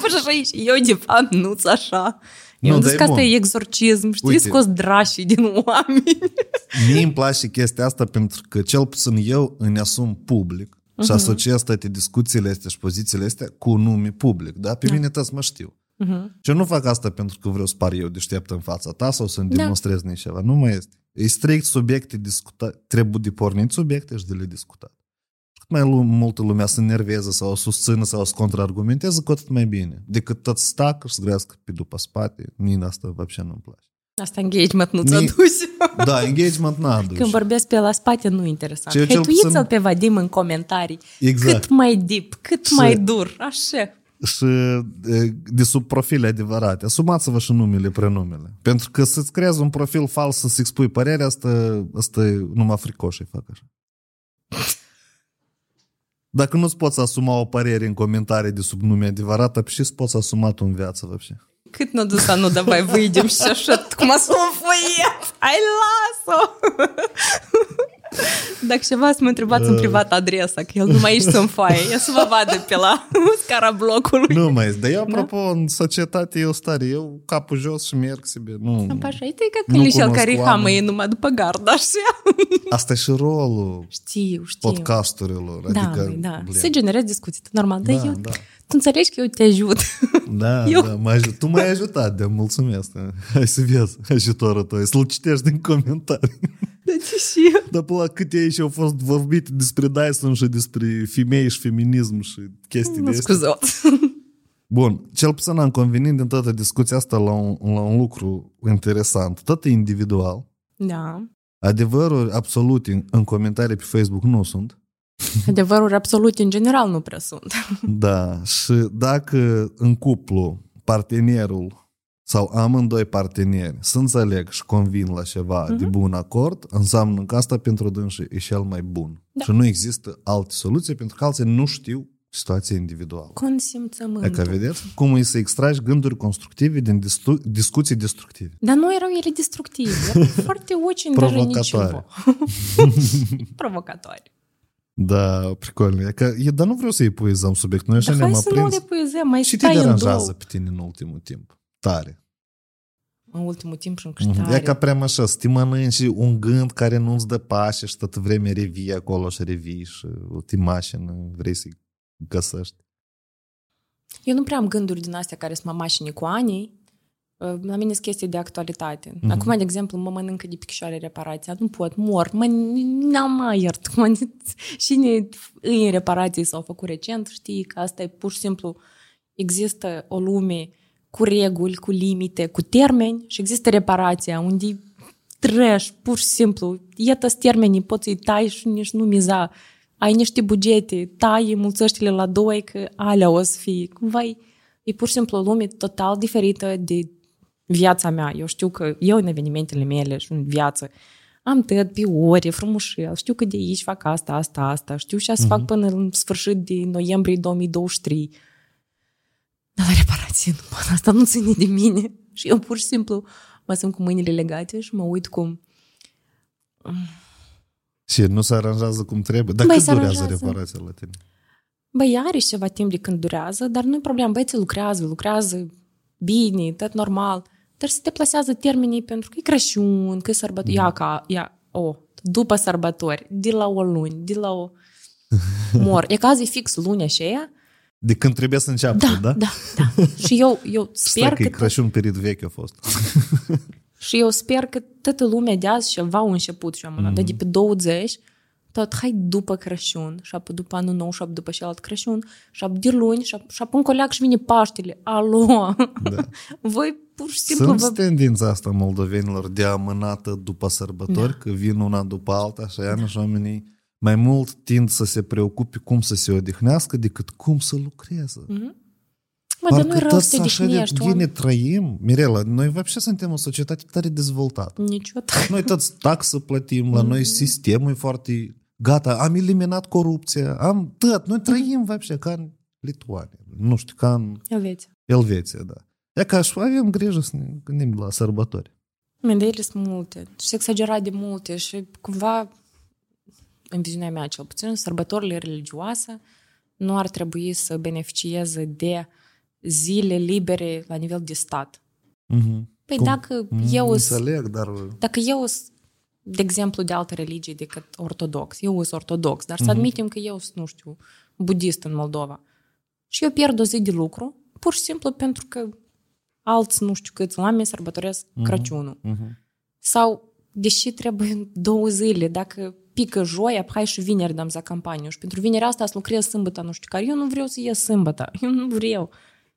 [SPEAKER 2] Păi și așa, și eu de fapt nu sunt așa. Eu
[SPEAKER 3] Nu,
[SPEAKER 2] am
[SPEAKER 3] dar
[SPEAKER 2] zis
[SPEAKER 3] e
[SPEAKER 2] că asta
[SPEAKER 3] bun.
[SPEAKER 2] e exorcism, știi,
[SPEAKER 3] Uite.
[SPEAKER 2] scos drașii din oameni.
[SPEAKER 3] Mie îmi place chestia asta pentru că cel puțin eu îmi asum public
[SPEAKER 2] Mhm.
[SPEAKER 3] și asociez toate discuțiile astea și pozițiile astea cu un nume public. Da? Pe mine toți mă știu.
[SPEAKER 2] Mhm.
[SPEAKER 3] Și eu nu fac asta pentru că vreau să par eu deștept în fața ta sau să-mi
[SPEAKER 2] Da.
[SPEAKER 3] demonstrez nici ceva. Nu mai este. E strict subiecte discutate. Trebuie de pornit subiecte și de le discutat Cât mai lu- multă lumea să nerveze sau să susțină sau să contraargumenteze, cu atât mai bine. Decât tot stacă și să grească pe după spate. Mie asta вообще nu-mi place.
[SPEAKER 2] Asta engagement nu ți-a
[SPEAKER 3] Mi-
[SPEAKER 2] dus.
[SPEAKER 3] Da, engagement n-a adus.
[SPEAKER 2] Când vorbesc pe la spate, nu interesant.
[SPEAKER 3] Ce eu cel
[SPEAKER 2] Hăituiți-l
[SPEAKER 3] puțin-
[SPEAKER 2] pe Vadim în comentarii.
[SPEAKER 3] Exact.
[SPEAKER 2] Cât mai deep, cât
[SPEAKER 3] Și-
[SPEAKER 2] mai dur, așa.
[SPEAKER 3] și e, de sub profile adevărate. Asumați-vă și numele, prenumele. Pentru că să-ți creezi un profil fals să-ți expui părerea, asta, asta e numai fricoșii fac așa. Dacă nu-ți poți asuma o părere în comentarii de sub nume adevărat, apoi și-ți poți asuma tu în viață, вообще.
[SPEAKER 2] Cât n-a dus, nu, давай выйдем și așa, cum a să o foiet, hai las-o! Dacă ceva să mă întrebați în privat adresa, că el nu mai ești să-mi foaie, ia să vă vadă pe la scara blocului.
[SPEAKER 3] Nu mai este. Dar eu, apropo, în societate eu stare, eu capul jos și merg себе. Nu,
[SPEAKER 2] Așa, uite că
[SPEAKER 3] Nu
[SPEAKER 2] clișel
[SPEAKER 3] cunosc
[SPEAKER 2] care
[SPEAKER 3] oameni.
[SPEAKER 2] hamă e numai după gard, așa.
[SPEAKER 3] asta e și rolul
[SPEAKER 2] Știu, știu.
[SPEAKER 3] podcasturilor.
[SPEAKER 2] Da,
[SPEAKER 3] adică,
[SPEAKER 2] băi, da.
[SPEAKER 3] blin.
[SPEAKER 2] Se generează discuții, normal. Dar
[SPEAKER 3] Da,
[SPEAKER 2] eu,
[SPEAKER 3] da.
[SPEAKER 2] tu înțelegi că eu te ajut.
[SPEAKER 3] Da,
[SPEAKER 2] Eu-
[SPEAKER 3] da, mă ajut. tu m-ai ajutat, de mulțumesc. Hai să vezi ajutorul tău, să-l citești din comentarii.
[SPEAKER 2] Da, ce și eu.
[SPEAKER 3] Dar pe la câte aici au fost vorbite despre Dyson și despre femei și feminism și chestii de
[SPEAKER 2] Nu
[SPEAKER 3] astea.
[SPEAKER 2] scuzot.
[SPEAKER 3] Bun, cel puțin am convenit din toată discuția asta la un, la un lucru interesant. Tot e individual.
[SPEAKER 2] Da.
[SPEAKER 3] Adevăruri absolute în comentarii pe Facebook nu sunt.
[SPEAKER 2] Adevăruri absolute, în general, nu prea sunt.
[SPEAKER 3] Da, și dacă în cuplu partenerul sau amândoi parteneri să înțeleg și convin la ceva
[SPEAKER 2] Mhm.
[SPEAKER 3] de bun acord, înseamnă că asta pentru dânsii e cel mai bun.
[SPEAKER 2] Da.
[SPEAKER 3] Și nu există alte soluții pentru că alții nu știu situația individuală. E
[SPEAKER 2] Consimțământul.
[SPEAKER 3] că vedeți cum e să extragi gânduri constructive din distru- discuții destructive.
[SPEAKER 2] Dar nu erau ele destructive. Erau foarte очень даже
[SPEAKER 3] Provocatoare.
[SPEAKER 2] niciего. Provocatoare.
[SPEAKER 3] Da, pricolne. E Că, e, dar nu vreau să-i puizăm subiect. Noi așa
[SPEAKER 2] Dar hai
[SPEAKER 3] ne-am
[SPEAKER 2] să nu
[SPEAKER 3] aprins.
[SPEAKER 2] le puizăm, mai
[SPEAKER 3] Și te
[SPEAKER 2] stai în
[SPEAKER 3] deranjează
[SPEAKER 2] două.
[SPEAKER 3] pe tine în ultimul timp. Tare.
[SPEAKER 2] În ultimul timp și încă
[SPEAKER 3] Mhm.
[SPEAKER 2] tare.
[SPEAKER 3] E ca prea așa, să te mănânci un gând care nu-ți dă pace și tot vremea revii acolo și revii și te mașină, vrei să-i găsești.
[SPEAKER 2] Eu nu prea am gânduri din astea care sunt mamașini cu ani. La mine sunt chestii de actualitate.
[SPEAKER 3] Mhm.
[SPEAKER 2] Acum, de exemplu, mă mănâncă de picioare reparația. Nu pot, mor. Mă, n-am mai iert. Cum și ne, în reparații s-au făcut recent. Știi că asta e pur și simplu există o lume cu reguli, cu limite, cu termeni și există reparația unde trash, pur și simplu. Iată termenii, poți să-i tai și nici nu miza. Ai niște bugete, tai mulțăștile la doi, că alea o să fie. Cumva e, e pur și simplu o lume total diferită de viața mea. Eu știu că eu în evenimentele mele și în viață am tăiat pe ore, frumușel, știu că de aici fac asta, asta, asta, știu și să uh-huh. fac până în sfârșit de noiembrie 2023. Dar la reparație, nu, asta nu ține de mine. Și eu pur și simplu mă simt cu mâinile legate și mă uit cum...
[SPEAKER 3] Și nu se aranjează cum trebuie? Dar Băi, cât durează aranjează. reparația la tine?
[SPEAKER 2] Băi, are ceva timp de când durează, dar nu e problemă. Băieții lucrează, lucrează bine, tot normal. Dar se deplasează termenii pentru că e Crăciun, că e sărbători. Mm. Ia ca, ia, o, după sărbători, de la o luni, de la o... Mor. E caz e fix luni așa,
[SPEAKER 3] de când trebuie să înceapă,
[SPEAKER 2] da?
[SPEAKER 3] Da,
[SPEAKER 2] da. da. Și eu, eu sper
[SPEAKER 3] Stai că... că Crăciun perit vechi a fost.
[SPEAKER 2] și eu sper că toată lumea de azi și va un început și am mm. de pe 20, tot hai după Crăciun, și apoi după anul nou, și apoi după celălalt Crăciun, și apoi de luni, și apoi un coleac și vine Paștele. Alo! Da. Voi pur și simplu...
[SPEAKER 3] Sunt vă... tendința asta moldovenilor de amânată după sărbători, da. că vin una după alta și aia și oamenii mai mult tind să se preocupe cum să se odihnească decât cum să lucreze. Mm-hmm.
[SPEAKER 2] Mă, dar nu rău să te așa de
[SPEAKER 3] bine trăim. Mirela, noi вообще suntem o societate tare dezvoltată.
[SPEAKER 2] Niciodată.
[SPEAKER 3] Noi toți taxă plătim, la noi sistemul e foarte gata, am eliminat corupția, am tot, noi trăim вообще ca în Lituania, nu știu, ca în
[SPEAKER 2] Elveția.
[SPEAKER 3] Elveția, da. E ca și avem grijă să ne gândim la sărbători.
[SPEAKER 2] Mendele sunt multe și exagerat de multe și cumva în viziunea mea cel puțin, sărbătorile religioase nu ar trebui să beneficieze de zile libere la nivel de stat.
[SPEAKER 3] Mm-hmm.
[SPEAKER 2] Păi Cum? dacă mm, eu
[SPEAKER 3] Înțeleg, dar...
[SPEAKER 2] Dacă eu de exemplu, de altă religie decât ortodox. Eu sunt ortodox, dar mm-hmm. să admitem că eu sunt, nu știu, budist în Moldova. Și eu pierd o zi de lucru, pur și simplu pentru că alți, nu știu câți oameni sărbătoresc mm-hmm. Crăciunul. Mm-hmm. Sau, deși trebuie două zile, dacă pică joia, hai și vineri dăm za campaniu. Și pentru vinerea asta să lucrez sâmbătă, nu știu care. Eu nu vreau să ies sâmbătă. Eu nu vreau.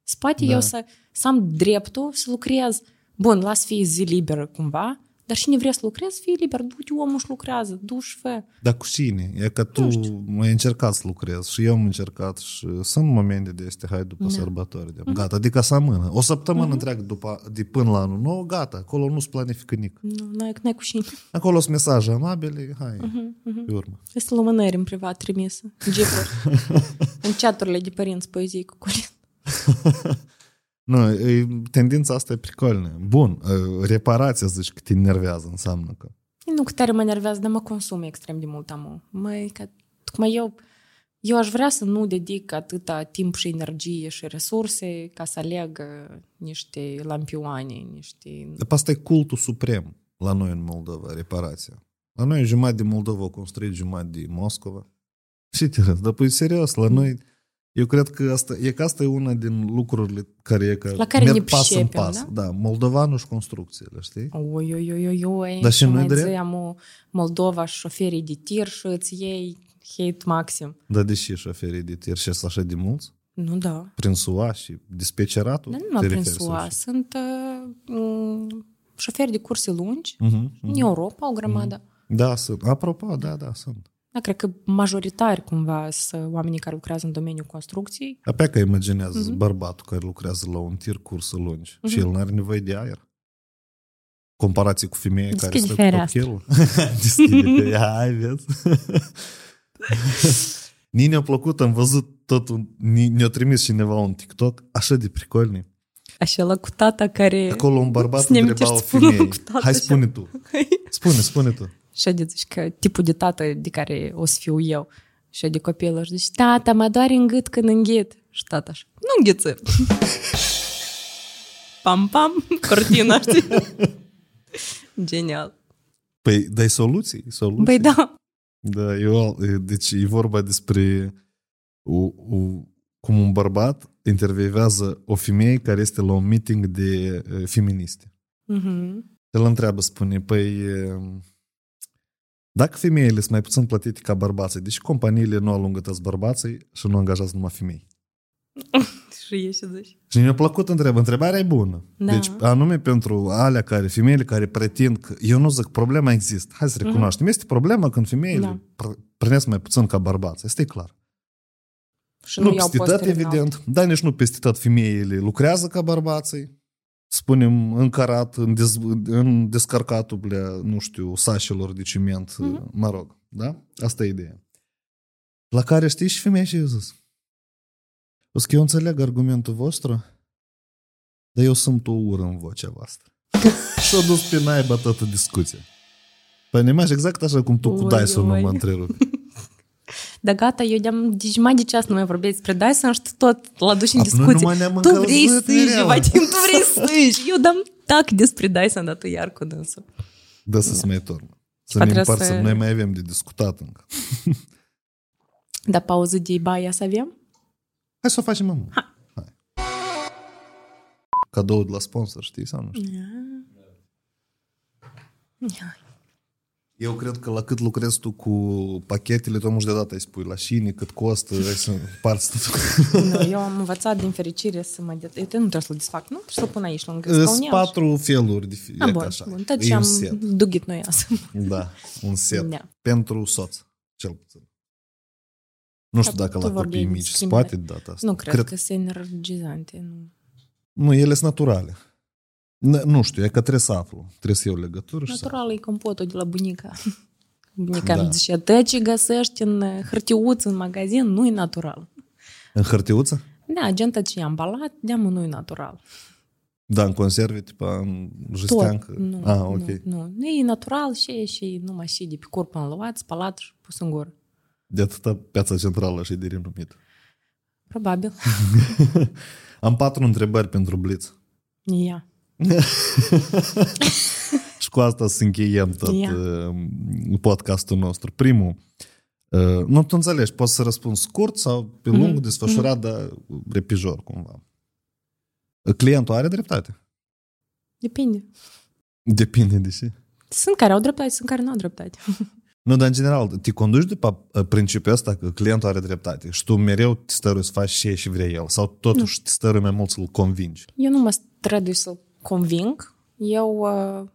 [SPEAKER 2] Spate da. eu să, să am dreptul să lucrez. Bun, las fie zi liberă cumva, dar și ne vrea să lucrezi, fii liber, du-te omul și lucrează, du și fă.
[SPEAKER 3] Dar cu cine? E că tu ai încercat să lucrezi și eu am încercat și sunt momente de este, hai după da. sărbători. De, uh-huh. Gata, adică să amână. O săptămână uh-huh. întreagă după, de până la anul nou, gata, acolo nu-ți planifică nic.
[SPEAKER 2] Nu, n-ai, n-ai cu cine.
[SPEAKER 3] Acolo sunt mesaje amabile, hai, uh-huh, uh-huh. pe urmă.
[SPEAKER 2] Este lumânări în privat trimisă, jeep în chaturile de părinți poezii cu Colin.
[SPEAKER 3] Nu, e, tendința asta e pricolnă. Bun, reparația zici că te enervează, înseamnă că...
[SPEAKER 2] Nu că tare mă enervează, dar mă consum extrem de mult amul. Măi, că, tocmai eu, eu aș vrea să nu dedic atâta timp și energie și resurse ca să aleg niște lampioane, niște...
[SPEAKER 3] Dar asta e cultul suprem la noi în Moldova, reparația. La noi jumătate de Moldova au construit jumătate de Moscova. Și te dar păi serios, la noi eu cred că asta, e că asta e una din lucrurile care e că
[SPEAKER 2] La care merg
[SPEAKER 3] ne pas
[SPEAKER 2] în
[SPEAKER 3] pas. Da? da, Moldovanul și construcțiile, știi?
[SPEAKER 2] Oi, oi, oi, oi, oi.
[SPEAKER 3] Dar și nu drept?
[SPEAKER 2] Am Moldova și șoferii de tir și îți iei hate maxim.
[SPEAKER 3] Da, deși șoferii de tir și așa de mulți?
[SPEAKER 2] Nu, da.
[SPEAKER 3] Prin SUA și dispeceratul?
[SPEAKER 2] Da, nu prin SUA. Sunt uh, șoferi de curse lungi, uh-huh, uh-huh. în Europa, o grămadă. Uh-huh.
[SPEAKER 3] Da, sunt. Apropo, da, da, sunt.
[SPEAKER 2] Da, cred că majoritari cumva sunt oamenii care lucrează în domeniul construcției.
[SPEAKER 3] Apea că imaginează uh-huh. bărbatul care lucrează la un tir curse lungi uh-huh. și el nu are nevoie de aer. Comparație cu femeia care stă pe chel. Deschide fereastra. Hai, vezi? Ni ne-a plăcut, am văzut totul, ne-a trimis cineva un TikTok așa de pricolni.
[SPEAKER 2] Așa la cu tata care...
[SPEAKER 3] Acolo un bărbat întreba o femeie. Hai, spune tu. Spune, spune tu.
[SPEAKER 2] Și de zici că tipul de tată de care o să fiu eu. Și de copil își zice, tata, mă doare în gât când înghit. Și tata așa, nu înghiță. pam, pam, cortina, știi? Genial.
[SPEAKER 3] Păi, dai soluții? soluții?
[SPEAKER 2] Păi da.
[SPEAKER 3] Da, eu, deci e vorba despre o, o, cum un bărbat intervievează o femeie care este la un meeting de uh, feministe. Mm-hmm. El întreabă, spune, păi, dacă femeile sunt mai puțin plătite ca bărbații, deci companiile nu alungă toți bărbații și nu angajează numai femei?
[SPEAKER 2] Și ieși și zici.
[SPEAKER 3] Și mi-a plăcut întreb. Întrebarea e bună.
[SPEAKER 2] Da.
[SPEAKER 3] Deci, anume pentru alea care, femeile care pretind că, eu nu zic, problema există. Hai să recunoaștem. Este problema când femeile
[SPEAKER 2] Da.
[SPEAKER 3] pr- prănesc mai puțin ca bărbați. Este clar.
[SPEAKER 2] Și
[SPEAKER 3] nu
[SPEAKER 2] nu iau
[SPEAKER 3] peste tot,
[SPEAKER 2] postere
[SPEAKER 3] evident. Dar nici nu peste tot femeile lucrează ca bărbații. Spunem, în carat, în, dez, în descarcatul, blea, nu știu, sașilor de ciment,
[SPEAKER 2] Mhm.
[SPEAKER 3] mă rog. Da? Asta e ideea. La care știi și femeia și eu zis. O să că eu înțeleg argumentul vostru, dar eu simt o ură în vocea voastră. Și-a dus pe naiba toată discuția. Păi ne exact așa cum tu cu
[SPEAKER 2] Oi,
[SPEAKER 3] Dyson nu
[SPEAKER 2] oi.
[SPEAKER 3] mă întrerupi.
[SPEAKER 2] Da gata, eu de-am, deci mai de ceas nu mai vorbesc despre Dyson și tu tot l aduci în
[SPEAKER 3] Ap- noi
[SPEAKER 2] discuție.
[SPEAKER 3] numai ne-am
[SPEAKER 2] tu vrei
[SPEAKER 3] încălzit
[SPEAKER 2] să ieși,
[SPEAKER 3] mereu.
[SPEAKER 2] Vadim, tu vrei să ieși. Eu dam tac despre Dyson, dar tu iar cu dânsul.
[SPEAKER 3] Da să-ți mai tornă. Să
[SPEAKER 2] Dar
[SPEAKER 3] ne
[SPEAKER 2] trebuie
[SPEAKER 3] împarțăm.
[SPEAKER 2] să-
[SPEAKER 3] Noi mai avem de discutat încă.
[SPEAKER 2] Da pauză de baia să avem?
[SPEAKER 3] Hai să o facem mă. Hai. Cadou de la sponsor, știi sau nu știi? Eu cred că la cât lucrezi tu cu pachetele, tu muși de dată îi spui la șine, cât costă, ai să împarți tot.
[SPEAKER 2] Nu, eu am învățat din fericire să mă... De... Eu nu trebuie să-l desfac, nu? Trebuie să-l pun aici lângă
[SPEAKER 3] Sunt
[SPEAKER 2] scauniaș.
[SPEAKER 3] patru feluri de fi-
[SPEAKER 2] Ah,
[SPEAKER 3] e
[SPEAKER 2] bun,
[SPEAKER 3] ca așa.
[SPEAKER 2] bun. Tot
[SPEAKER 3] E
[SPEAKER 2] ce
[SPEAKER 3] un
[SPEAKER 2] am
[SPEAKER 3] set.
[SPEAKER 2] dugit noi azi.
[SPEAKER 3] Da, un set.
[SPEAKER 2] Da.
[SPEAKER 3] Pentru soț, cel puțin. Nu știu
[SPEAKER 2] Dar
[SPEAKER 3] dacă
[SPEAKER 2] tu
[SPEAKER 3] la
[SPEAKER 2] vorbeai
[SPEAKER 3] copii
[SPEAKER 2] de
[SPEAKER 3] mici se
[SPEAKER 2] discriminare.
[SPEAKER 3] poate de data asta.
[SPEAKER 2] Nu cred, că sunt energizante. Nu.
[SPEAKER 3] Nu, ele sunt naturale. N- nu știu, e că trebuie să aflu. Trebuie să iau legătură și să
[SPEAKER 2] Natural e compotul de la bunica. Bunica
[SPEAKER 3] Da.
[SPEAKER 2] îmi zicea, tot ce găsești în uh, hârtiuț, în magazin, nu e natural.
[SPEAKER 3] În hârtiuță?
[SPEAKER 2] Da, agenta ce e ambalat, deamă nu e natural.
[SPEAKER 3] Da, în conserve, tipa în
[SPEAKER 2] Tot.
[SPEAKER 3] jesteancă.
[SPEAKER 2] Nu,
[SPEAKER 3] ah, ok.
[SPEAKER 2] nu, nu. Nu e natural și e și numai și de pe corp înluat, spălat și pus în gură.
[SPEAKER 3] De atâta piața centrală și de renumit.
[SPEAKER 2] Probabil.
[SPEAKER 3] Am patru întrebări pentru Blitz.
[SPEAKER 2] Ia.
[SPEAKER 3] Și cu asta să încheiem tot
[SPEAKER 2] Ia.
[SPEAKER 3] uh, podcastul nostru. Primul, uh, nu tu înțelegi, poți să răspunzi scurt sau pe lung,
[SPEAKER 2] Mhm,
[SPEAKER 3] desfășurat, dar repijor cumva. Clientul are dreptate.
[SPEAKER 2] Depinde.
[SPEAKER 3] Depinde de ce.
[SPEAKER 2] Sunt care au dreptate, sunt care nu au dreptate.
[SPEAKER 3] Nu, dar în general, te conduci după uh, principiul ăsta că clientul are dreptate și tu mereu te stărui să faci ce și vrea el sau totuși te stărui mai mult să-l convingi.
[SPEAKER 2] Eu nu mă strădui să-l conving. Eu uh,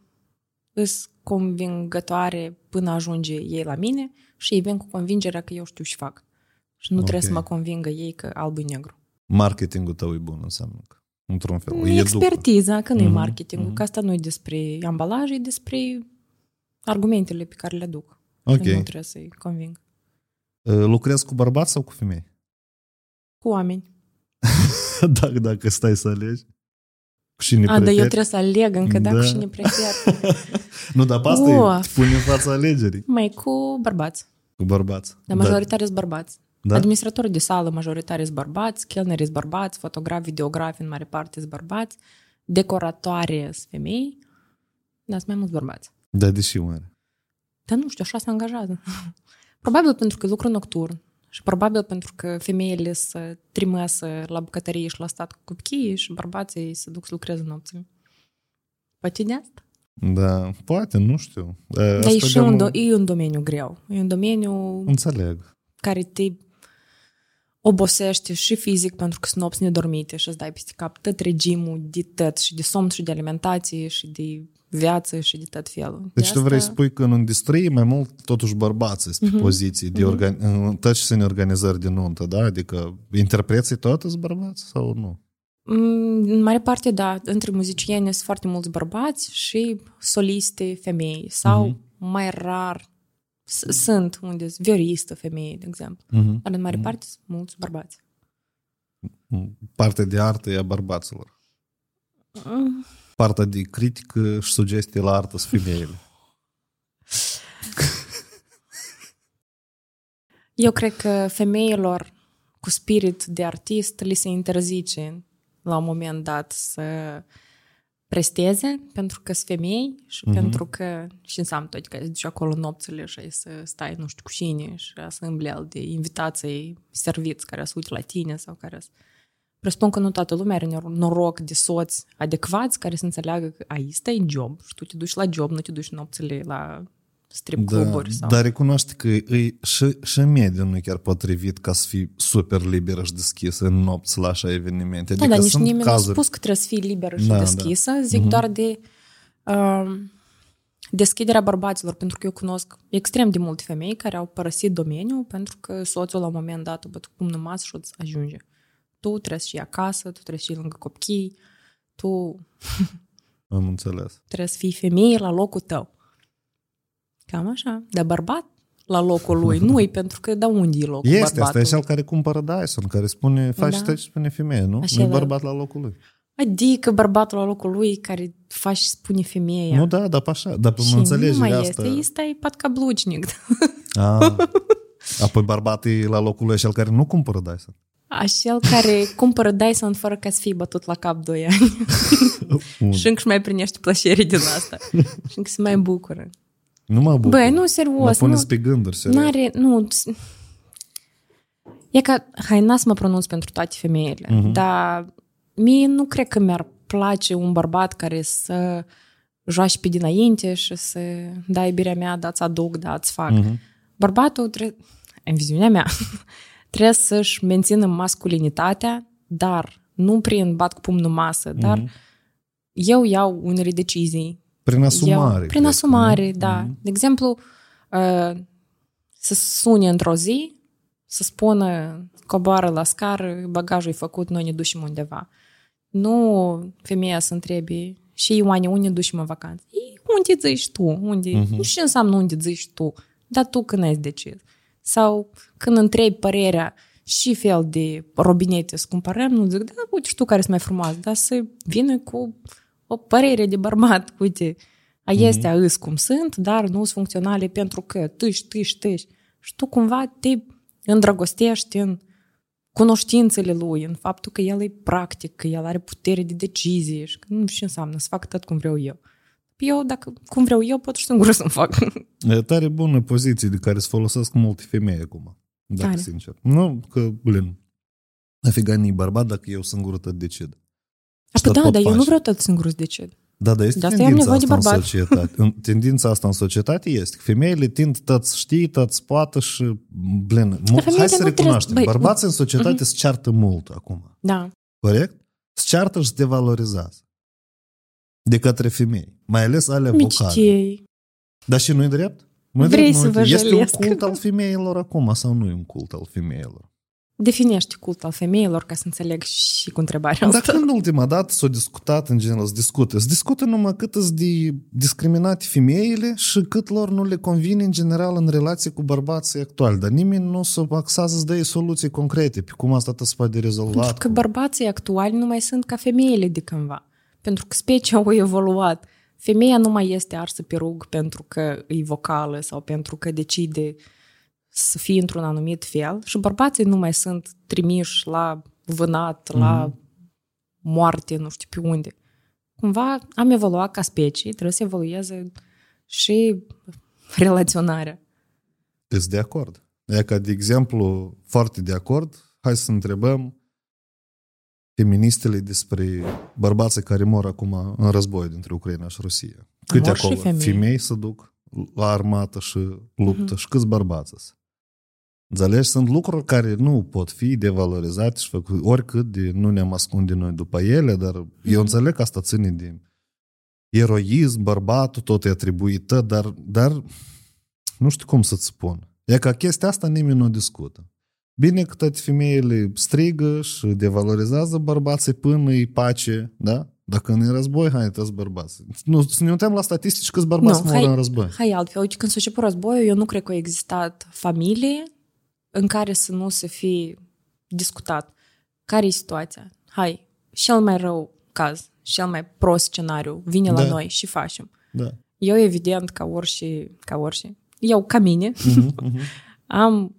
[SPEAKER 2] îs convingătoare până ajunge ei la mine și ei vin cu convingerea că eu știu și fac. Și nu trebuie
[SPEAKER 3] Ok.
[SPEAKER 2] să mă convingă ei că alb e negru.
[SPEAKER 3] Marketingul tău e bun, înseamnă că, într-un fel,
[SPEAKER 2] E
[SPEAKER 3] îi educă.
[SPEAKER 2] expertiza, că nu e
[SPEAKER 3] Mhm,
[SPEAKER 2] marketingul,
[SPEAKER 3] mhm.
[SPEAKER 2] că asta nu e despre ambalaj, e despre argumentele pe care le duc.
[SPEAKER 3] Ok.
[SPEAKER 2] Și nu trebuie să-i conving.
[SPEAKER 3] Uh, Lucrezi cu bărbați sau cu femei?
[SPEAKER 2] Cu oameni.
[SPEAKER 3] dacă, dacă stai să alegi. Cu cine
[SPEAKER 2] A, dar eu
[SPEAKER 3] preferi?
[SPEAKER 2] trebuie să aleg încă, da,
[SPEAKER 3] Da.
[SPEAKER 2] cu cine prefer.
[SPEAKER 3] Nu, dar pe asta
[SPEAKER 2] Ua.
[SPEAKER 3] e, te pune în fața alegerii.
[SPEAKER 2] Mai cu bărbați.
[SPEAKER 3] Cu bărbați.
[SPEAKER 2] Dar majoritatea sunt bărbați.
[SPEAKER 3] Da?
[SPEAKER 2] Administratorii de sală majoritarii sunt bărbați, chelneri sunt bărbați, fotografi, videografi în mare parte sunt bărbați, decoratoare sunt femei, dar sunt mai mulți bărbați.
[SPEAKER 3] Da, deși mare.
[SPEAKER 2] Dar nu știu, așa se angajează. Probabil pentru că lucru nocturn și probabil pentru că femeile să trimasă la bucătărie și la stat cu copii și bărbații să duc să lucreze nopțile. Poate de asta.
[SPEAKER 3] Da, poate, nu știu. Da,
[SPEAKER 2] Dar e
[SPEAKER 3] asta
[SPEAKER 2] și
[SPEAKER 3] de-am-
[SPEAKER 2] un, do- e un domeniu greu. E un domeniu
[SPEAKER 3] Înțeleg.
[SPEAKER 2] care te obosește și fizic pentru că sunt nopți nedormite și îți dai peste cap tot regimul de tot și de somn și de alimentație și de viață și de tot felul.
[SPEAKER 3] Deci
[SPEAKER 2] de
[SPEAKER 3] tu vrei să spui că în industrie e mai mult totuși bărbații sunt pe poziții de organ... în tot ce sunt organizări de nuntă, da? Adică interpreții tot sunt bărbați sau nu?
[SPEAKER 2] Mm, În mare parte, da. Între muzicieni sunt foarte mulți bărbați și soliste femei. Sau mai rar s- sunt unde sunt vioristă femeie, de exemplu.
[SPEAKER 3] Mhm.
[SPEAKER 2] Dar în mare parte sunt mulți bărbați.
[SPEAKER 3] Partea de artă e a bărbaților.
[SPEAKER 2] Mm,
[SPEAKER 3] Partea de critică și sugestii la artă sunt femeile.
[SPEAKER 2] Eu cred că femeilor cu spirit de artist li se interzice la un moment dat să presteze pentru că sunt femei și
[SPEAKER 3] Mhm.
[SPEAKER 2] pentru că și înseamnă tot că duci acolo nopțile și ai să stai nu știu cu cine și să îmblel de invitații serviți care să uite la tine sau care să... Presupun că nu toată lumea are nor- noroc de soți adecvați care să înțeleagă că aici e job și tu te duci la job, nu te duci nopțile la strip
[SPEAKER 3] Da,
[SPEAKER 2] cluburi. sau...
[SPEAKER 3] dar recunoaște că e și, și mediul nu e chiar potrivit ca să fii super liberă și deschisă în nopți la așa evenimente.
[SPEAKER 2] Da,
[SPEAKER 3] Adică
[SPEAKER 2] dar nici
[SPEAKER 3] sunt
[SPEAKER 2] nimeni nu a
[SPEAKER 3] cazuri...
[SPEAKER 2] spus că trebuie să fii liberă și
[SPEAKER 3] Da, da.
[SPEAKER 2] deschisă. Zic doar de uh, deschiderea bărbaților, pentru că eu cunosc extrem de multe femei care au părăsit domeniul pentru că soțul la un moment dat a bătut pumnul în masă și îți ajunge. Tu trebuie să fii acasă, tu trebuie să fii lângă copii, tu
[SPEAKER 3] Am înțeles.
[SPEAKER 2] trebuie să fii femeie la locul tău. Cam așa. Dar bărbat la locul lui nu e pentru că da unde e locul
[SPEAKER 3] Este, asta e
[SPEAKER 2] bărbatului?
[SPEAKER 3] cel care cumpără Dyson, care spune, faci
[SPEAKER 2] Da.
[SPEAKER 3] da. și spune femeie, nu?
[SPEAKER 2] Așa
[SPEAKER 3] nu
[SPEAKER 2] e,
[SPEAKER 3] e
[SPEAKER 2] da.
[SPEAKER 3] bărbat la locul lui.
[SPEAKER 2] Adică bărbatul la locul lui care faci și spune femeia.
[SPEAKER 3] Nu, da, dar pe așa, dar pe
[SPEAKER 2] și
[SPEAKER 3] mă
[SPEAKER 2] nu
[SPEAKER 3] înțelegi
[SPEAKER 2] mai
[SPEAKER 3] asta.
[SPEAKER 2] este, este ai patcablucnic.
[SPEAKER 3] A, apoi bărbatul e la locul lui cel care nu cumpără Dyson.
[SPEAKER 2] Așa care cumpără Dyson fără ca să fie bătut la cap 2 ani.
[SPEAKER 3] Bun.
[SPEAKER 2] și încă și mai primește plăcere din asta. și încă se mai bucură.
[SPEAKER 3] Nu mă bucur.
[SPEAKER 2] Băi, nu,
[SPEAKER 3] Mă
[SPEAKER 2] serios.
[SPEAKER 3] puneți
[SPEAKER 2] Nu,
[SPEAKER 3] pe gânduri, serios.
[SPEAKER 2] N-are, nu... E ca, hai, n să mă pronunț pentru toate femeile,
[SPEAKER 3] Mhm.
[SPEAKER 2] dar mie nu cred că mi-ar place un bărbat care să joace pe dinainte și să dai birea mea, da-ți aduc, da-ți fac.
[SPEAKER 3] Mhm.
[SPEAKER 2] Bărbatul, trebuie, în viziunea mea, trebuie să-și mențină masculinitatea, dar nu prin bat cu pumnul în masă, dar
[SPEAKER 3] Mhm.
[SPEAKER 2] eu iau unele decizii
[SPEAKER 3] Prin asumare.
[SPEAKER 2] eu,
[SPEAKER 3] cred
[SPEAKER 2] prin
[SPEAKER 3] că,
[SPEAKER 2] asumare,
[SPEAKER 3] nu?
[SPEAKER 2] da.
[SPEAKER 3] Mhm.
[SPEAKER 2] De exemplu, uh, să sune într-o zi, să spună coboară la scară, bagajul e făcut, noi ne ducem undeva. Nu femeia să întrebi și Ioane, unde ne ducem în vacanță? Ei, unde zici tu? Unde?
[SPEAKER 3] Mhm.
[SPEAKER 2] Nu știu ce înseamnă unde zici tu, dar tu când ai decis. Sau când întrebi părerea și fel de robinete să cumpărăm, nu zic, da, uite, și tu care sunt mai frumoasă, dar să vină cu o părere de bărbat, uite, a este a îs cum sunt, dar nu sunt funcționale pentru că tâși, tâși, tâși. Și tu cumva te îndrăgostești în cunoștințele lui, în faptul că el e practic, că el are putere de decizie și că nu știu ce înseamnă să fac tot cum vreau eu. Eu, dacă cum vreau eu, pot și singur să-mi fac.
[SPEAKER 3] E tare bună poziție de care se folosesc multe femei acum. Dacă
[SPEAKER 2] Care?
[SPEAKER 3] sincer. Nu, că, blin, a fi gani bărbat dacă eu singură tot decid.
[SPEAKER 2] A,
[SPEAKER 3] Și
[SPEAKER 2] păi
[SPEAKER 3] tot
[SPEAKER 2] da,
[SPEAKER 3] pot
[SPEAKER 2] dar eu
[SPEAKER 3] face.
[SPEAKER 2] nu vreau tot singur să decid.
[SPEAKER 3] Da, dar este
[SPEAKER 2] De asta eu am
[SPEAKER 3] tendința
[SPEAKER 2] nevoie
[SPEAKER 3] asta
[SPEAKER 2] de
[SPEAKER 3] în
[SPEAKER 2] bărbat.
[SPEAKER 3] societate. În- Tendința asta în societate este că femeile tind tot să știi, tot să poată și, blin, mu-
[SPEAKER 2] femeile
[SPEAKER 3] hai să
[SPEAKER 2] nu
[SPEAKER 3] recunoaștem,
[SPEAKER 2] trebuie- băi,
[SPEAKER 3] bărbații în societate se ceartă mult acum.
[SPEAKER 2] Da.
[SPEAKER 3] Corect? Se ceartă și se devalorizează. De către femei. Mai ales ale vocale.
[SPEAKER 2] Micitei.
[SPEAKER 3] Dar și nu-i drept? Nu-i
[SPEAKER 2] Vrei
[SPEAKER 3] drept,
[SPEAKER 2] să
[SPEAKER 3] nu-i
[SPEAKER 2] vă
[SPEAKER 3] drept. Este un
[SPEAKER 2] jălesc.
[SPEAKER 3] cult al femeilor acum sau nu e un cult al femeilor?
[SPEAKER 2] Definește cult al femeilor ca să înțeleg și cu întrebarea
[SPEAKER 3] Dar
[SPEAKER 2] asta.
[SPEAKER 3] când ultima dată s-a discutat în general, se discută? Se discută numai cât îs de discriminate femeile și cât lor nu le convine în general în relație cu bărbații actuali. Dar nimeni nu se axează să dea soluții concrete pe cum asta se poate rezolva.
[SPEAKER 2] Pentru că bărbații actuali nu mai sunt ca femeile de cândva. Pentru că specia au evoluat. Femeia nu mai este arsă pe rug pentru că e vocală sau pentru că decide să fie într-un anumit fel și bărbații nu mai sunt trimiși la vânat, la moarte, nu știu pe unde. Cumva am evoluat ca specie, trebuie să evolueze și relaționarea.
[SPEAKER 3] Sunt de acord. E ca, de exemplu, foarte de acord, hai să întrebăm feministele despre bărbații care mor acum în război dintre Ucraina și Rusia. Câte
[SPEAKER 2] Mor și
[SPEAKER 3] acolo?
[SPEAKER 2] femei.
[SPEAKER 3] femei se duc la armată și luptă și câți bărbați sunt? Înțelegi? Sunt lucruri care nu pot fi devalorizate și făcute oricât de nu ne-am ascunde noi după ele, dar eu înțeleg că asta ține de eroism, bărbatul, tot e atribuită, dar, dar nu știu cum să-ți spun. E ca chestia asta nimeni nu o discută. Bine că toate femeile strigă și devalorizează bărbații până e pace, da? Dacă nu e război, hai, toți bărbați. Nu, să ne uităm la statistici câți bărbați
[SPEAKER 2] Nu,
[SPEAKER 3] mor
[SPEAKER 2] hai-
[SPEAKER 3] în război.
[SPEAKER 2] Hai altfel, uite, când s-a început războiul, eu nu cred că a existat familie în care să nu se fi discutat. Care e situația? Hai, cel mai rău caz, cel mai prost scenariu vine la
[SPEAKER 3] Da.
[SPEAKER 2] noi și facem.
[SPEAKER 3] Da.
[SPEAKER 2] Eu, evident, ca orice, ca orice, eu, ca mine,
[SPEAKER 3] Mhm, mhm.
[SPEAKER 2] am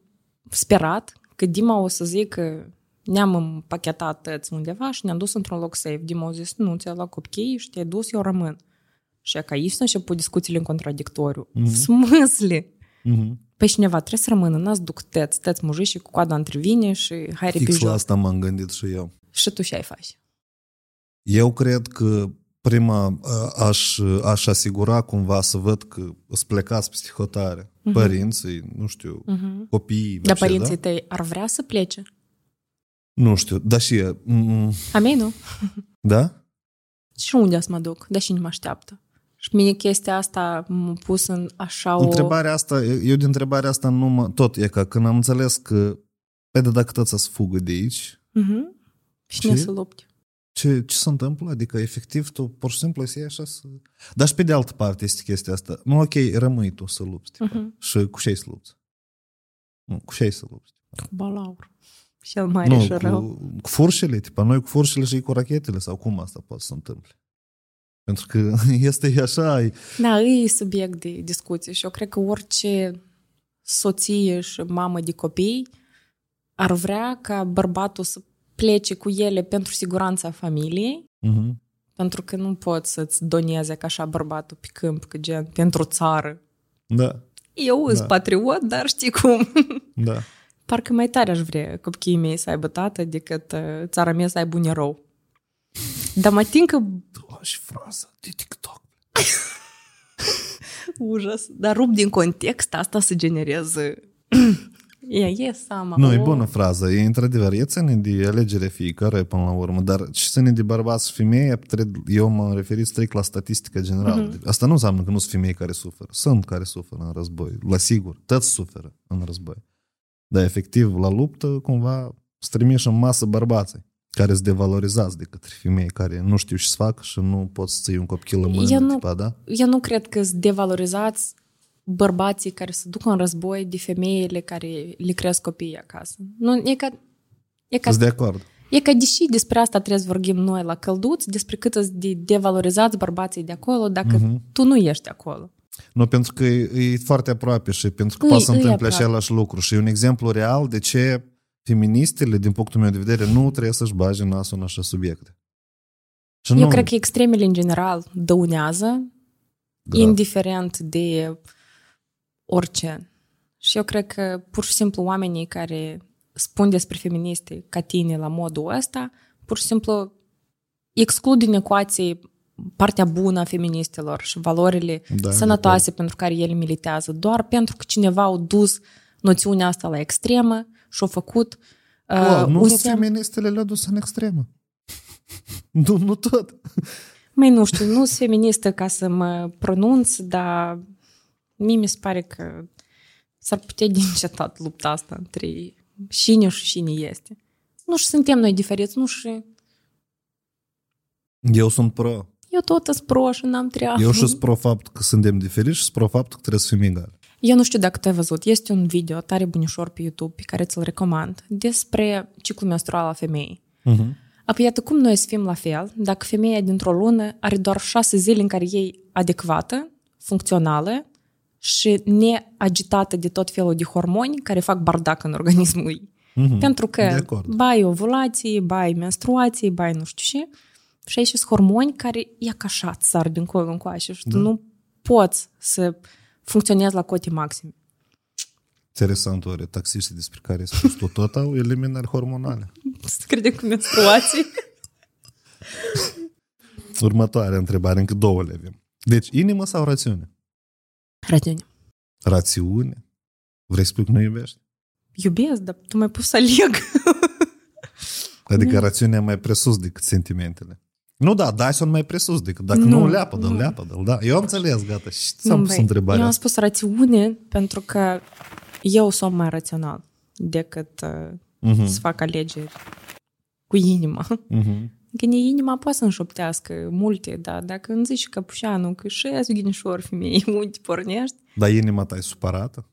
[SPEAKER 2] sperat că Dima o să zică ne-am împachetat tăți undeva și ne-am dus într-un loc safe. Dima a zis, nu, ți-ai luat copiii și te-ai dus, eu rămân. Și ca aici s-au început discuțiile în contradictoriu.
[SPEAKER 3] Mhm.
[SPEAKER 2] В смысле?
[SPEAKER 3] Mhm.
[SPEAKER 2] Păi cineva trebuie să rămână, n-ați duc tăți, tăți mujici și cu coada între vine și hai
[SPEAKER 3] Fix la
[SPEAKER 2] repijos.
[SPEAKER 3] asta m-am gândit și eu.
[SPEAKER 2] Și tu ce ai face?
[SPEAKER 3] Eu cred că prima a- aș, aș asigura cumva să văd că îți plecați peste hotare. Părinții, nu știu, copiii.
[SPEAKER 2] Dar
[SPEAKER 3] așa,
[SPEAKER 2] părinții
[SPEAKER 3] da?
[SPEAKER 2] tăi ar vrea să plece?
[SPEAKER 3] Nu știu, dar și e, mm,
[SPEAKER 2] A mei nu.
[SPEAKER 3] da?
[SPEAKER 2] Și unde să mă duc? Dar și nu mă așteaptă. Și mine chestia asta m-a pus în așa o...
[SPEAKER 3] Întrebarea asta, eu din întrebarea asta nu mă, tot e ca când am înțeles că pe de dacă tot să fugă de aici,
[SPEAKER 2] Mhm. Și
[SPEAKER 3] Ce?
[SPEAKER 2] ne să lupti.
[SPEAKER 3] Ce, ce se întâmplă? Adică, efectiv, tu pur și simplu să iei așa să... Dar și pe de altă parte este chestia asta. Nu, ok, rămâi tu să lupți. tipa.
[SPEAKER 2] Mhm.
[SPEAKER 3] Și cu ce să lupți? Nu, cu ce să lupți?
[SPEAKER 2] Cu balaur. Cel mare
[SPEAKER 3] nu,
[SPEAKER 2] și rău.
[SPEAKER 3] cu, cu furșile, tipa, noi cu furșile și cu rachetele, sau cum asta poate să se întâmple? Pentru că este așa, e-
[SPEAKER 2] Da, e subiect de discuție și eu cred că orice soție și mamă de copii ar vrea ca bărbatul să plece cu ele pentru siguranța familiei,
[SPEAKER 3] Mhm.
[SPEAKER 2] pentru că nu poți să-ți doneze ca așa bărbatul pe câmp, că gen, pentru țară.
[SPEAKER 3] Da,
[SPEAKER 2] Eu sunt
[SPEAKER 3] Da.
[SPEAKER 2] patriot, dar știi cum?
[SPEAKER 3] da.
[SPEAKER 2] Parcă mai tare aș vrea copiii mei să aibă tată decât uh, țara mea să aibă un erou. Dar mă tin că
[SPEAKER 3] Și fraza de TikTok.
[SPEAKER 2] Ужас. Dar rup din context, asta se generează... e, e seama.
[SPEAKER 3] Nu, e
[SPEAKER 2] o-
[SPEAKER 3] bună frază. E într-adevăr, e ține de alegere fiecare până la urmă, dar și ține de bărbați și femei, tre- eu mă referit strict la statistică generală.
[SPEAKER 2] Mhm.
[SPEAKER 3] Asta nu înseamnă că nu sunt femei care suferă. Sunt care suferă în război. La sigur, toți suferă în război. Dar efectiv, la luptă, cumva, strimiși în masă bărbații care sunt devalorizați de către femei care nu știu ce să facă și nu pot să ții un copil în mână,
[SPEAKER 2] Eu nu-
[SPEAKER 3] tipa, da?
[SPEAKER 2] Eu nu cred că sunt devalorizați bărbații care se duc în război de femeile care le cresc copiii acasă. Nu, e ca, e ca,
[SPEAKER 3] Sunt de acord.
[SPEAKER 2] e ca deși despre asta trebuie să vorbim noi la călduți, despre cât sunt de devalorizați bărbații de acolo dacă
[SPEAKER 3] Mhm.
[SPEAKER 2] tu nu ești acolo.
[SPEAKER 3] Nu, pentru că e, e foarte aproape și pentru că
[SPEAKER 2] Îi-
[SPEAKER 3] poate să
[SPEAKER 2] îi
[SPEAKER 3] întâmple
[SPEAKER 2] aproape.
[SPEAKER 3] același lucru. Și e un exemplu real de ce feministele, din punctul meu de vedere, nu trebuie să-și bage nasul în așa subiecte. Și
[SPEAKER 2] Eu
[SPEAKER 3] nu,
[SPEAKER 2] cred că extremele în general dăunează,
[SPEAKER 3] grav.
[SPEAKER 2] indiferent de orice. Și eu cred că pur și simplu oamenii care spun despre feministe ca tine la modul ăsta, pur și simplu exclud din ecuație partea bună a feministelor și valorile
[SPEAKER 3] Da, de
[SPEAKER 2] sănătoase pentru care ele militează, doar pentru că cineva a dus noțiunea asta la extremă și a făcut uh,
[SPEAKER 3] Wow, nu
[SPEAKER 2] un
[SPEAKER 3] tot
[SPEAKER 2] semn-
[SPEAKER 3] feministele le-au dus în extremă. nu, nu tot.
[SPEAKER 2] Mai nu știu, nu sunt feministă ca să mă pronunț, dar mie mi se pare că s-ar putea din încetat lupta asta între cine și cine este. Nu și suntem noi diferiți, nu și...
[SPEAKER 3] Eu sunt pro.
[SPEAKER 2] Eu tot sunt pro și n-am treabă.
[SPEAKER 3] Eu și sunt pro faptul că suntem diferiți și sunt pro faptul că trebuie să fim egali.
[SPEAKER 2] Eu nu știu dacă tu ai văzut, este un video tare bunișor pe YouTube pe care ți-l recomand despre ciclul menstrual al femeii.
[SPEAKER 3] Uh-huh.
[SPEAKER 2] Apoi, iată cum noi să fim la fel dacă femeia dintr-o lună are doar șase zile în care e adecvată, funcțională și neagitată de tot felul de hormoni care fac bardac în organismul ei.
[SPEAKER 3] Mhm.
[SPEAKER 2] Pentru
[SPEAKER 3] De
[SPEAKER 2] că
[SPEAKER 3] acord.
[SPEAKER 2] bai ovulații, bai menstruații, bai nu știu ce. Și aici sunt hormoni care ia ca așa sar din colo încoace și tu
[SPEAKER 3] Da.
[SPEAKER 2] nu poți să funcționezi la cote maxime.
[SPEAKER 3] Interesant, oare taxiștii despre care ai spus tu tot au eliminări hormonale.
[SPEAKER 2] Să crede cu menstruații.
[SPEAKER 3] Următoarea întrebare, încă două le avem. Deci, inimă sau rațiune?
[SPEAKER 2] Rațiune.
[SPEAKER 3] Rațiune? Vrei să spui că nu iubești?
[SPEAKER 2] Iubesc, dar tu mai pus să aleg.
[SPEAKER 3] Adică rațiunea e mai presus decât sentimentele. Nu, da, da, sunt mai presus decât dacă nu,
[SPEAKER 2] Nu,
[SPEAKER 3] nu leapă, dă
[SPEAKER 2] nu.
[SPEAKER 3] leapă, dă da. Eu am înțeles, gata. Și ți-am
[SPEAKER 2] Nu,
[SPEAKER 3] pus
[SPEAKER 2] băi,
[SPEAKER 3] întrebarea
[SPEAKER 2] Eu am
[SPEAKER 3] asta.
[SPEAKER 2] spus rațiune pentru că eu sunt mai rațional decât uh,
[SPEAKER 3] Mhm,
[SPEAKER 2] să fac alegeri cu inima.
[SPEAKER 3] mhm.
[SPEAKER 2] Că ne inima poate să înșoptească multe, dar dacă îmi zici căpușanul că și azi ghinișor femei, unde pornești,
[SPEAKER 3] Dar inima ta e supărată?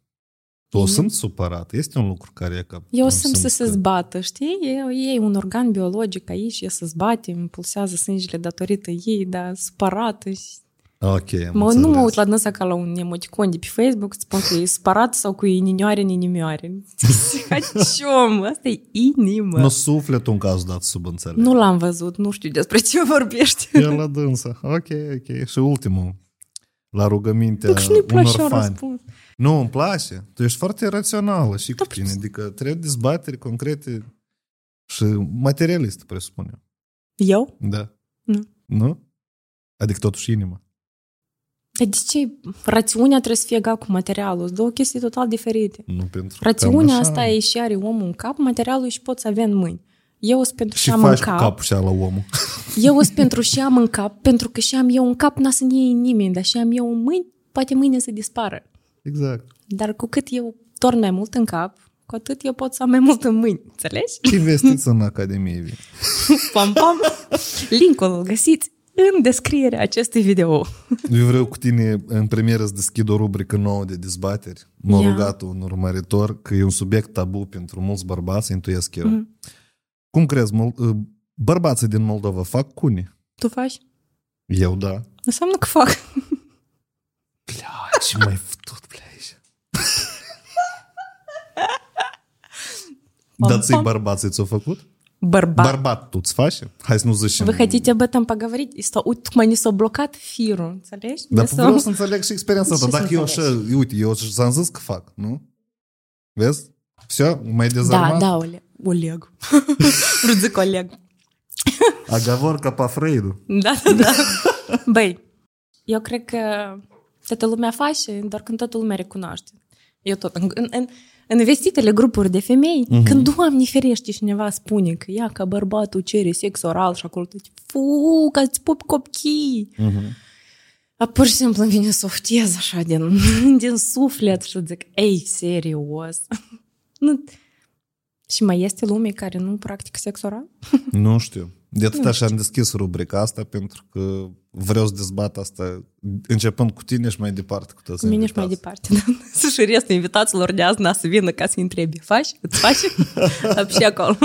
[SPEAKER 3] Tu o
[SPEAKER 2] Inima?
[SPEAKER 3] sunt supărată. Este un lucru care e ca...
[SPEAKER 2] eu
[SPEAKER 3] am
[SPEAKER 2] simt să
[SPEAKER 3] simț
[SPEAKER 2] se
[SPEAKER 3] că-
[SPEAKER 2] zbată, știi? E, e un organ biologic aici, e să zbate, îmi pulsează sângele datorită ei, dar supărată. și-
[SPEAKER 3] Ok, am
[SPEAKER 2] Mă, nu
[SPEAKER 3] înțeles.
[SPEAKER 2] mă uit la dânsa ca la un emoticon de pe Facebook, îți spun că e supărat sau cu inimioare în inimioare. Ciom, asta e inimă.
[SPEAKER 3] Nu sufletul în cazul dat sub înțeleg.
[SPEAKER 2] Nu l-am văzut, nu știu despre ce vorbești.
[SPEAKER 3] E la dânsa. Ok, ok. Și ultimul. La rugămintea
[SPEAKER 2] Dacă și nu-i place
[SPEAKER 3] unor
[SPEAKER 2] un
[SPEAKER 3] fani.
[SPEAKER 2] răspuns.
[SPEAKER 3] Nu, îmi place. Tu ești foarte rațională și cu
[SPEAKER 2] Da,
[SPEAKER 3] tine. Adică trebuie dezbateri concrete și materialiste, presupun eu.
[SPEAKER 2] Eu?
[SPEAKER 3] Da.
[SPEAKER 2] Nu.
[SPEAKER 3] Nu? Adică totuși inima.
[SPEAKER 2] Dar de ce? Rațiunea trebuie să fie egal cu materialul. Sunt două chestii total diferite.
[SPEAKER 3] Nu pentru
[SPEAKER 2] Rațiunea
[SPEAKER 3] cam așa.
[SPEAKER 2] asta e și are omul în cap, materialul și poți avea în mâini. Eu sunt pentru și,
[SPEAKER 3] Și
[SPEAKER 2] am în
[SPEAKER 3] faci cu
[SPEAKER 2] cap.
[SPEAKER 3] capul și la omul.
[SPEAKER 2] Eu sunt pentru și am în cap, pentru că și am eu în cap n-a să ne iei nimeni, dar și am eu în mâini, poate mâine să dispară.
[SPEAKER 3] Exact.
[SPEAKER 2] Dar cu cât eu torn mai mult în cap, cu atât eu pot să am mai mult în mâini. Înțelegi?
[SPEAKER 3] Investiți în Academie Vin.
[SPEAKER 2] Pam, pam. Linkul îl găsiți în descrierea acestui video.
[SPEAKER 3] Eu vreau cu tine în premieră să deschid o rubrică nouă de dezbateri. M-a
[SPEAKER 2] Ia.
[SPEAKER 3] rugat un urmăritor că e un subiect tabu pentru mulți bărbați, intuiesc eu. Mm. Cum crezi, mul- bărbații din Moldova fac cune?
[SPEAKER 2] Tu faci?
[SPEAKER 3] Eu da.
[SPEAKER 2] Înseamnă că fac.
[SPEAKER 3] Bля, ce mai futut, bля, aici.
[SPEAKER 2] Pam,
[SPEAKER 3] Dar ți-i
[SPEAKER 2] pam.
[SPEAKER 3] bărbații ți-au făcut?
[SPEAKER 2] Bărbat.
[SPEAKER 3] Bărbat tu ți faci? Hai să nu zicem.
[SPEAKER 2] Вы хотите об этом поговорить? И сто- Uite, tocmai ni s-a blocat firul, înțelegi?
[SPEAKER 3] Dar
[SPEAKER 2] De
[SPEAKER 3] vreau să înțeleg și experiența
[SPEAKER 2] Ce
[SPEAKER 3] ta.
[SPEAKER 2] să
[SPEAKER 3] Dacă eu așa, uite, eu ți-am zis că fac, nu? Vezi? Все, mai
[SPEAKER 2] Da,
[SPEAKER 3] dezarmat?
[SPEAKER 2] da, Oleg. Oleg. Vreau să zic Oleg.
[SPEAKER 3] Agavorca pe Freidu.
[SPEAKER 2] Da, da, da. Băi, eu cred că toată lumea face, doar când toată lumea recunoaște. Eu tot, în, în, în, în vestitele grupuri de femei, uh-huh. când, Doamne ferește, cineva spune că ia că bărbatul cere sex oral și acolo tu fu, că îți pupi copchii.
[SPEAKER 3] Uh-huh.
[SPEAKER 2] A pur și simplu îmi vine să oftez așa din, din suflet și zic, ei, serios. nu. Și mai este lume care nu practică sex oral?
[SPEAKER 3] Nu știu. De atât așa am deschis rubrica asta pentru că vreau să dezbat asta începând cu tine și mai departe cu toți
[SPEAKER 2] Cu mine și mai
[SPEAKER 3] invitații.
[SPEAKER 2] departe. Da? Să și restul invitaților de azi n să vină ca să-i întrebi. Faci? Îți faci? și acolo.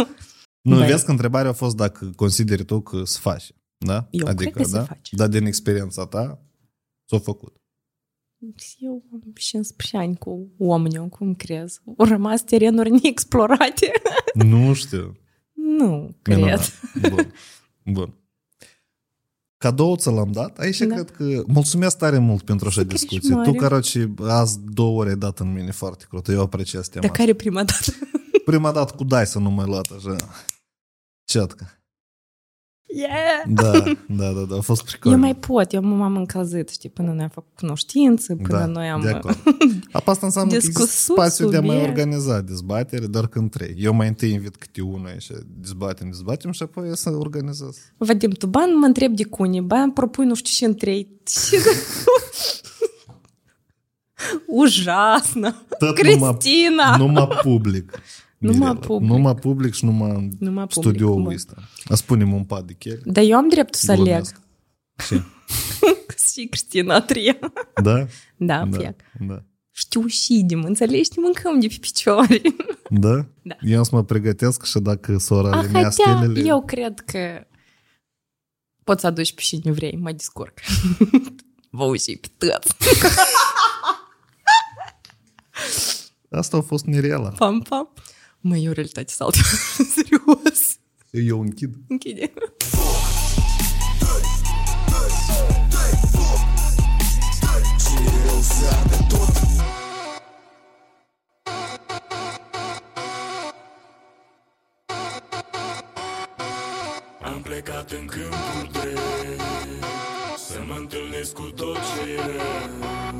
[SPEAKER 3] Nu,
[SPEAKER 2] Băi.
[SPEAKER 3] vezi că întrebarea a fost dacă consideri tu că se face. Da?
[SPEAKER 2] Eu
[SPEAKER 3] adică,
[SPEAKER 2] cred că se
[SPEAKER 3] da?
[SPEAKER 2] face.
[SPEAKER 3] Dar din experiența ta s-a făcut.
[SPEAKER 2] Eu am 15 ani cu oamenii, cum crezi? Au rămas terenuri neexplorate.
[SPEAKER 3] nu știu.
[SPEAKER 2] Nu, cred.
[SPEAKER 3] Minunat. Bun. Bun. Cadou ți l-am dat. Aici
[SPEAKER 2] Da.
[SPEAKER 3] cred că mulțumesc tare mult pentru așa
[SPEAKER 2] Super
[SPEAKER 3] discuție.
[SPEAKER 2] ești mare.
[SPEAKER 3] Tu, caroci, azi două ore ai dat în mine foarte crut. Eu apreciez tema
[SPEAKER 2] Dar
[SPEAKER 3] asta.
[SPEAKER 2] care prima dată?
[SPEAKER 3] Prima dată cu Dyson nu mai luat așa. Ciotcă.
[SPEAKER 2] Yeah!
[SPEAKER 3] Da, da, da, da, a fost pricol.
[SPEAKER 2] Eu mai pot, eu m-am încălzit, știi, până noi am făcut cunoștință, până
[SPEAKER 3] da,
[SPEAKER 2] noi am...
[SPEAKER 3] de acord. Apa asta înseamnă că există
[SPEAKER 2] Discutat
[SPEAKER 3] spațiu de a mai
[SPEAKER 2] subiect.
[SPEAKER 3] organiza dezbatere, doar când trei. Eu mai întâi invit câte unul și dezbatem, dezbatem și apoi să organizez.
[SPEAKER 2] Vadim, tu bani mă întreb de cune, bani propui nu știu ce în trei. Și... Ужасно.
[SPEAKER 3] Tot
[SPEAKER 2] Cristina!
[SPEAKER 3] Numai public.
[SPEAKER 2] Numai
[SPEAKER 3] Mirela.
[SPEAKER 2] public.
[SPEAKER 3] Numai public și numai,
[SPEAKER 2] Numai public,
[SPEAKER 3] studioul
[SPEAKER 2] bun.
[SPEAKER 3] ăsta. A spunem un pad de chel.
[SPEAKER 2] Dar eu am dreptul să aleg.
[SPEAKER 3] Glumesc. Ce?
[SPEAKER 2] Și Cristina a treia.
[SPEAKER 3] Da?
[SPEAKER 2] Da,
[SPEAKER 3] Da,
[SPEAKER 2] fiac.
[SPEAKER 3] da.
[SPEAKER 2] Știu ucidem, înțelegi? Ne mâncăm de pe picioare.
[SPEAKER 3] Da?
[SPEAKER 2] Da.
[SPEAKER 3] Eu să mă pregătesc și dacă sora
[SPEAKER 2] A,
[SPEAKER 3] ale mea
[SPEAKER 2] hatea,
[SPEAKER 3] stelele...
[SPEAKER 2] eu cred că poți să aduci pe cine vrei, mă descurc. Vă uși pe toți.
[SPEAKER 3] Asta a fost Mirela.
[SPEAKER 2] Pam, pam. Mă, e o realitate saltă. Serios.
[SPEAKER 3] Eu închid.
[SPEAKER 2] Închide.
[SPEAKER 4] Am plecat în câmpul drept Să mă întâlnesc cu tot ce e rău